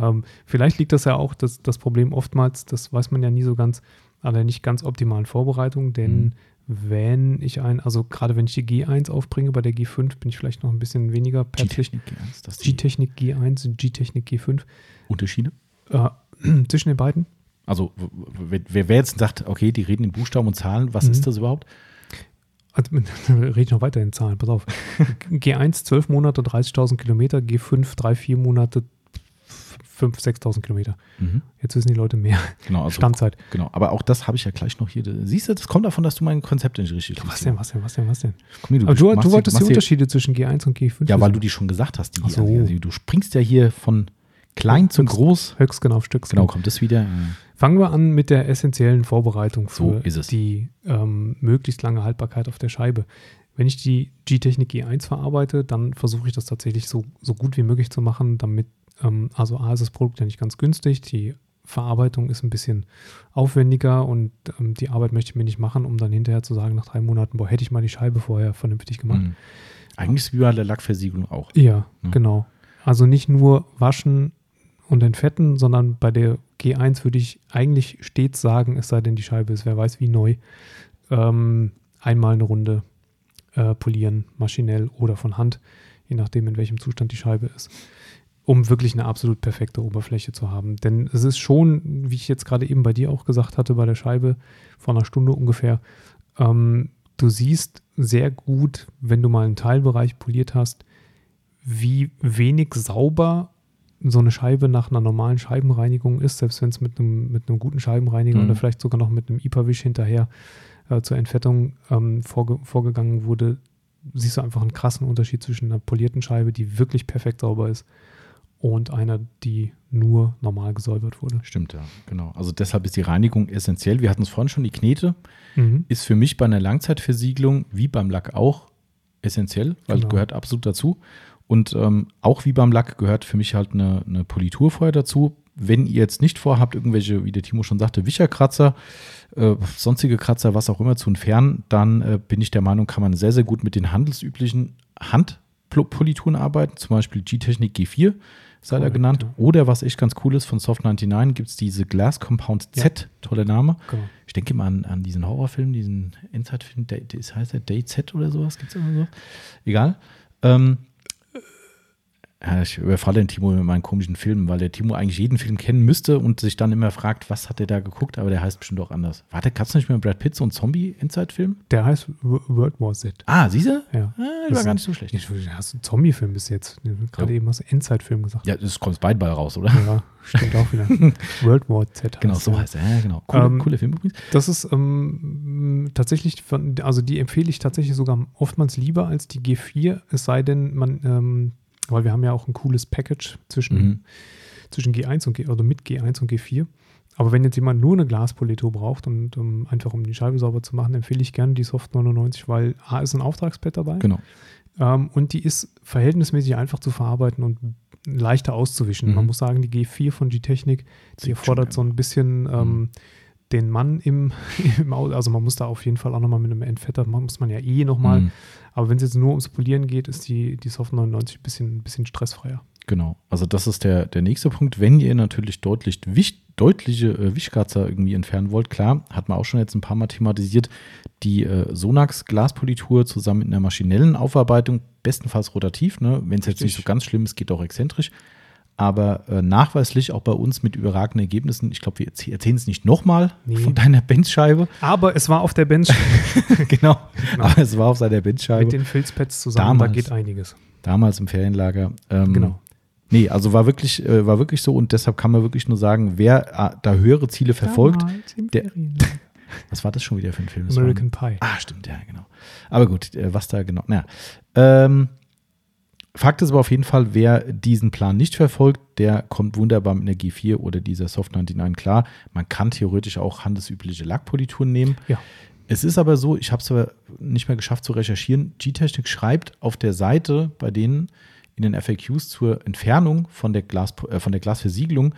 Ähm, vielleicht liegt das ja auch, das, das Problem oftmals, das weiß man ja nie so ganz, an der nicht ganz optimalen Vorbereitung, denn Mhm. wenn ich ein, also gerade wenn ich die G1 aufbringe, bei der G5 bin ich vielleicht noch ein bisschen weniger päpstlich. G-Technik, ja, ist das die G-Technik G1 und G-Technik G5. Unterschiede? Äh, zwischen den beiden? Also, wer, wer jetzt sagt, okay, die reden in Buchstaben und Zahlen, was Mhm. ist das überhaupt? Also, rede ich noch weiter in Zahlen, pass auf. G1 12 Monate, 30.000 Kilometer, G5 3, 4 Monate, 5.000, 6.000 Kilometer. Mhm. Jetzt wissen die Leute mehr. Genau, also, Standzeit. genau. Aber auch das habe ich ja gleich noch hier. Siehst du, das kommt davon, dass du mein Konzept nicht richtig Was denn, was denn, was denn, was denn? Komm hier, Aber du, du wolltest die Unterschiede zwischen G1 und G5 Ja, weil du die schon gesagt hast. Die, so. also, du springst ja hier von klein zu Höchst- groß. Höchstgen auf Stücksken. Genau, kommt das wieder. Fangen wir an mit der essentiellen Vorbereitung So für es. die ähm, möglichst lange Haltbarkeit auf der Scheibe. Wenn ich die G-Technik G1 verarbeite, dann versuche ich das tatsächlich so, so gut wie möglich zu machen, damit, ähm, also A ist das Produkt ja nicht ganz günstig, die Verarbeitung ist ein bisschen aufwendiger und ähm, die Arbeit möchte ich mir nicht machen, um dann hinterher zu sagen, nach drei Monaten, boah, hätte ich mal die Scheibe vorher vernünftig gemacht. Mhm. Eigentlich ist es wie bei der Lackversiegelung auch. Ja, Ja. genau. Also nicht nur waschen und entfetten, sondern bei der G1 würde ich eigentlich stets sagen, es sei denn, die Scheibe ist, wer weiß wie neu, ähm, einmal eine Runde äh, polieren, maschinell oder von Hand, je nachdem, in welchem Zustand die Scheibe ist, um wirklich eine absolut perfekte Oberfläche zu haben. Denn es ist schon, wie ich jetzt gerade eben bei dir auch gesagt hatte, bei der Scheibe vor einer Stunde ungefähr, ähm, du siehst sehr gut, wenn du mal einen Teilbereich poliert hast, wie wenig sauber so eine Scheibe nach einer normalen Scheibenreinigung ist, selbst wenn es mit einem, mit einem guten Scheibenreiniger Mhm. oder vielleicht sogar noch mit einem IPA-Wisch hinterher äh, zur Entfettung ähm, vorge vorgegangen wurde, siehst du einfach einen krassen Unterschied zwischen einer polierten Scheibe, die wirklich perfekt sauber ist, und einer, die nur normal gesäubert wurde. Stimmt, ja, genau. Also deshalb ist die Reinigung essentiell. Wir hatten es vorhin schon, die Knete Mhm. ist für mich bei einer Langzeitversiegelung, wie beim Lack auch, essentiell, weil Genau. gehört absolut dazu. Und ähm, auch wie beim Lack gehört für mich halt eine, eine Politur vorher dazu. Wenn ihr jetzt nicht vorhabt, irgendwelche, wie der Timo schon sagte, Wicherkratzer, äh, sonstige Kratzer, was auch immer zu entfernen, dann äh, bin ich der Meinung, kann man sehr, sehr gut mit den handelsüblichen Handpolituren arbeiten, zum Beispiel G-Technik G4 sei da genannt. ja. Oder was echt ganz cool ist, von Soft 99 gibt es diese Glass Compound Z, toller Name. Genau. Ich denke mal an, an diesen Horrorfilm, diesen Day- das heißt der Day Z oder sowas, gibt es immer so? Egal. Ähm, ja, ich überfalle den Timo mit meinen komischen Filmen, weil der Timo eigentlich jeden Film kennen müsste und sich dann immer fragt, was hat der da geguckt, aber der heißt bestimmt auch anders. Warte, gab es nicht mehr Brad Pitt so einen Zombie-Endzeitfilm? Der heißt World War Z. Ah, siehst du? Ja. Ah, Das war gar nicht so schlecht. Ich, hast du einen Zombie-Film bis jetzt? Gerade Ja. eben hast du Endzeitfilm gesagt. Ja, das kommt beide bei raus, oder? Ja, stimmt auch wieder. World War Z. Genau, heißt so der. heißt er. Ja, genau. Coole, Ähm, cooler Film übrigens. Das ist ähm, tatsächlich, von, also die empfehle ich tatsächlich sogar oftmals lieber als die G4, es sei denn, man, ähm, weil wir haben ja auch ein cooles Package zwischen, Mhm. zwischen G1 und G, oder mit G1 und G4. Aber wenn jetzt jemand nur eine Glaspolitur braucht und um, einfach um die Scheibe sauber zu machen, empfehle ich gerne die Soft 99, weil A ist ein Auftragspad dabei Genau. ähm, und die ist verhältnismäßig einfach zu verarbeiten und leichter auszuwischen. Mhm. Man muss sagen, die G4 von G-Technik, die erfordert so ein bisschen ähm, Mhm. Den Mann im, im Auto. Also man muss da auf jeden Fall auch nochmal mit einem Entfetter, muss man ja eh nochmal. Mhm. Aber wenn es jetzt nur ums Polieren geht, ist die, die Soft 99 ein bisschen, ein bisschen stressfreier. Genau. Also das ist der, der nächste Punkt. Wenn ihr natürlich deutlich, wich, deutliche äh, Wischkratzer irgendwie entfernen wollt, klar, hat man auch schon jetzt ein paar Mal thematisiert, die äh, Sonax Glaspolitur zusammen mit einer maschinellen Aufarbeitung, bestenfalls rotativ, ne? wenn es jetzt nicht so ganz schlimm ist, geht auch exzentrisch. Aber äh, nachweislich auch bei uns mit überragenden Ergebnissen. Ich glaube, wir erzäh- erzählen es nicht nochmal Nee. von deiner Benchscheibe. Aber es war auf der Bench genau. Genau. Aber es war auf seiner mit Benchscheibe. den Filzpads zusammen, da Damals. geht einiges. Damals im Ferienlager. Ähm, Genau. Nee, also war wirklich, äh, war wirklich so und deshalb kann man wirklich nur sagen, wer äh, da höhere Ziele verfolgt, der- was war das schon wieder für ein Film? American Pie. ah, stimmt, ja, genau. Aber gut, äh, was da genau, naja. Ähm, Fakt ist aber auf jeden Fall, wer diesen Plan nicht verfolgt, der kommt wunderbar mit einer G4 oder dieser Soft 99 klar. Man kann theoretisch auch handelsübliche Lackpolituren nehmen. Ja. Es ist aber so, ich habe es aber nicht mehr geschafft zu recherchieren. G-Technik schreibt auf der Seite bei denen in den FAQs zur Entfernung von der, Glas, äh, von der Glasversiegelung,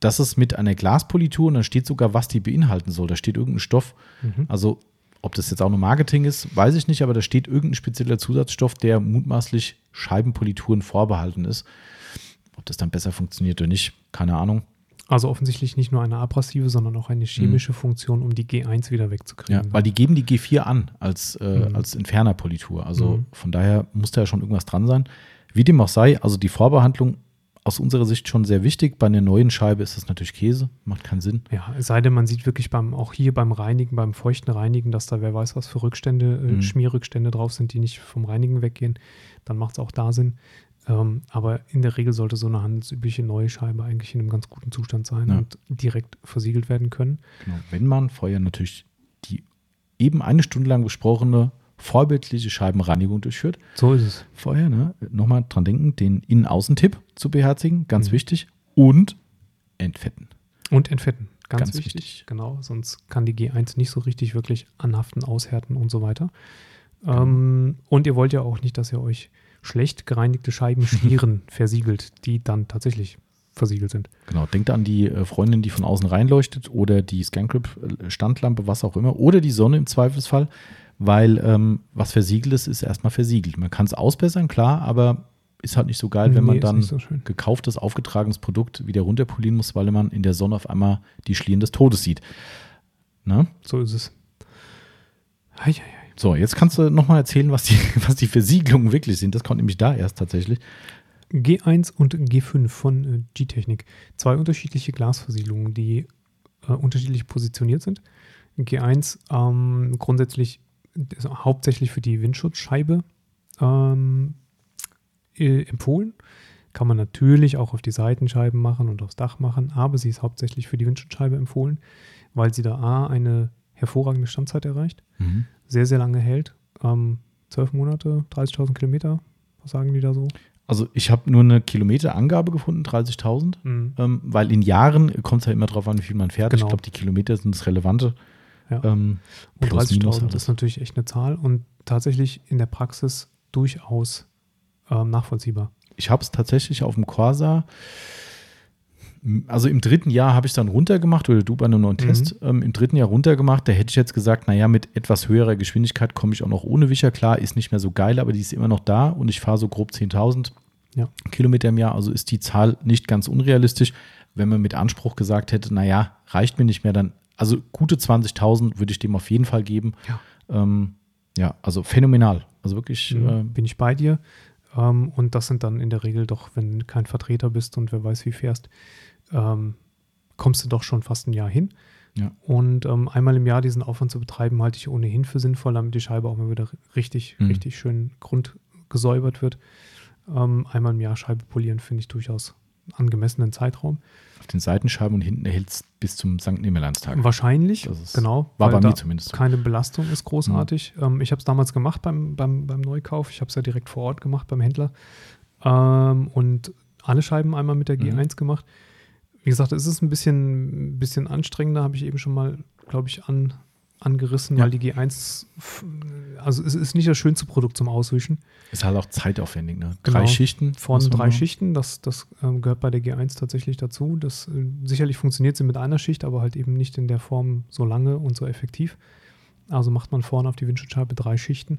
dass es mit einer Glaspolitur und da steht sogar, was die beinhalten soll. Da steht irgendein Stoff. Mhm. Also, ob das jetzt auch nur Marketing ist, weiß ich nicht, aber da steht irgendein spezieller Zusatzstoff, der mutmaßlich Scheibenpolituren vorbehalten ist. Ob das dann besser funktioniert oder nicht, keine Ahnung. Also offensichtlich nicht nur eine abrasive, sondern auch eine chemische Funktion, um die G1 wieder Ja, wegzukriegen. weil die geben die G4 an als, äh, Mhm. als Entfernerpolitur. Also Mhm. von daher muss da ja schon irgendwas dran sein. Wie dem auch sei, also die Vorbehandlung aus unserer Sicht schon sehr wichtig. Bei einer neuen Scheibe ist das natürlich Käse, macht keinen Sinn. Ja, es sei denn, man sieht wirklich beim, auch hier beim Reinigen, beim feuchten Reinigen, dass da wer weiß was für Rückstände, äh, Mhm. Schmierrückstände drauf sind, die nicht vom Reinigen weggehen, dann macht es auch da Sinn. Ähm, aber in der Regel sollte so eine handelsübliche neue Scheibe eigentlich in einem ganz guten Zustand sein Ja. und direkt versiegelt werden können. Genau. Wenn man vorher natürlich die eben eine Stunde lang besprochene vorbildliche Scheibenreinigung durchführt, So ist es. vorher ne, nochmal dran denken, den Innen-Außen-Tipp zu beherzigen, ganz Mhm. wichtig, und entfetten. Und entfetten. Ganz, Ganz wichtig. wichtig. Genau, sonst kann die G1 nicht so richtig wirklich anhaften, aushärten und so weiter. Genau. Ähm, und ihr wollt ja auch nicht, dass ihr euch schlecht gereinigte Scheiben Schlieren versiegelt, die dann tatsächlich versiegelt sind. Genau, denkt an die äh, Freundin, die von außen reinleuchtet oder die Scancrip-Standlampe, was auch immer, oder die Sonne im Zweifelsfall, weil ähm, was versiegelt ist, ist erstmal versiegelt. Man kann es ausbessern, klar, aber ist halt nicht so geil, wenn Nee, man dann so gekauftes, aufgetragenes Produkt wieder runterpolieren muss, weil man in der Sonne auf einmal die Schlieren des Todes sieht. Ne? So ist es. Ei, ei, ei. So, jetzt kannst du nochmal erzählen, was die, was die Versiegelungen wirklich sind. Das kommt nämlich da erst tatsächlich. G1 und G5 von äh, G-Technik. Zwei unterschiedliche Glasversiegelungen, die äh, unterschiedlich positioniert sind. G1 ähm, grundsätzlich also hauptsächlich für die Windschutzscheibe ähm, äh, empfohlen. Kann man natürlich auch auf die Seitenscheiben machen und aufs Dach machen, aber sie ist hauptsächlich für die Windschutzscheibe empfohlen, weil sie da A eine hervorragende Standzeit erreicht, sehr, sehr lange hält. Ähm, 12 Monate, 30.000 Kilometer, was sagen die da so? Also ich habe nur eine Kilometerangabe gefunden, 30.000. Ähm, weil in Jahren kommt es ja immer drauf an, wie viel man fährt. Genau. Ich glaube, die Kilometer sind das Relevante. Ja. Ähm, Und plus, minus 30.000 alles. ist natürlich echt eine Zahl und tatsächlich in der Praxis durchaus ähm, nachvollziehbar. Ich habe es tatsächlich auf dem Corsa, also im dritten Jahr habe ich dann runtergemacht oder du bei einem neuen Mhm. Test, ähm, im dritten Jahr runtergemacht. Da hätte ich jetzt gesagt, naja, mit etwas höherer Geschwindigkeit komme ich auch noch ohne Wischer klar, ist nicht mehr so geil, aber die ist immer noch da und ich fahre so grob 10.000 Ja. Kilometer im Jahr, also ist die Zahl nicht ganz unrealistisch. Wenn man mit Anspruch gesagt hätte, naja, reicht mir nicht mehr, dann, also gute 20.000 würde ich dem auf jeden Fall geben. Ja. Ähm, ja, also phänomenal. Also wirklich, Mhm. äh, Bin ich bei dir. Ähm, und das sind dann in der Regel doch, wenn du kein Vertreter bist und wer weiß, wie fährst, ähm, kommst du doch schon fast ein Jahr hin. Ja. Und ähm, einmal im Jahr diesen Aufwand zu betreiben, halte ich ohnehin für sinnvoll, damit die Scheibe auch mal wieder richtig, Mhm. richtig schön grundgesäubert wird. Ähm, einmal im Jahr Scheibe polieren finde ich durchaus einen angemessenen Zeitraum. auf den Seitenscheiben und hinten erhält es bis zum St. Nimmerlandstag. Wahrscheinlich, ist- genau. War bei mir zumindest. Keine Belastung ist großartig. Ähm, ich habe es damals gemacht beim, beim, beim Neukauf. Ich habe es ja direkt vor Ort gemacht beim Händler. Ähm, und alle Scheiben einmal mit der Mhm. G1 gemacht. Wie gesagt, es ist ein bisschen, bisschen anstrengender, habe ich eben schon mal, glaube ich, an, angerissen, Ja. weil die G1, f- also es ist nicht das schönste Produkt zum Auswischen. Ist halt auch zeitaufwendig, ne? Genau. Drei Schichten. Vorne drei machen. Schichten, das, das ähm, gehört bei der G1 tatsächlich dazu. Das, äh, sicherlich funktioniert sie mit einer Schicht, aber halt eben nicht in der Form so lange und so effektiv. Also macht man vorne auf die Windschutzscheibe drei Schichten.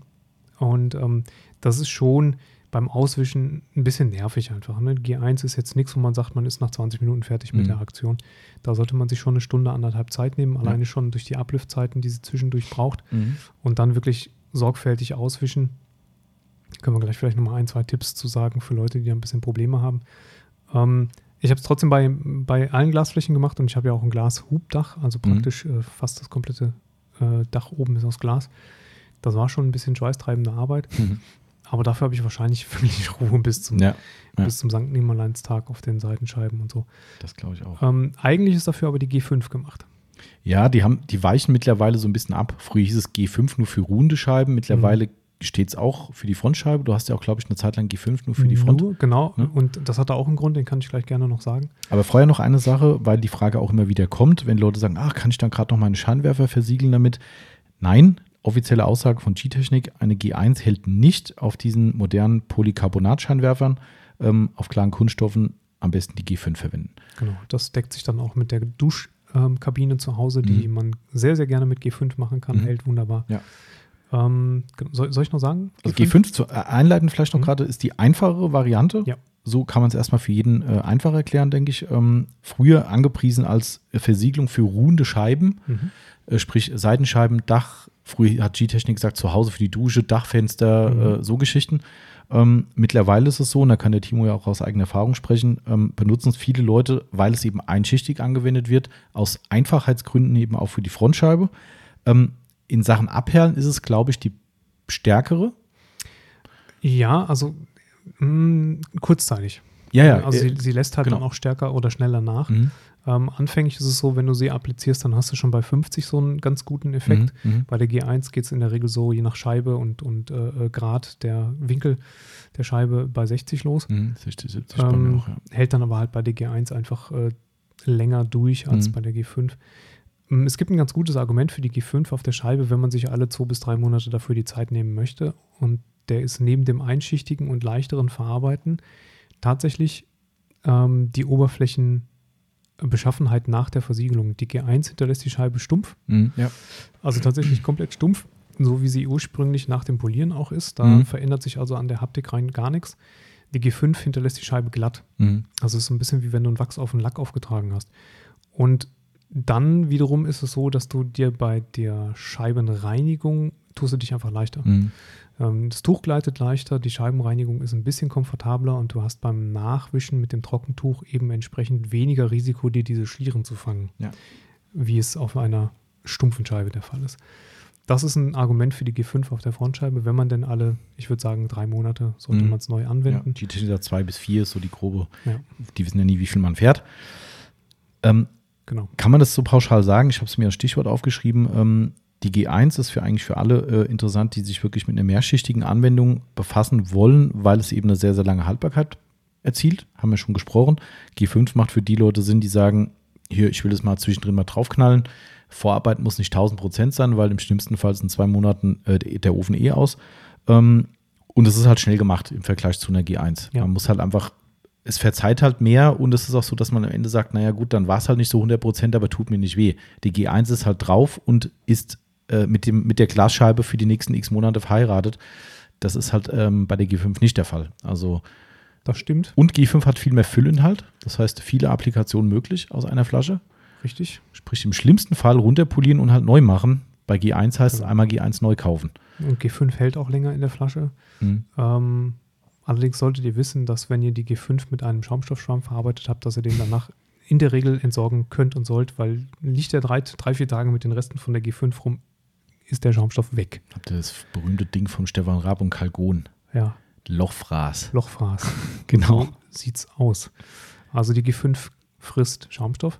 Und ähm, das ist schon beim Auswischen ein bisschen nervig einfach. Ne? G1 ist jetzt nichts, wo man sagt, man ist nach 20 Minuten fertig mit Mhm. der Aktion. Da sollte man sich schon eine Stunde, anderthalb Zeit nehmen, alleine schon durch die Ablüftzeiten, die sie zwischendurch braucht Mhm. und dann wirklich sorgfältig auswischen. Können wir gleich vielleicht nochmal ein, zwei Tipps zu sagen für Leute, die da ein bisschen Probleme haben. Ähm, ich habe es trotzdem bei, bei allen Glasflächen gemacht und ich habe ja auch ein Glashubdach, also Mhm. praktisch äh, fast das komplette äh, Dach oben ist aus Glas. Das war schon ein bisschen schweißtreibende Arbeit, Mhm. Aber dafür habe ich wahrscheinlich wirklich Ruhe bis zum, Ja, ja. bis zum St. Nimmerleinstag auf den Seitenscheiben und so. das glaube ich auch. Ähm, eigentlich ist dafür aber die G5 gemacht. Ja, die haben, die weichen mittlerweile so ein bisschen ab. Früher hieß es G5 nur für ruhende Scheiben. Mittlerweile steht es auch für die Frontscheibe. Du hast ja auch, glaube ich, eine Zeit lang G5 nur für die Front. Nur, genau, Ne? und das hat auch einen Grund, den kann ich gleich gerne noch sagen. Aber vorher noch eine Sache, weil die Frage auch immer wieder kommt, wenn Leute sagen, ach, kann ich dann gerade noch meine Scheinwerfer versiegeln damit? Nein, offizielle Aussage von G-Technik, eine G1 hält nicht auf diesen modernen Polycarbonat-Scheinwerfern. Ähm, auf klaren Kunststoffen am besten die G5 verwenden. Genau, das deckt sich dann auch mit der Duschkabine zu Hause, die Mhm. man sehr, sehr gerne mit G5 machen kann. Mhm. Hält wunderbar. Ja. Ähm, ge- soll, soll ich noch sagen? Also G5 zu, äh, einleiten vielleicht noch Mhm. gerade ist die einfachere Variante. Ja. So kann man es erstmal für jeden äh, einfach erklären, denke ich. Ähm, früher angepriesen als Versiegelung für ruhende Scheiben, Mhm. äh, sprich Seitenscheiben, Dach. Früher hat G-Technik gesagt, zu Hause für die Dusche, Dachfenster, Mhm. äh, so Geschichten. Ähm, mittlerweile ist es so, und da kann der Timo ja auch aus eigener Erfahrung sprechen, ähm, benutzen es viele Leute, weil es eben einschichtig angewendet wird, aus Einfachheitsgründen eben auch für die Frontscheibe. Ähm, in Sachen Abperlen ist es, glaube ich, die stärkere. Ja, also mh, kurzzeitig. Ja, ja. also äh, sie, sie lässt halt genau. dann auch stärker oder schneller nach. Mhm. Ähm, anfänglich ist es so, wenn du sie applizierst, dann hast du schon bei 50 so einen ganz guten Effekt. Mhm. Mhm. Bei der G1 geht es in der Regel so, je nach Scheibe und, und äh, äh, Grad der Winkel der Scheibe bei 60 los. Mhm. 60, 70 bei mir Ähm, auch, ja. Hält dann aber halt bei der G1 einfach äh, länger durch als Mhm. bei der G5. Mm, Es gibt ein ganz gutes Argument für die G5 auf der Scheibe, wenn man sich alle zwei bis drei Monate dafür die Zeit nehmen möchte. Und der ist neben dem einschichtigen und leichteren Verarbeiten tatsächlich ähm, die Oberflächenbeschaffenheit nach der Versiegelung. Die G1 hinterlässt die Scheibe stumpf, Mhm. Ja. also tatsächlich komplett stumpf, so wie sie ursprünglich nach dem Polieren auch ist. Da Mhm. verändert sich also an der Haptik rein gar nichts. Die G5 hinterlässt die Scheibe glatt. Mhm. Also es ist so ein bisschen wie wenn du einen Wachs auf einen Lack aufgetragen hast. Und dann wiederum ist es so, dass du dir bei der Scheibenreinigung tust du dich einfach leichter. Mhm. Ähm, das Tuch gleitet leichter, die Scheibenreinigung ist ein bisschen komfortabler und du hast beim Nachwischen mit dem Trockentuch eben entsprechend weniger Risiko, dir diese Schlieren zu fangen, Ja. wie es auf einer stumpfen Scheibe der Fall ist. Das ist ein Argument für die G5 auf der Frontscheibe, wenn man denn alle, ich würde sagen, drei Monate sollte Mhm. man es neu Ja, anwenden. die Technik zwei bis vier ist so die grobe. Ja. Die wissen ja nie, wie viel man fährt. Ähm, Genau. kann man das so pauschal sagen? Ich habe es mir als Stichwort aufgeschrieben. Ähm, die G1 ist für eigentlich für alle äh, interessant, die sich wirklich mit einer mehrschichtigen Anwendung befassen wollen, weil es eben eine sehr, sehr lange Haltbarkeit erzielt. Haben wir schon gesprochen. G5 macht für die Leute Sinn, die sagen, hier, ich will das mal zwischendrin mal draufknallen. Vorarbeit muss nicht 1000 Prozent sein, weil im schlimmsten Fall sind zwei Monaten äh, der Ofen eh aus. Ähm, und es ist halt schnell gemacht im Vergleich zu einer G1. Ja. Man muss halt einfach, es verzeiht halt mehr und es ist auch so, dass man am Ende sagt, naja gut, dann war es halt nicht so 100 Prozent, aber tut mir nicht weh. Die G1 ist halt drauf und ist äh, mit, dem, mit der Glasscheibe für die nächsten x Monate verheiratet. Das ist halt ähm, bei der G5 nicht der Fall. Also Das stimmt, und G5 hat viel mehr Füllinhalt, das heißt viele Applikationen möglich aus einer Flasche. richtig. Sprich im schlimmsten Fall runterpolieren und halt neu machen. Bei G1 heißt es einmal G1 neu kaufen. Und G5 hält auch länger in der Flasche. Mhm. Ähm, allerdings solltet ihr wissen, dass wenn ihr die G5 mit einem Schaumstoffschwamm verarbeitet habt, dass ihr den danach in der Regel entsorgen könnt und sollt, weil liegt der drei, drei, vier Tage mit den Resten von der G5 rum, ist der Schaumstoff weg. Habt ihr das berühmte Ding von Stefan Raab und Kalgon? Ja, Lochfraß. Lochfraß. Genau. So sieht's aus. Also die G5 frisst Schaumstoff,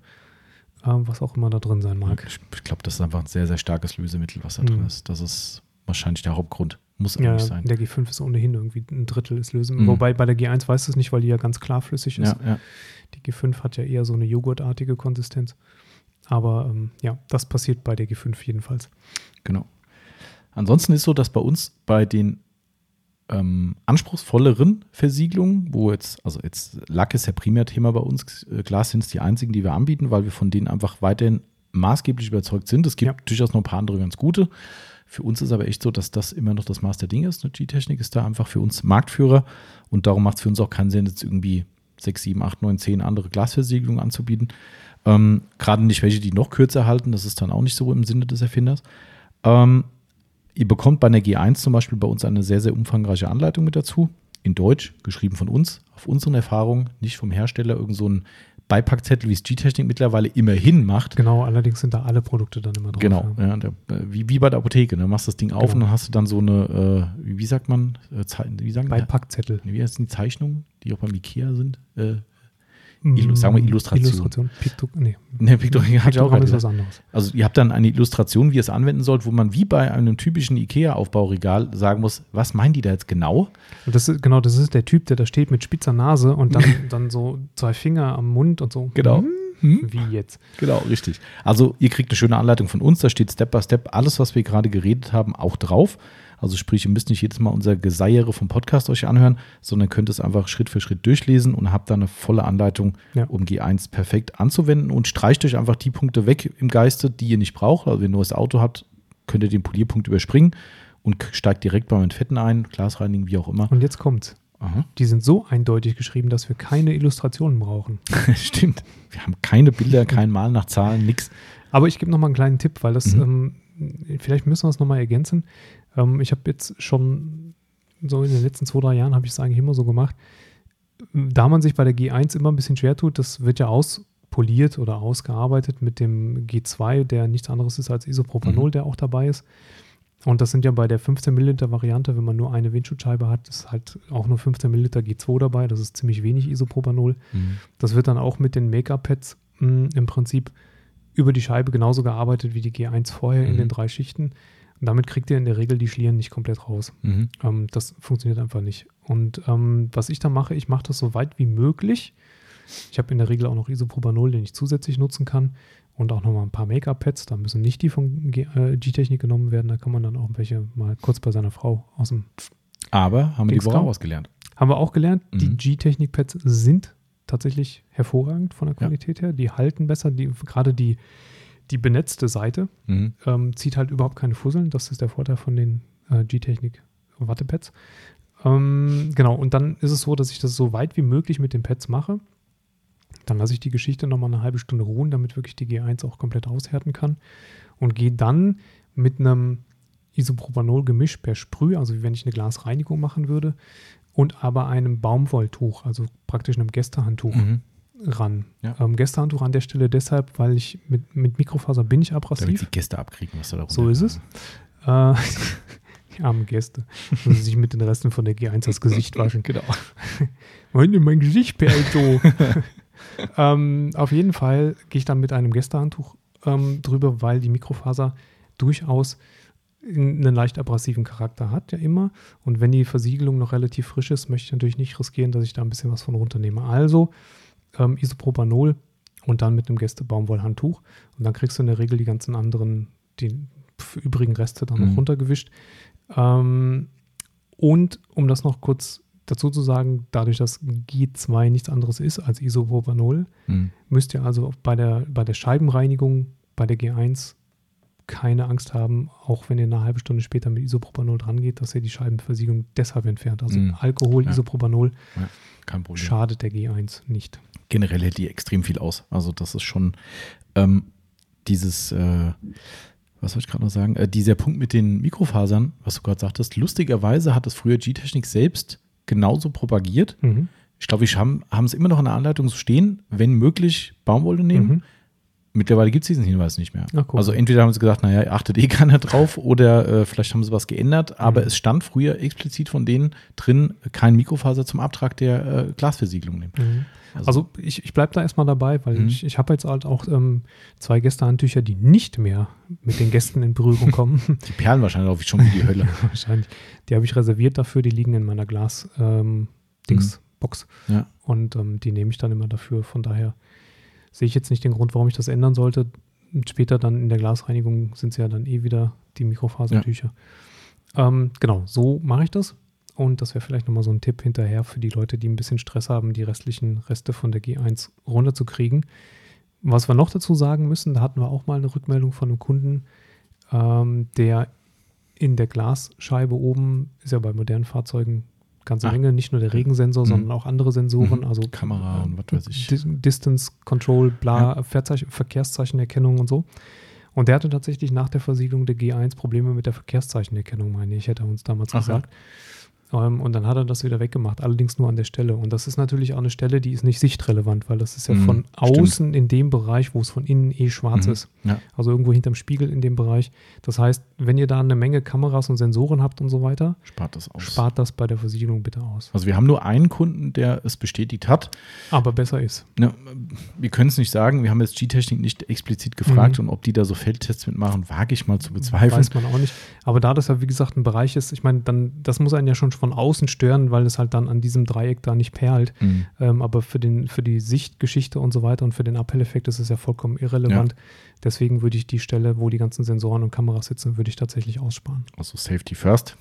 ähm, was auch immer da drin sein mag. Ich, ich glaube, das ist einfach ein sehr, sehr starkes Lösemittel, was da Mhm. drin ist. Das ist wahrscheinlich der Hauptgrund. Muss Ja, nicht sein. der G5 ist ohnehin irgendwie ein Drittel ist Lösen. Mhm. Wobei bei der G1 weißt du es nicht, weil die ja ganz klar flüssig ist. Ja, ja. Die G5 hat ja eher so eine joghurtartige Konsistenz. Aber ähm, ja, das passiert bei der G5 jedenfalls. Genau. Ansonsten ist so, dass bei uns bei den ähm, anspruchsvolleren Versiegelungen, wo jetzt, also jetzt Lack ist ja Primärthema bei uns, äh, Glas sind es die einzigen, die wir anbieten, weil wir von denen einfach weiterhin maßgeblich überzeugt sind. Es gibt Ja. durchaus noch ein paar andere ganz gute. Für uns ist aber echt so, dass das immer noch das Maß der Dinge ist. Die Technik ist da einfach für uns Marktführer und darum macht es für uns auch keinen Sinn, jetzt irgendwie sechs, sieben, acht, neun, zehn andere Glasversiegelungen anzubieten. Ähm, Gerade nicht welche, die noch kürzer halten, das ist dann auch nicht so im Sinne des Erfinders. Ähm, ihr bekommt bei einer G1 zum Beispiel bei uns eine sehr, sehr umfangreiche Anleitung mit dazu. In Deutsch, geschrieben von uns, auf unseren Erfahrungen, nicht vom Hersteller, irgend so ein Beipackzettel, wie es G-Technik mittlerweile immerhin macht. Genau, allerdings sind da alle Produkte dann immer drauf. Genau, Ja. ja, der, äh, wie, wie bei der Apotheke. Ne? Machst das Ding auf Genau. und dann hast du dann so eine, äh, wie, sagt man, äh, wie sagen Bei die? Packzettel. Wie heißt die Zeichnungen, die auch beim Ikea sind? Äh, Illu- sagen wir Illustration. Illustration. Piktok nee. ne, ich auch Piktogramm ist was anderes. Also ihr habt dann eine Illustration, wie ihr es anwenden sollt, wo man wie bei einem typischen IKEA-Aufbauregal sagen muss, was meinen die da jetzt genau? Das ist, genau, das ist der Typ, der da steht mit spitzer Nase und dann, dann so zwei Finger am Mund und so. Genau. Hm, Wie jetzt? Genau, richtig. Also ihr kriegt eine schöne Anleitung von uns, da steht Step by Step alles, was wir gerade geredet haben, auch drauf. Also sprich, ihr müsst nicht jedes Mal unser Geseiere vom Podcast euch anhören, sondern könnt es einfach Schritt für Schritt durchlesen und habt dann eine volle Anleitung, Ja. um G1 perfekt anzuwenden und streicht euch einfach die Punkte weg im Geiste, die ihr nicht braucht. Also wenn ihr ein neues Auto habt, könnt ihr den Polierpunkt überspringen und steigt direkt beim Fetten ein, Glasreinigen, wie auch immer. Und jetzt kommt's. Aha. Die sind so eindeutig geschrieben, dass wir keine Illustrationen brauchen. Stimmt. Wir haben keine Bilder, kein Mal nach Zahlen, nix. Aber ich gebe noch mal einen kleinen Tipp, weil das, Mhm. ähm, vielleicht müssen wir es noch mal ergänzen. Ähm, ich habe jetzt schon so in den letzten zwei, drei Jahren habe ich es eigentlich immer so gemacht. Da man sich bei der G1 immer ein bisschen schwer tut, das wird ja auspoliert oder ausgearbeitet mit dem G2, der nichts anderes ist als Isopropanol, Mhm. der auch dabei ist. Und das sind ja bei der 15 Milliliter Variante, wenn man nur eine Windschutzscheibe hat, ist halt auch nur 15 Milliliter G2 dabei. Das ist ziemlich wenig Isopropanol. Das wird dann auch mit den Make-up-Pads mh, im Prinzip über die Scheibe genauso gearbeitet wie die G1 vorher in Mhm. den drei Schichten. Und damit kriegt ihr in der Regel die Schlieren nicht komplett raus. Mhm. Ähm, das funktioniert einfach nicht. Und ähm, was ich da mache, ich mache das so weit wie möglich. Ich habe in der Regel auch noch Isopropanol, den ich zusätzlich nutzen kann. Und auch nochmal ein paar Make-up-Pads. Da müssen nicht die von äh, G-Technik genommen werden. Da kann man dann auch welche mal kurz bei seiner Frau aus dem Aber haben wir die Woche ausgelernt. haben wir auch gelernt, die Mhm. G-Technik-Pads sind tatsächlich hervorragend von der Qualität her. Die halten besser, die, gerade die, die benetzte Seite Mhm. ähm, zieht halt überhaupt keine Fusseln. Das ist der Vorteil von den äh, G-Technik Wattepads. Ähm, genau, und dann ist es so, dass ich das so weit wie möglich mit den Pads mache. Dann lasse ich die Geschichte nochmal eine halbe Stunde ruhen, damit wirklich die G1 auch komplett aushärten kann. Und gehe dann mit einem Isopropanol-Gemisch per Sprüh, also wie wenn ich eine Glasreinigung machen würde, und aber einem Baumwolltuch, also praktisch einem Gästehandtuch Mhm. Ran. Ja. Ähm, Gästehandtuch an der Stelle deshalb, weil ich mit, mit Mikrofaser bin ich Damit abrasiv. die Gäste abkriegen, was da darunter So ist es. Äh, die armen Gäste. Müssen sich mit den Resten von der G1 das Gesicht waschen. Genau. Meine, mein Gesicht perlt so. ähm, auf jeden Fall gehe ich dann mit einem Gästehandtuch ähm, drüber, weil die Mikrofaser durchaus einen leicht abrasiven Charakter hat, ja immer. Und wenn die Versiegelung noch relativ frisch ist, möchte ich natürlich nicht riskieren, dass ich da ein bisschen was von runternehme. Also ähm, Isopropanol und dann mit einem Gäste-Baumwollhandtuch. Und dann kriegst du in der Regel die ganzen anderen, die übrigen Reste dann Mhm. noch runtergewischt. Ähm, und um das noch kurz dazu zu sagen, dadurch, dass G2 nichts anderes ist als Isopropanol, Mhm. müsst ihr also bei der, bei der Scheibenreinigung bei der G1 keine Angst haben, auch wenn ihr eine halbe Stunde später mit Isopropanol dran geht, dass ihr die Scheibenversiegelung deshalb entfernt. Also Mhm. Alkohol, Ja. Isopropanol Kein Problem. schadet der G1 nicht. Generell hält die extrem viel aus. Also das ist schon ähm, dieses, äh, was soll ich gerade noch sagen, äh, dieser Punkt mit den Mikrofasern, was du gerade sagtest, lustigerweise hat das früher G-Technik selbst genauso propagiert. Mhm. Ich glaube, wir haben haben es immer noch in der Anleitung so stehen, wenn möglich Baumwolle nehmen. Mhm. Mittlerweile gibt es diesen Hinweis nicht mehr. Ach, guck. also entweder haben sie gesagt, naja, achtet eh keiner drauf oder äh, vielleicht haben sie was geändert, aber Mhm. es stand früher explizit von denen drin, kein Mikrofaser zum Abtrag der äh, Glasversiegelung nehmen. Mhm. Also ich, ich bleibe da erstmal dabei, weil Mhm. ich, ich habe jetzt halt auch ähm, zwei Gästehandtücher, die nicht mehr mit den Gästen in Berührung kommen. Die perlen wahrscheinlich auch schon wie die Hölle. Wahrscheinlich. Die habe ich reserviert dafür, die liegen in meiner Glas ähm, Box Ja. und ähm, die nehme ich dann immer dafür. Von daher sehe ich jetzt nicht den Grund, warum ich das ändern sollte. Und später dann in der Glasreinigung sind sie ja dann eh wieder die Mikrofasertücher. Ähm, genau, so mache ich das. Und das wäre vielleicht nochmal so ein Tipp hinterher für die Leute, die ein bisschen Stress haben, die restlichen Reste von der G1 runterzukriegen. Was wir noch dazu sagen müssen, da hatten wir auch mal eine Rückmeldung von einem Kunden, ähm, der in der Glasscheibe oben, ist ja bei modernen Fahrzeugen ganze Ah. Menge, nicht nur der Regensensor, Mhm. sondern auch andere Sensoren, Mhm. also Kamera und was weiß ich. Dis Distance Control, bla, Verzeichen- Verkehrszeichenerkennung und so. Und der hatte tatsächlich nach der Versiegelung der G1 Probleme mit der Verkehrszeichenerkennung, meine ich, hätte er uns damals Ach ja. Ähm, und dann hat er das wieder weggemacht, allerdings nur an der Stelle. Und das ist natürlich auch eine Stelle, die ist nicht sichtrelevant, weil das ist ja Mhm, von stimmt. außen in dem Bereich, wo es von innen eh schwarz Mhm. ist. Ja. Also irgendwo hinterm Spiegel in dem Bereich. Das heißt, wenn ihr da eine Menge Kameras und Sensoren habt und so weiter, Spart das aus. spart das bei der Versiegelung bitte aus. Also wir haben nur einen Kunden, der es bestätigt hat. Aber besser ist. Ne, wir können es nicht sagen. Wir haben jetzt G-Technik nicht explizit gefragt Mhm. und ob die da so Feldtests mitmachen, wage ich mal zu bezweifeln. Weiß man auch nicht. Aber da das ja, wie gesagt, ein Bereich ist, ich meine, dann, das muss einen ja schon von außen stören, weil es halt dann an diesem Dreieck da nicht perlt. Mhm. Ähm, aber für, den, für die Sichtgeschichte und so weiter und für den Appelleffekt ist es ja vollkommen irrelevant. Deswegen würde ich die Stelle, wo die ganzen Sensoren und Kameras sitzen, würde ich tatsächlich aussparen. Also Safety First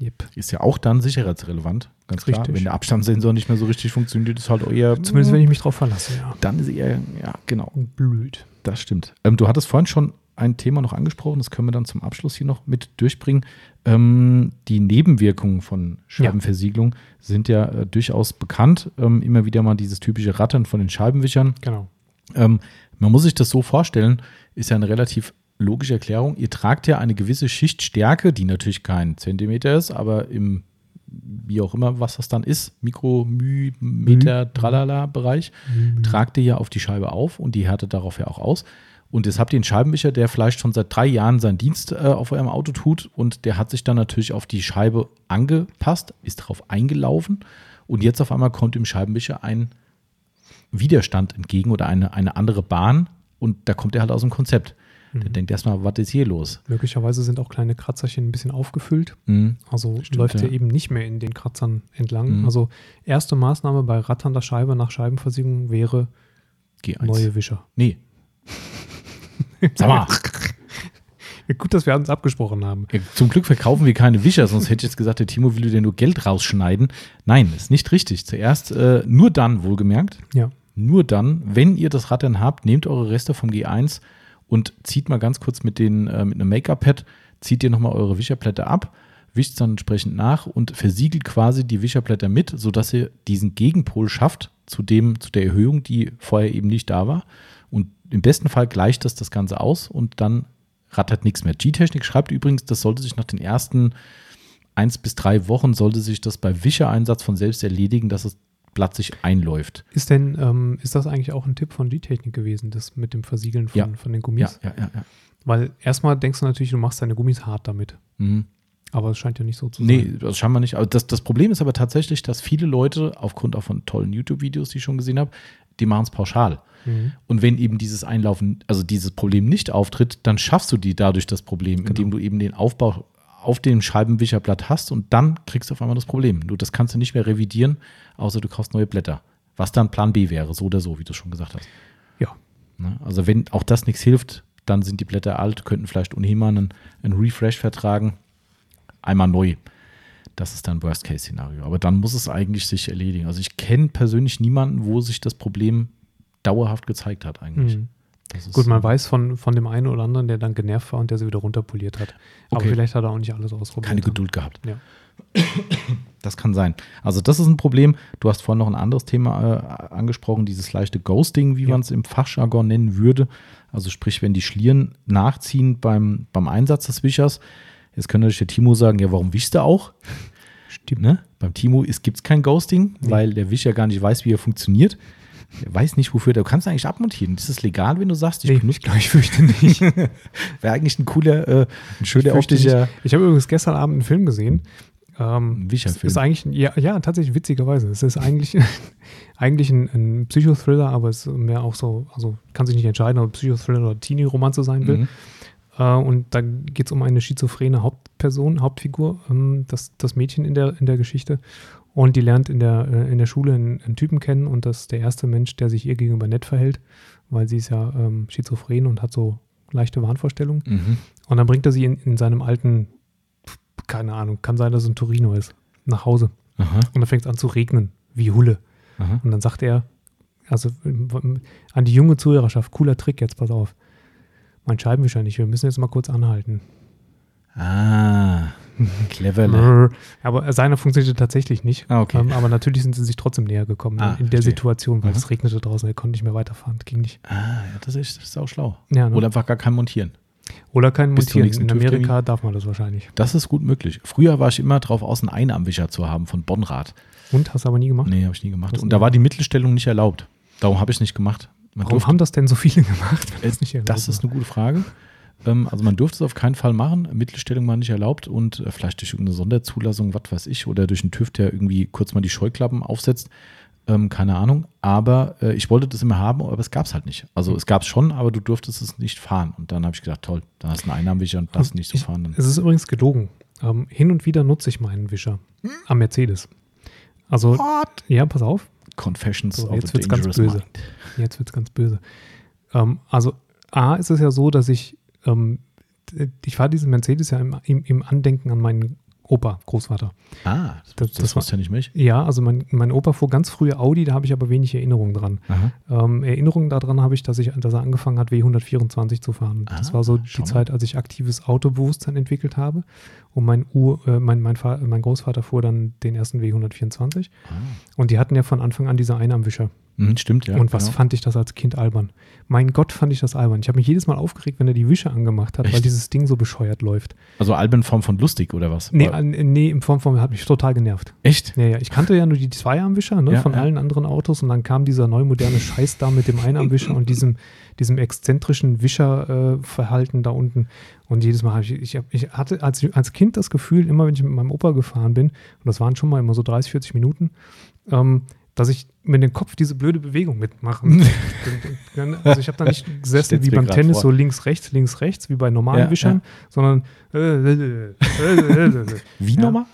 Yep. ist ja auch dann sicherheitsrelevant. Ganz klar. Richtig. Wenn der Abstandssensor nicht mehr so richtig funktioniert, ist halt eher. Zumindest wenn ich mich drauf verlasse, ja. Dann ist eher, ja, genau. Blöd. Das stimmt. Ähm, du hattest vorhin schon ein Thema noch angesprochen, das können wir dann zum Abschluss hier noch mit durchbringen. Ähm, die Nebenwirkungen von Scheibenversiegelung sind ja äh, durchaus bekannt. Ähm, immer wieder mal dieses typische Rattern von den Scheibenwischern. Genau. Ähm, man muss sich das so vorstellen, ist ja eine relativ logische Erklärung. Ihr tragt ja eine gewisse Schichtstärke, die natürlich kein Zentimeter ist, aber im, wie auch immer, was das dann ist, Mikro, Müh, Meter, Tralala Bereich, tragt ihr ja auf die Scheibe auf und die härtet darauf ja auch aus. Und jetzt habt ihr einen Scheibenwischer, der vielleicht schon seit drei Jahren seinen Dienst äh, auf eurem Auto tut und der hat sich dann natürlich auf die Scheibe angepasst, ist darauf eingelaufen und jetzt auf einmal kommt im Scheibenwischer ein Widerstand entgegen oder eine, eine andere Bahn und da kommt er halt aus dem Konzept. Der denkt erstmal, was ist hier los? Möglicherweise sind auch kleine Kratzerchen ein bisschen aufgefüllt. Mhm. Also Stimmt, läuft ja. er eben nicht mehr in den Kratzern entlang. Mhm. Also erste Maßnahme bei ratternder Scheibe nach Scheibenversiegelung wäre G1. neue Wischer. Nee. Sag mal. Gut, dass wir uns abgesprochen haben. Ja, zum Glück verkaufen wir keine Wischer, sonst hätte ich jetzt gesagt, der Timo will dir nur Geld rausschneiden. Nein, ist nicht richtig. Zuerst äh, nur dann, wohlgemerkt, Ja. nur dann, wenn ihr das Rad dann habt, nehmt eure Reste vom G1 und zieht mal ganz kurz mit, den, äh, mit einem Make-up-Pad, zieht ihr nochmal eure Wischerplätter ab, wischt dann entsprechend nach und versiegelt quasi die Wischerplätter mit, sodass ihr diesen Gegenpol schafft zu, dem, zu der Erhöhung, die vorher eben nicht da war. Und im besten Fall gleicht das das Ganze aus und dann rattert nichts mehr. G-Technik schreibt übrigens, das sollte sich nach den ersten eins bis drei Wochen, sollte sich das bei Wischereinsatz von selbst erledigen, dass das Blatt sich einläuft. Ist denn, ähm, ist das eigentlich auch ein Tipp von G-Technik gewesen, das mit dem Versiegeln von, Ja. von den Gummis? ja, ja, ja. Weil erstmal denkst du natürlich, du machst deine Gummis hart damit. Mhm. Aber es scheint ja nicht so zu Nee, sein. das scheinbar nicht. Aber das, das Problem ist aber tatsächlich, dass viele Leute, aufgrund auch von tollen YouTube-Videos, die ich schon gesehen habe, die machen es pauschal. Mhm. Und wenn eben dieses Einlaufen, also dieses Problem nicht auftritt, dann schaffst du die dadurch das Problem, indem du eben den Aufbau auf dem Scheibenwischerblatt hast und dann kriegst du auf einmal das Problem. Du, das kannst du nicht mehr revidieren, außer du kaufst neue Blätter. Was dann Plan B wäre, so oder so, wie du schon gesagt hast. Ja. Ne? Also wenn auch das nichts hilft, dann sind die Blätter alt, könnten vielleicht ohnehin mal einen, einen Refresh vertragen. Einmal neu. Das ist dann Worst-Case-Szenario. Aber dann muss es eigentlich sich erledigen. Also ich kenne persönlich niemanden, wo sich das Problem dauerhaft gezeigt hat eigentlich. Mhm. Gut, man weiß von, von dem einen oder anderen, der dann genervt war und der sie wieder runterpoliert hat. Aber Okay. vielleicht hat er auch nicht alles ausprobiert. keine Geduld gehabt. Ja. Das kann sein. Also das ist ein Problem. Du hast vorhin noch ein anderes Thema äh, angesprochen, dieses leichte Ghosting, wie Ja. man es im Fachjargon nennen würde. Also sprich, wenn die Schlieren nachziehen beim, beim Einsatz des Wischers. Jetzt könnte natürlich der Timo sagen, ja, warum wischst du auch? Stimmt. Ne? Beim Timo gibt es kein Ghosting, Nee. weil der Wischer gar nicht weiß, wie er funktioniert. Er weiß nicht, wofür. Du kannst eigentlich abmontieren. Ist das legal, wenn du sagst, ich Nee, benutze ich glaube, ich fürchte nicht. Wäre eigentlich ein cooler, äh, ein schöner optischer Ich habe übrigens gestern Abend einen Film gesehen. Ähm, Ein Wischerfilm. Ist eigentlich, ja, ja, tatsächlich witzigerweise. Es ist eigentlich, eigentlich ein, ein Psychothriller, aber es ist mehr auch so, also kann sich nicht entscheiden, ob Psychothriller oder Teenie-Romanze sein will. Mhm. Äh, und da geht es um eine schizophrene Hauptperson, Hauptfigur, ähm, das, das Mädchen in der, in der Geschichte. Und die lernt in der, äh, in der Schule einen, einen Typen kennen und das ist der erste Mensch, der sich ihr gegenüber nett verhält, weil sie ist ja ähm, schizophren und hat so leichte Wahnvorstellungen. Mhm. Und dann bringt er sie in, in seinem alten, keine Ahnung, kann sein, dass es ein Torino ist, nach Hause. Aha, Und dann fängt es an zu regnen, wie Hulle. aha. Und dann sagt er, also ähm, an die junge Zuhörerschaft, cooler Trick jetzt, pass auf. Mein Scheibenwischer nicht, wir müssen jetzt mal kurz anhalten. Ah, cleverle. Brrr. Aber seiner funktionierte tatsächlich nicht. Ah, okay. Ähm, aber natürlich sind sie sich trotzdem näher gekommen Ah, in der verstehe. Situation, weil Aha. es regnete draußen, er konnte nicht mehr weiterfahren, ging nicht. Ah, ja, das ist, das ist auch schlau. Ja, ne? Oder einfach gar kein Montieren. Oder kein bis Montieren. In. Amerika darf man das wahrscheinlich. Das ist gut möglich. Früher war ich immer drauf aus, einen Einarmwischer zu haben von Bonrad. Und, hast du aber nie gemacht? Nee, habe ich nie gemacht. Und da war die Mittelstellung nicht erlaubt. Darum habe ich es nicht gemacht. Man Warum durfte- haben das denn so viele gemacht? wenn Äh, das das ist eine gute Frage. Ähm, also man dürfte es auf keinen Fall machen. Mittelstellung war nicht erlaubt und äh, vielleicht durch irgendeine Sonderzulassung, was weiß ich, oder durch einen TÜV, der irgendwie kurz mal die Scheuklappen aufsetzt. Ähm, keine Ahnung. Aber äh, ich wollte das immer haben, aber es gab es halt nicht. Also es gab es schon, aber du durftest es nicht fahren. Und dann habe ich gedacht, toll, dann hast du einen Einnahmenwischer und darfst nicht so fahren. Dann. Es ist übrigens gelogen. Ähm, hin und wieder nutze ich meinen Wischer am Mercedes. Also, ja, pass auf, Confessions So, of jetzt a wird's ganz Dangerous böse. Mind. jetzt wird es ganz böse. Ähm, also, A ist es ja so, dass ich, ähm, ich fahre diesen Mercedes ja im, im, im Andenken an meinen Opa, Großvater. Ah, das, Das- das, das wusste ja nicht mich. Ja, also mein, mein Opa fuhr ganz früh Audi, da habe ich aber wenig Erinnerungen dran. Aha. Ähm, Erinnerungen daran habe ich, dass, ich, dass er angefangen hat, W124 zu fahren. das Ah, war so die. Zeit, als ich aktives Autobewusstsein entwickelt habe. Und mein, Ur, äh, mein, mein, mein Großvater fuhr dann den ersten W124. Ah. Und die hatten ja von Anfang an diese Einarmwischer. Mhm, stimmt, ja. und was genau. fand ich das als Kind albern? Mein Gott, fand ich das albern. Ich habe mich jedes Mal aufgeregt, wenn er die Wische angemacht hat, weil Echt? dieses Ding so bescheuert läuft. Also Alben in Form von lustig oder was? Nee, Oder- an, nee in Form von, hat mich total genervt. Echt? Ja, ja, ich kannte ja nur die Zweiarmwischer ne, Ja, von ja. allen anderen Autos und dann kam dieser neumoderne Scheiß da mit dem Einarmwischer und diesem, diesem exzentrischen Wischerverhalten äh, da unten. Und jedes Mal habe ich, ich, ich hatte als, als Kind das Gefühl, immer wenn ich mit meinem Opa gefahren bin, und das waren schon mal immer so 30, 40 Minuten, ähm, dass ich mit dem Kopf diese blöde Bewegung mitmachen. also ich habe da nicht gesessen wie beim Tennis, vor. so links, rechts, links, rechts, wie bei normalen Ja, Wischern, sondern Wie Ja. nochmal?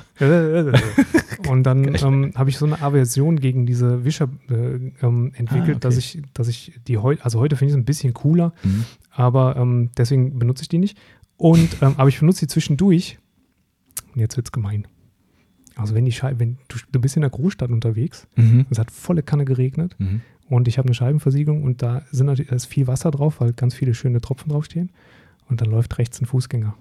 und dann ähm, habe ich so eine Aversion gegen diese Wischer äh, ähm, entwickelt, Ah, okay. dass ich, dass ich die heute, also heute finde ich es ein bisschen cooler, Mhm. aber ähm, deswegen benutze ich die nicht. Und, ähm, aber ich benutze sie zwischendurch. Und jetzt wird's gemein. Also wenn die Scheibe, wenn du, du bist in der Großstadt unterwegs, Mhm. es hat volle Kanne geregnet Mhm. und ich habe eine Scheibenversiegelung und da sind natürlich, da ist viel Wasser drauf, weil ganz viele schöne Tropfen draufstehen. Und dann läuft rechts ein Fußgänger,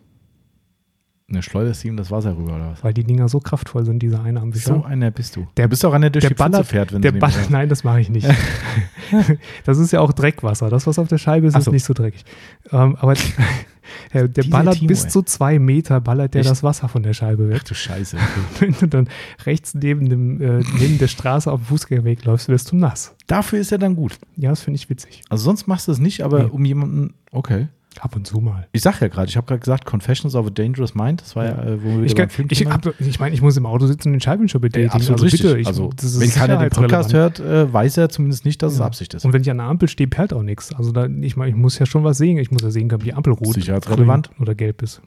Ne, schleuderst ihm das Wasser rüber oder was? weil die Dinger so kraftvoll sind, diese Einarmwischer. So einer bist du. Der- du bist auch einer, der durch der die Pfütze ballert- fährt, wenn Der sie Ball, nehmen. nein, das mache ich nicht. das ist ja auch Dreckwasser. Das, was auf der Scheibe ist, Ach ist so. nicht so dreckig. Ähm, aber der, der ballert Timo, bis ey. zu zwei Meter, ballert der Echt? das Wasser von der Scheibe weg. Ach du Scheiße. Wenn du dann rechts neben, dem, äh, neben der Straße auf dem Fußgängerweg läufst, wirst du nass. Dafür ist er dann gut. Ja, das finde ich witzig. Also sonst machst du es nicht, aber Nee. um jemanden, okay. Ab und zu mal. Ich sag ja gerade, ich habe gerade gesagt, Confessions of a Dangerous Mind, das war ja, Ja. äh, wo wir Ich, kann, ich, hab, ich meine, ich muss im Auto sitzen und den Scheibenwischer Ja, betätigen. absolut also richtig. bitte, ich, also, ist wenn keiner den Podcast hört, äh, weiß er zumindest nicht, dass es Ja. Absicht ist. Und wenn ich an der Ampel stehe, perlt auch nichts. Also da, ich meine, ich muss ja schon was sehen. Ich muss ja sehen können, ob die Ampel rot, Sicherheitsrelevant. grün oder gelb ist.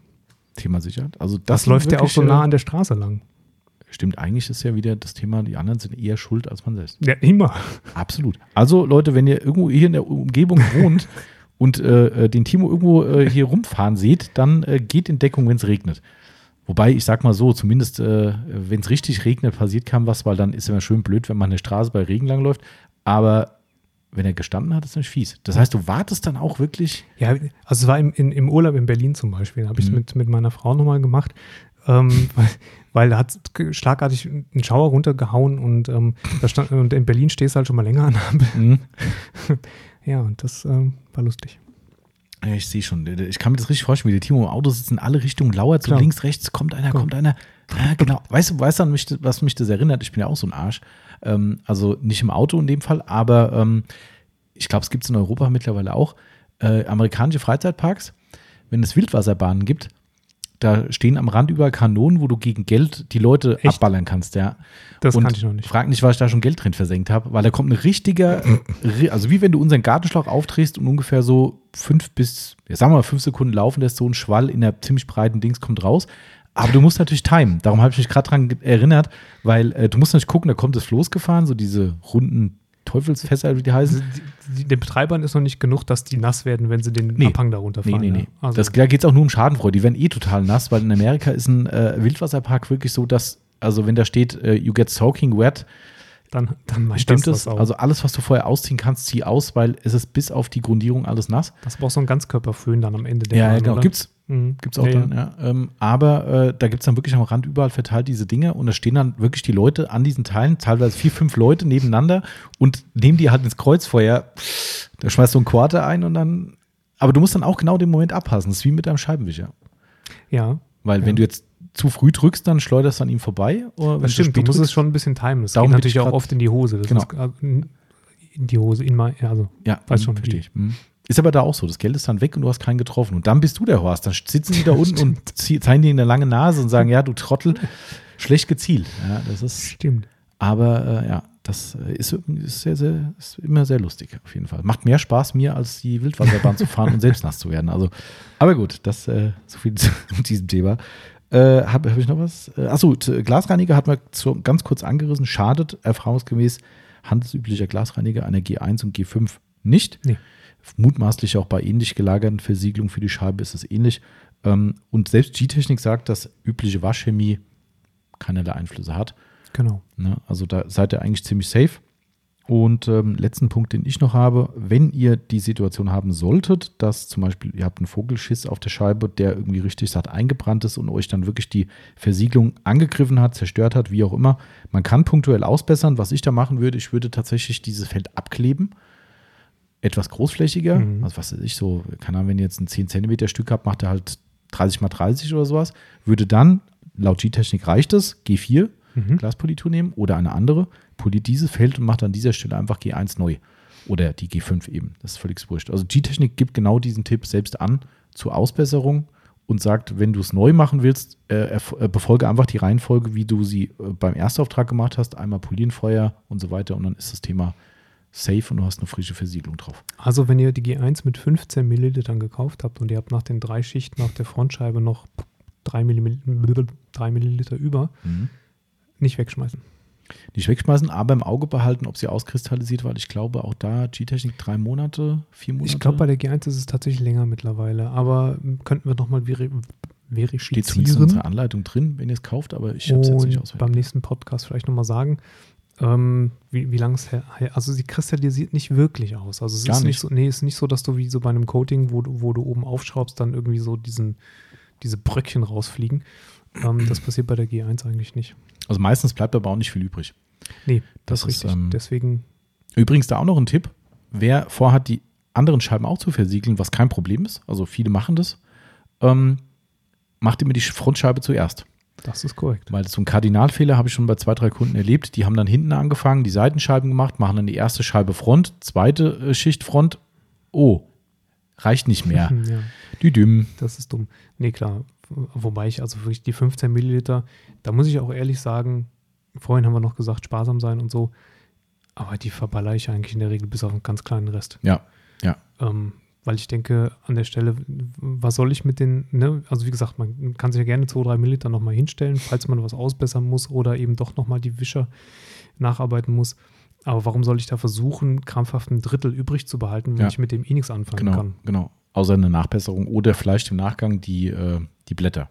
Thema Sicherheit. Also das, Das, läuft ja auch so nah äh, an der Straße lang. Stimmt, eigentlich ist ja wieder das Thema, die anderen sind eher schuld als man selbst. Ja, immer. Absolut. Also Leute, wenn ihr irgendwo hier in der Umgebung wohnt und äh, äh, den Timo irgendwo äh, hier rumfahren seht, dann äh, geht in Deckung, wenn es regnet. Wobei, ich sag mal so, zumindest äh, wenn es richtig regnet, passiert kaum was, weil dann ist es immer schön blöd, wenn man eine Straße bei Regen langläuft. Aber wenn er gestanden hat, ist es nicht fies. Das heißt, du wartest dann auch wirklich. Ja, also es war im, in, im Urlaub in Berlin zum Beispiel, da habe ich es Mhm. mit, mit meiner Frau nochmal gemacht, ähm, weil, weil da hat schlagartig ein Schauer runtergehauen und, ähm, stand, und in Berlin stehst du halt schon mal länger an der Ampel. Mhm. Ja, und das ähm, war lustig. Ja, ich sehe schon. Ich kann mir das richtig vorstellen, wie der Timo im Auto sitzt, in alle Richtungen lauert, so Klar. links, rechts, kommt einer, Klar. kommt einer. Ja, genau. Weißt du, weißt du, an mich, was mich das erinnert? Ich bin ja auch so ein Arsch. Ähm, also nicht im Auto in dem Fall, aber ähm, ich glaube, es gibt es in Europa mittlerweile auch. Äh, amerikanische Freizeitparks, wenn es Wildwasserbahnen gibt, da stehen am Rand überall Kanonen, wo du gegen Geld die Leute Echt? abballern kannst, ja. Das Und kannte ich noch nicht. Frag nicht, was ich da schon Geld drin versenkt habe, weil da kommt ein richtiger, ri- also wie wenn du unseren Gartenschlauch aufdrehst und ungefähr so fünf bis, ja, sagen wir mal fünf Sekunden laufen lässt, so ein Schwall in der ziemlich breiten Dings kommt raus. Aber du musst natürlich timen. Darum habe ich mich gerade dran erinnert, weil äh, du musst natürlich gucken, da kommt das Floß gefahren, so diese runden Teufelsfässer, wie die heißen. Also, den Betreibern ist noch nicht genug, dass die nass werden, wenn sie den Nee. Abhang darunter Nee, fahren. nee, ja. nee. Also, das, da geht es auch nur um Schadenfreude. Die werden eh total nass, weil in Amerika ist ein äh, Wildwasserpark wirklich so, dass, also wenn da steht, äh, you get soaking wet, dann, dann Stimmt das es? auch. Also alles, was du vorher ausziehen kannst, zieh aus, weil es ist bis auf die Grundierung alles nass. das braucht so ein Ganzkörperföhn dann am Ende der ja, Bahn, genau. oder? Gibt's, Mhm. gibt's auch Ja, dann, ja. Ähm, aber äh, da gibt's dann wirklich am Rand überall verteilt diese Dinge und da stehen dann wirklich die Leute an diesen Teilen, teilweise vier, fünf Leute nebeneinander und nehmen die halt ins Kreuzfeuer. Da schmeißt du ein Quarter ein und dann. Aber du musst dann auch genau den Moment abpassen. Das ist wie mit deinem Scheibenwischer. Ja, Weil Ja. wenn du jetzt zu früh drückst, dann schleuderst du an ihm vorbei. Oder das du stimmt. Du spät musst es schon ein bisschen timen. Das Darum geht natürlich ich auch oft in die Hose. Das Genau. ist, äh, in die Hose, in mein, ja, also Ja, Weiß hm, schon, verstehe ich. Hm. Ist aber da auch so. Das Geld ist dann weg und du hast keinen getroffen. Und dann bist du der Horst. Dann sitzen die da unten und zeigen dir eine lange Nase und sagen, ja, du Trottel, schlecht gezielt. Ja, das ist, stimmt. aber äh, ja, das äh, ist, ist, sehr, sehr, ist immer sehr lustig auf jeden Fall. Macht mehr Spaß mir, als die Wildwasserbahn zu fahren und selbst nass zu werden. Also, aber gut, das äh, so viel zu diesem Thema. Äh, Habe hab ich noch was? Äh, achso, Glasreiniger hat man so ganz kurz angerissen. Schadet erfahrungsgemäß handelsüblicher Glasreiniger einer G1 und G5 nicht. Nee. Mutmaßlich auch bei ähnlich gelagerten Versiegelungen für die Scheibe ist es ähnlich. Ähm, und selbst G-Technik sagt, dass übliche Waschchemie keinerlei Einflüsse hat. Genau. Ne? Also da seid ihr eigentlich ziemlich safe. Und ähm, letzten Punkt, den ich noch habe, wenn ihr die Situation haben solltet, dass zum Beispiel ihr habt einen Vogelschiss auf der Scheibe, der irgendwie richtig satt eingebrannt ist und euch dann wirklich die Versiegelung angegriffen hat, zerstört hat, wie auch immer, man kann punktuell ausbessern. Was ich da machen würde, ich würde tatsächlich dieses Feld abkleben. Etwas großflächiger, Mhm. also was weiß ich, so, keine Ahnung, wenn ihr jetzt ein 10 cm Stück habt, macht er halt 30 mal 30 oder sowas, würde dann, laut G-Technik reicht es, G4, Mhm. Glaspolitur nehmen oder eine andere, poliert dieses Feld und macht an dieser Stelle einfach G1 neu. Oder die G5 eben. Das ist völlig wurscht. Also G-Technik gibt genau diesen Tipp selbst an zur Ausbesserung und sagt, wenn du es neu machen willst, äh, äh, befolge einfach die Reihenfolge, wie du sie äh, beim Erstauftrag gemacht hast. Einmal polieren, Feuer und so weiter. Und dann ist das Thema safe und du hast eine frische Versiegelung drauf. Also wenn ihr die G1 mit 15 Millilitern gekauft habt und ihr habt nach den drei Schichten auf der Frontscheibe noch 3 Milliliter, 3 Milliliter über, Mhm. nicht wegschmeißen. Nicht wegschmeißen, aber im Auge behalten, ob sie auskristallisiert, weil ich glaube, auch da G-Technik drei Monate, vier Monate. Ich glaube, bei der G1 ist es tatsächlich länger mittlerweile, aber könnten wir nochmal veri Steht zumindest in verifizieren unserer Anleitung drin, wenn ihr es kauft, aber ich habe es jetzt nicht auswendig. beim nächsten Podcast vielleicht nochmal sagen, ähm, wie, wie lange es her, also sie kristallisiert nicht wirklich aus. Also es Gar ist nicht nicht. so, nee, es ist nicht so, dass du wie so bei einem Coating, wo, du- wo du oben aufschraubst, dann irgendwie so diesen, diese Bröckchen rausfliegen. Ähm, das passiert bei der G1 eigentlich nicht. Also meistens bleibt aber auch nicht viel übrig. Nee, Das das, ist ist, richtig. ähm, Deswegen, Übrigens da auch noch ein Tipp. Wer vorhat, die anderen Scheiben auch zu versiegeln, was kein Problem ist, also viele machen das, ähm, macht immer die Frontscheibe zuerst. Das ist korrekt. Weil so ein Kardinalfehler habe ich schon bei zwei, drei Kunden erlebt. Die haben dann hinten angefangen, die Seitenscheiben gemacht, machen dann die erste Scheibe Front, zweite äh, Schicht Front. Oh, reicht nicht mehr. ja. Düdüm. Das ist dumm. Nee, klar. Wobei ich also wirklich die 15 Milliliter, da muss ich auch ehrlich sagen, vorhin haben wir noch gesagt, sparsam sein und so, aber die verballer ich eigentlich in der Regel bis auf einen ganz kleinen Rest. Ja, ja. Ähm, weil ich denke, an der Stelle, was soll ich mit den, ne? also wie gesagt, man kann sich ja gerne 2, 3 Milliliter nochmal hinstellen, falls man was ausbessern muss oder eben doch nochmal die Wischer nacharbeiten muss. Aber warum soll ich da versuchen, krampfhaft ein Drittel übrig zu behalten, wenn Ja. ich mit dem eh nichts anfangen Genau, kann? genau. Außer eine Nachbesserung oder vielleicht im Nachgang die, äh, die Blätter.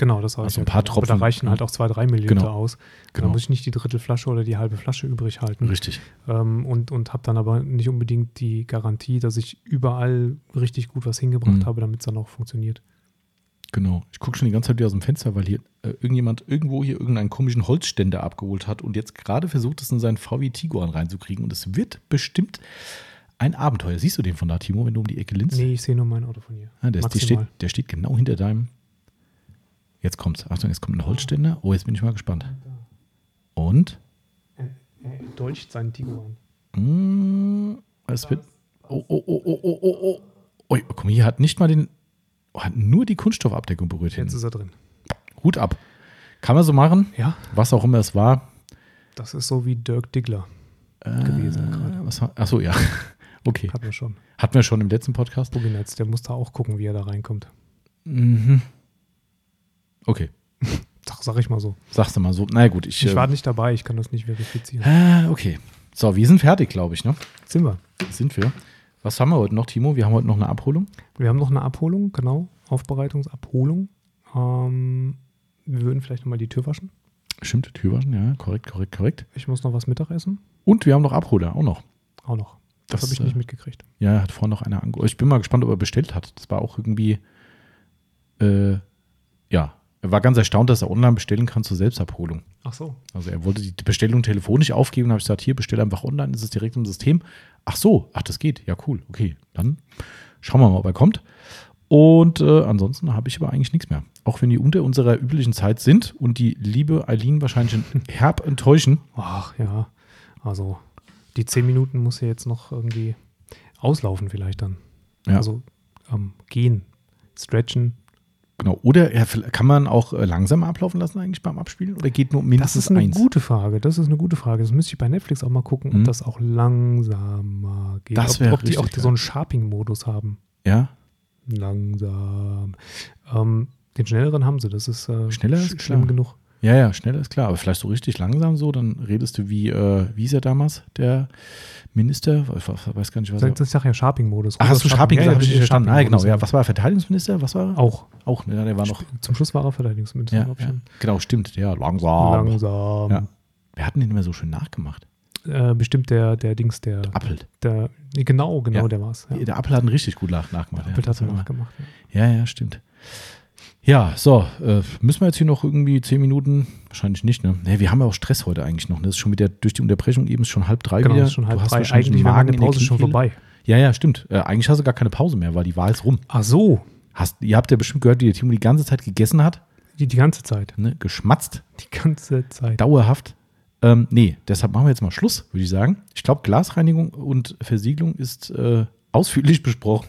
Genau, das habe Also ein paar gedacht. Aber Tropfen, da reichen halt auch zwei, drei Milliliter Genau. aus. Genau. Dann muss ich nicht die Drittelflasche oder die halbe Flasche übrig halten. Richtig. Ähm, und und habe dann aber nicht unbedingt die Garantie, dass ich überall richtig gut was hingebracht Mhm. habe, damit es dann auch funktioniert. Genau. Ich gucke schon die ganze Zeit wieder aus dem Fenster, weil hier äh, irgendjemand irgendwo hier irgendeinen komischen Holzständer abgeholt hat und jetzt gerade versucht, es in seinen VW Tiguan reinzukriegen. Und es wird bestimmt ein Abenteuer. Siehst du den von da, Timo, wenn du um die Ecke linst? Nee, ich sehe nur mein Auto von hier. Ah, der, ist, der, steht, der steht genau hinter deinem. Jetzt kommt's. Achtung, jetzt kommt ein Holzständer. Oh, jetzt bin ich mal gespannt. Und? Er, er dolcht seinen Tiguan. Mm, es wird. Oh, oh, oh, oh, oh, oh, oh. Guck mal, hier hat nicht mal den. Oh, hat nur die Kunststoffabdeckung berührt. Jetzt ist er drin. Hut ab. Kann man so machen, Ja, was auch immer es war. das ist so wie Dirk Diggler. Äh, Gewesen gerade. Was achso, ja. Okay. Hatten wir schon. Hatten wir schon im letzten Podcast. Buginetz, der muss da auch gucken, wie er da reinkommt. Mhm. Okay. Sag, sag ich mal so. Sagst du mal so. Na gut, ich. Ich äh, war nicht dabei, ich kann das nicht verifizieren. ah, okay. So, wir sind fertig, glaube ich, ne? Sind wir. Sind wir. Was haben wir heute noch, Timo? Wir haben heute noch eine Abholung. Wir haben noch eine Abholung, genau. Aufbereitungsabholung. Ähm, wir würden vielleicht nochmal die Tür waschen. Stimmt, Türwaschen, ja, korrekt, korrekt, korrekt. Ich muss noch was Mittagessen. Und wir haben noch Abholer, auch noch. Auch noch. Das, Das, habe ich äh, nicht mitgekriegt. Ja, hat vorhin noch einer ange... Ich bin mal gespannt, ob er bestellt hat. Das war auch irgendwie, äh, ja, er war ganz erstaunt, dass er online bestellen kann zur Selbstabholung. Ach so. Also er wollte die Bestellung telefonisch aufgeben, habe ich gesagt, hier, bestell einfach online, ist es direkt im System. Ach so, ach, das geht. Ja, cool. Okay, dann schauen wir mal, ob er kommt. Und äh, ansonsten habe ich aber eigentlich nichts mehr. Auch wenn die unter unserer üblichen Zeit sind und die liebe Eileen wahrscheinlich herb enttäuschen. Ach ja. Also die zehn Minuten muss ja jetzt noch irgendwie auslaufen vielleicht dann. Ja. Also ähm, gehen, stretchen. Genau. Oder kann man auch äh, langsam ablaufen lassen eigentlich beim Abspielen? Oder geht nur Das mindestens ist eine eins? gute Frage. Das ist eine gute Frage. Das müsste ich bei Netflix auch mal gucken, Mhm. ob das auch langsamer geht. Das ob, ob die auch richtig so einen Sharping-Modus haben. Ja, Langsam. Ähm, den schnelleren haben sie. Das ist äh, Schneller sch- ist schlimm klar. genug. Ja, ja, schneller ist klar. Aber vielleicht so richtig langsam so, dann redest du wie, äh, wie ist er damals, der Minister? Ich weiß- gar nicht, was er Das ist ja Sharping-Modus. Ach, hast du Sharping gesagt? ja, Hab ich nicht verstanden. Ah, genau. Ja, was war er? Verteidigungsminister? Was war er? Auch. Auch, ne, der war noch. Zum Schluss war er Verteidigungsminister. Ja, ich ja. Genau, stimmt. Ja, langsam. Langsam. Ja. Wir hatten den immer so schön nachgemacht. Äh, bestimmt der, der Dings, der, Appelt. der genau, genau, Ja. der war's. Ja. Der Appel hat ihn richtig gut nach, nachgemacht. Appelt ja, hat war- nachgemacht. Ja, ja, stimmt. Ja, so, äh, müssen wir jetzt hier noch irgendwie zehn Minuten? Wahrscheinlich nicht, ne? Nee, wir haben ja auch Stress heute eigentlich noch. Ne? Das ist schon wieder durch die Unterbrechung eben schon halb drei Genau, wieder. ist schon halb du hast drei. Eigentlich meine in der Pause schon vorbei. Ja, ja, stimmt. Äh, eigentlich hast du gar keine Pause mehr, weil die Wahl ist rum. Ach so, Hast, ihr habt ja bestimmt gehört, wie der Timo die ganze Zeit gegessen hat, die, die ganze Zeit. ne? geschmatzt. Die ganze Zeit. dauerhaft. Ähm, nee, deshalb machen wir jetzt mal Schluss, würde ich sagen. Ich glaube, Glasreinigung und Versiegelung ist äh, ausführlich besprochen.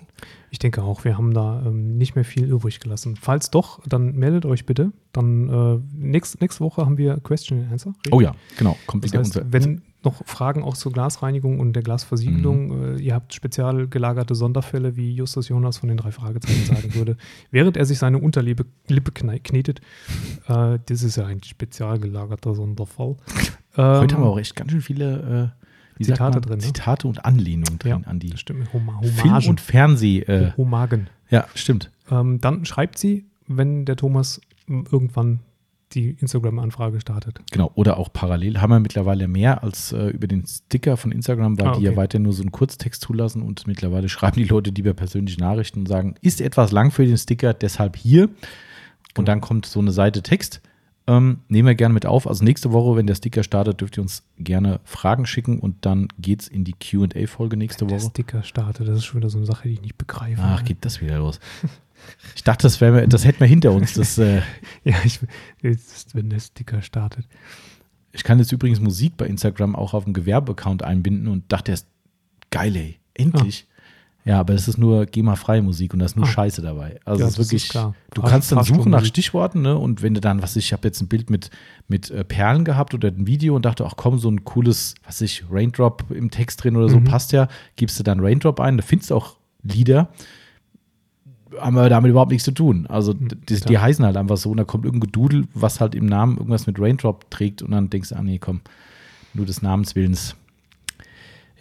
Ich denke auch, wir haben da ähm, nicht mehr viel übrig gelassen. Falls doch, dann meldet euch bitte. Dann äh, nächst, nächste Woche haben wir Question and Answer. richtig? Oh ja, genau. Kommt Das heißt, wenn noch Fragen auch zur Glasreinigung und der Glasversiegelung, Mhm. äh, ihr habt spezial gelagerte Sonderfälle, wie Justus Jonas von den drei Fragezeichen sagen würde, während er sich seine Unterlippe Lippe knetet. Äh, das ist ja ein spezial gelagerter Sonderfall. Heute Ähm, haben wir auch echt ganz schön viele äh, wie Zitate man? drin, ne? Zitate und Anlehnungen drin Ja, an die stimmt. Homa Film- und Fernseh. Äh, Homagen. ja, stimmt. Ähm, dann schreibt sie, wenn der Thomas m, irgendwann die Instagram-Anfrage startet. Genau, oder auch parallel haben wir mittlerweile mehr als äh, über den Sticker von Instagram, weil Ah, die ja okay. weiter nur so einen Kurztext zulassen und mittlerweile schreiben die Leute lieber persönliche Nachrichten und sagen, ist etwas lang für den Sticker, deshalb hier. Und dann kommt so eine Seite Text. Ähm, nehmen wir gerne mit auf. Also nächste Woche, wenn der Sticker startet, dürft ihr uns gerne Fragen schicken und dann geht's in die QA-Folge nächste Der Woche. Sticker startet, das ist schon wieder so eine Sache, die ich nicht begreife. Ach, geht das wieder los. Ich dachte, das, wär, das hätten wir hinter uns. Das, äh, Ja, ich, jetzt, wenn der Sticker startet. Ich kann jetzt übrigens Musik bei Instagram auch auf dem Gewerbeaccount einbinden und dachte erst, geil, ey, endlich. Ja, aber das ist nur GEMA-freie Musik und da ist nur Ah. Scheiße dabei. Also Ja, es ist das ist wirklich, klar. du Fahr- kannst dann suchen nach. Stichworten, ne? Und wenn du dann, was ich, ich habe jetzt ein Bild mit, mit äh, Perlen gehabt oder ein Video und dachte, ach komm, so ein cooles, was ich, Raindrop im Text drin oder so, Mhm. passt ja, gibst du dann Raindrop ein, da findest du auch Lieder, haben wir damit überhaupt nichts zu tun. Also Mhm, die, die heißen halt einfach so und da kommt irgendein Gedudel, was halt im Namen irgendwas mit Raindrop trägt und dann denkst du, ah nee, komm, nur des Namens Willens.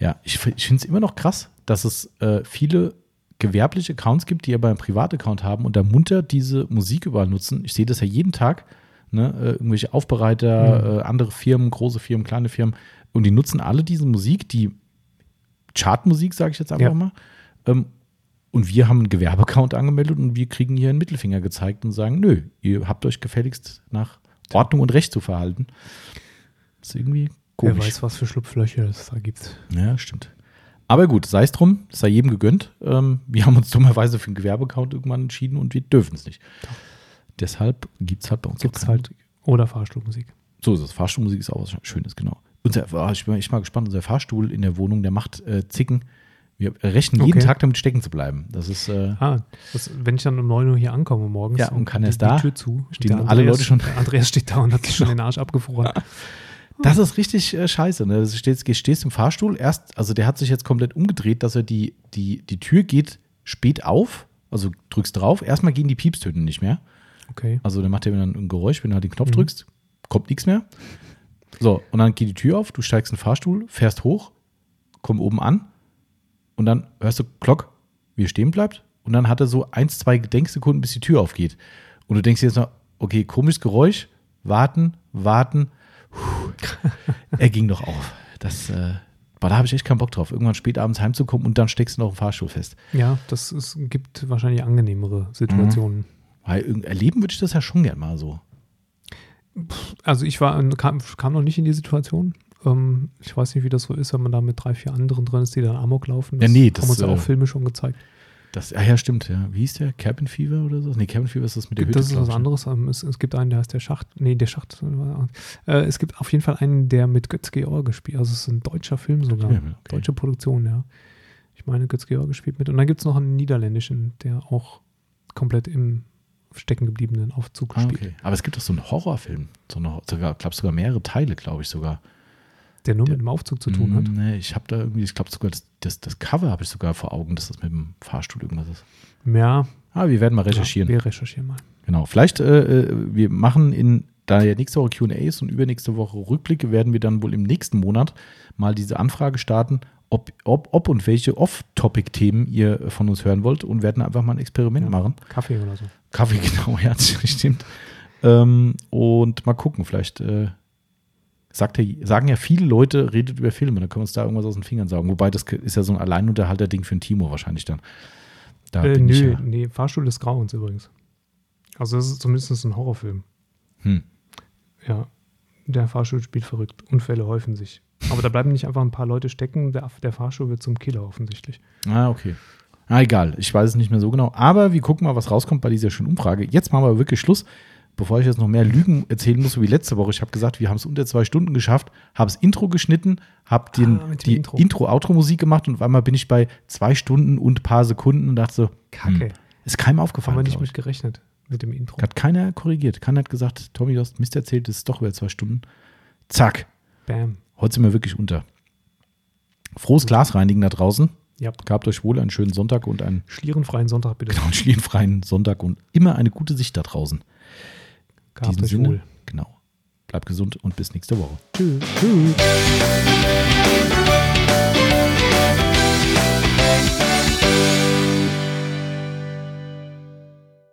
Ja, ich, ich finde es immer noch krass, dass es äh, viele gewerbliche Accounts gibt, die aber einen Privataccount haben und da munter diese Musik überall nutzen. Ich sehe das ja jeden Tag. Ne? Äh, irgendwelche Aufbereiter, äh, andere Firmen, große Firmen, kleine Firmen. Und die nutzen alle diese Musik, die Chartmusik, sage ich jetzt einfach Ja. mal. Ähm, und wir haben einen Gewerbeaccount angemeldet und wir kriegen hier einen Mittelfinger gezeigt und sagen, nö, ihr habt euch gefälligst nach Ordnung und Recht zu verhalten. Das ist irgendwie komisch. Wer weiß, was für Schlupflöcher es da gibt. Ja, stimmt. Aber gut, sei es drum, es sei jedem gegönnt. Ähm, wir haben uns dummerweise für einen Gewerbeaccount irgendwann entschieden und wir dürfen es nicht. Deshalb gibt es halt bei uns Gibt es auch keine halt. Oder Fahrstuhlmusik. so ist es. Fahrstuhlmusik ist auch was Schönes, genau. Unser, ah, ich bin echt mal gespannt, unser Fahrstuhl in der Wohnung, der macht äh, Zicken. Wir rechnen jeden Okay. Tag damit stecken zu bleiben. Das ist, äh, Ah, das, wenn ich dann um 9 Uhr hier ankomme morgens Ja, und kann die, erst die da Tür zu, stehen alle Leute schon- Andreas steht da und hat sich schon den Arsch abgefroren. das ist richtig äh, scheiße. Ne? Du stehst, stehst im Fahrstuhl, erst, also der hat sich jetzt komplett umgedreht, dass er die, die, die Tür geht spät auf, also drückst drauf. Erstmal gehen die Piepstöne nicht mehr. Okay. Also dann macht er dann ein Geräusch, wenn du halt den Knopf Mhm. drückst, kommt nichts mehr. So, und dann geht die Tür auf, du steigst in den Fahrstuhl, fährst hoch, komm oben an und dann hörst du Glock, wie er stehen bleibt. Und dann hat er so eins, zwei Gedenksekunden, bis die Tür aufgeht. Und du denkst dir jetzt noch, okay, komisches Geräusch, warten, warten. Puh, er ging doch auf. Das, äh, boah, da habe ich echt keinen Bock drauf, irgendwann spät abends heimzukommen und dann steckst du noch im Fahrstuhl fest. Ja, das ist, gibt wahrscheinlich angenehmere Situationen. Weil irgend- erleben würde ich das ja schon gern mal so. Also ich war, kam, kam noch nicht in die Situation. Ähm, ich weiß nicht, wie das so ist, wenn man da mit drei, vier anderen drin ist, die dann Amok laufen. Ja, nee, haben das, uns ja äh, auch Filme schon gezeigt. Das, ah ja, stimmt, ja. Wie hieß der? Cabin Fever oder so? Nee, Cabin Fever ist das mit der Hütte. das ist was anderes. Ähm, Es, es gibt einen, der heißt der Schacht. Nee, der Schacht. Äh, es gibt auf jeden Fall einen, der mit Götz George spielt. Also es ist ein deutscher Film sogar. Okay. Deutsche Produktion, ja. Ich meine, Götz George spielt mit. Und dann gibt es noch einen niederländischen, der auch komplett im stecken gebliebenen Aufzug Ah, spielt. okay. Aber es gibt doch so einen Horrorfilm. So eine, sogar, glaube sogar mehrere Teile, glaube ich sogar. Der nur Der- mit dem Aufzug zu tun hat. Nee, ich habe da irgendwie, ich glaube sogar, das, das, das Cover habe ich sogar vor Augen, dass das mit dem Fahrstuhl irgendwas ist. Ja, Ah, wir werden mal recherchieren. Ja, wir recherchieren mal. Genau. Vielleicht, äh, äh, wir machen in, da ja nächste Woche QA ist und übernächste Woche Rückblicke, werden wir dann wohl im nächsten Monat mal diese Anfrage starten, ob, ob, ob und welche Off-Topic-Themen ihr von uns hören wollt und werden einfach mal ein Experiment Ja. machen. Kaffee oder so. Kaffee, genau, ja, stimmt. Ähm, und mal gucken, vielleicht äh, sagt sagen ja viele Leute, redet über Filme, dann können wir uns da irgendwas aus den Fingern saugen. Wobei, das ist ja so ein Alleinunterhalter-Ding für ein Timo wahrscheinlich dann. Da Äh, bin ich nö, ja. nee, Fahrstuhl des Grauens übrigens. Also das ist zumindest ein Horrorfilm. Hm. Ja, der Fahrstuhl spielt verrückt. Unfälle häufen sich. Aber da bleiben nicht einfach ein paar Leute stecken. Der, der Fahrstuhl wird zum Killer offensichtlich. Ah, okay. Ah, egal, ich weiß es nicht mehr so genau. Aber wir gucken mal, was rauskommt bei dieser schönen Umfrage. Jetzt machen wir wirklich Schluss. Bevor ich jetzt noch mehr Lügen erzählen muss, wie letzte Woche, ich habe gesagt, wir haben es unter zwei Stunden geschafft, habe das Intro geschnitten, habe Ah, die Intro. Intro-Outro-Musik gemacht und auf einmal bin ich bei zwei Stunden und paar Sekunden und dachte so, Kacke. hm, ist keinem Haben aufgefallen. wir nicht mit gerechnet mit dem Intro. Hat keiner korrigiert. Keiner hat gesagt, Tommy, du hast Mist erzählt, das ist doch über zwei Stunden. Zack, Bam. heute sind wir wirklich unter. Frohes Glasreinigen da draußen. Ja. Gehabt euch wohl einen schönen Sonntag und einen, Schlierenfreien Sonntag bitte. genau, einen schlierenfreien Sonntag und immer eine gute Sicht da draußen. Gehabt diesem Sinne, wohl. genau. Bleibt gesund und bis nächste Woche. Tschüss. Tschüss.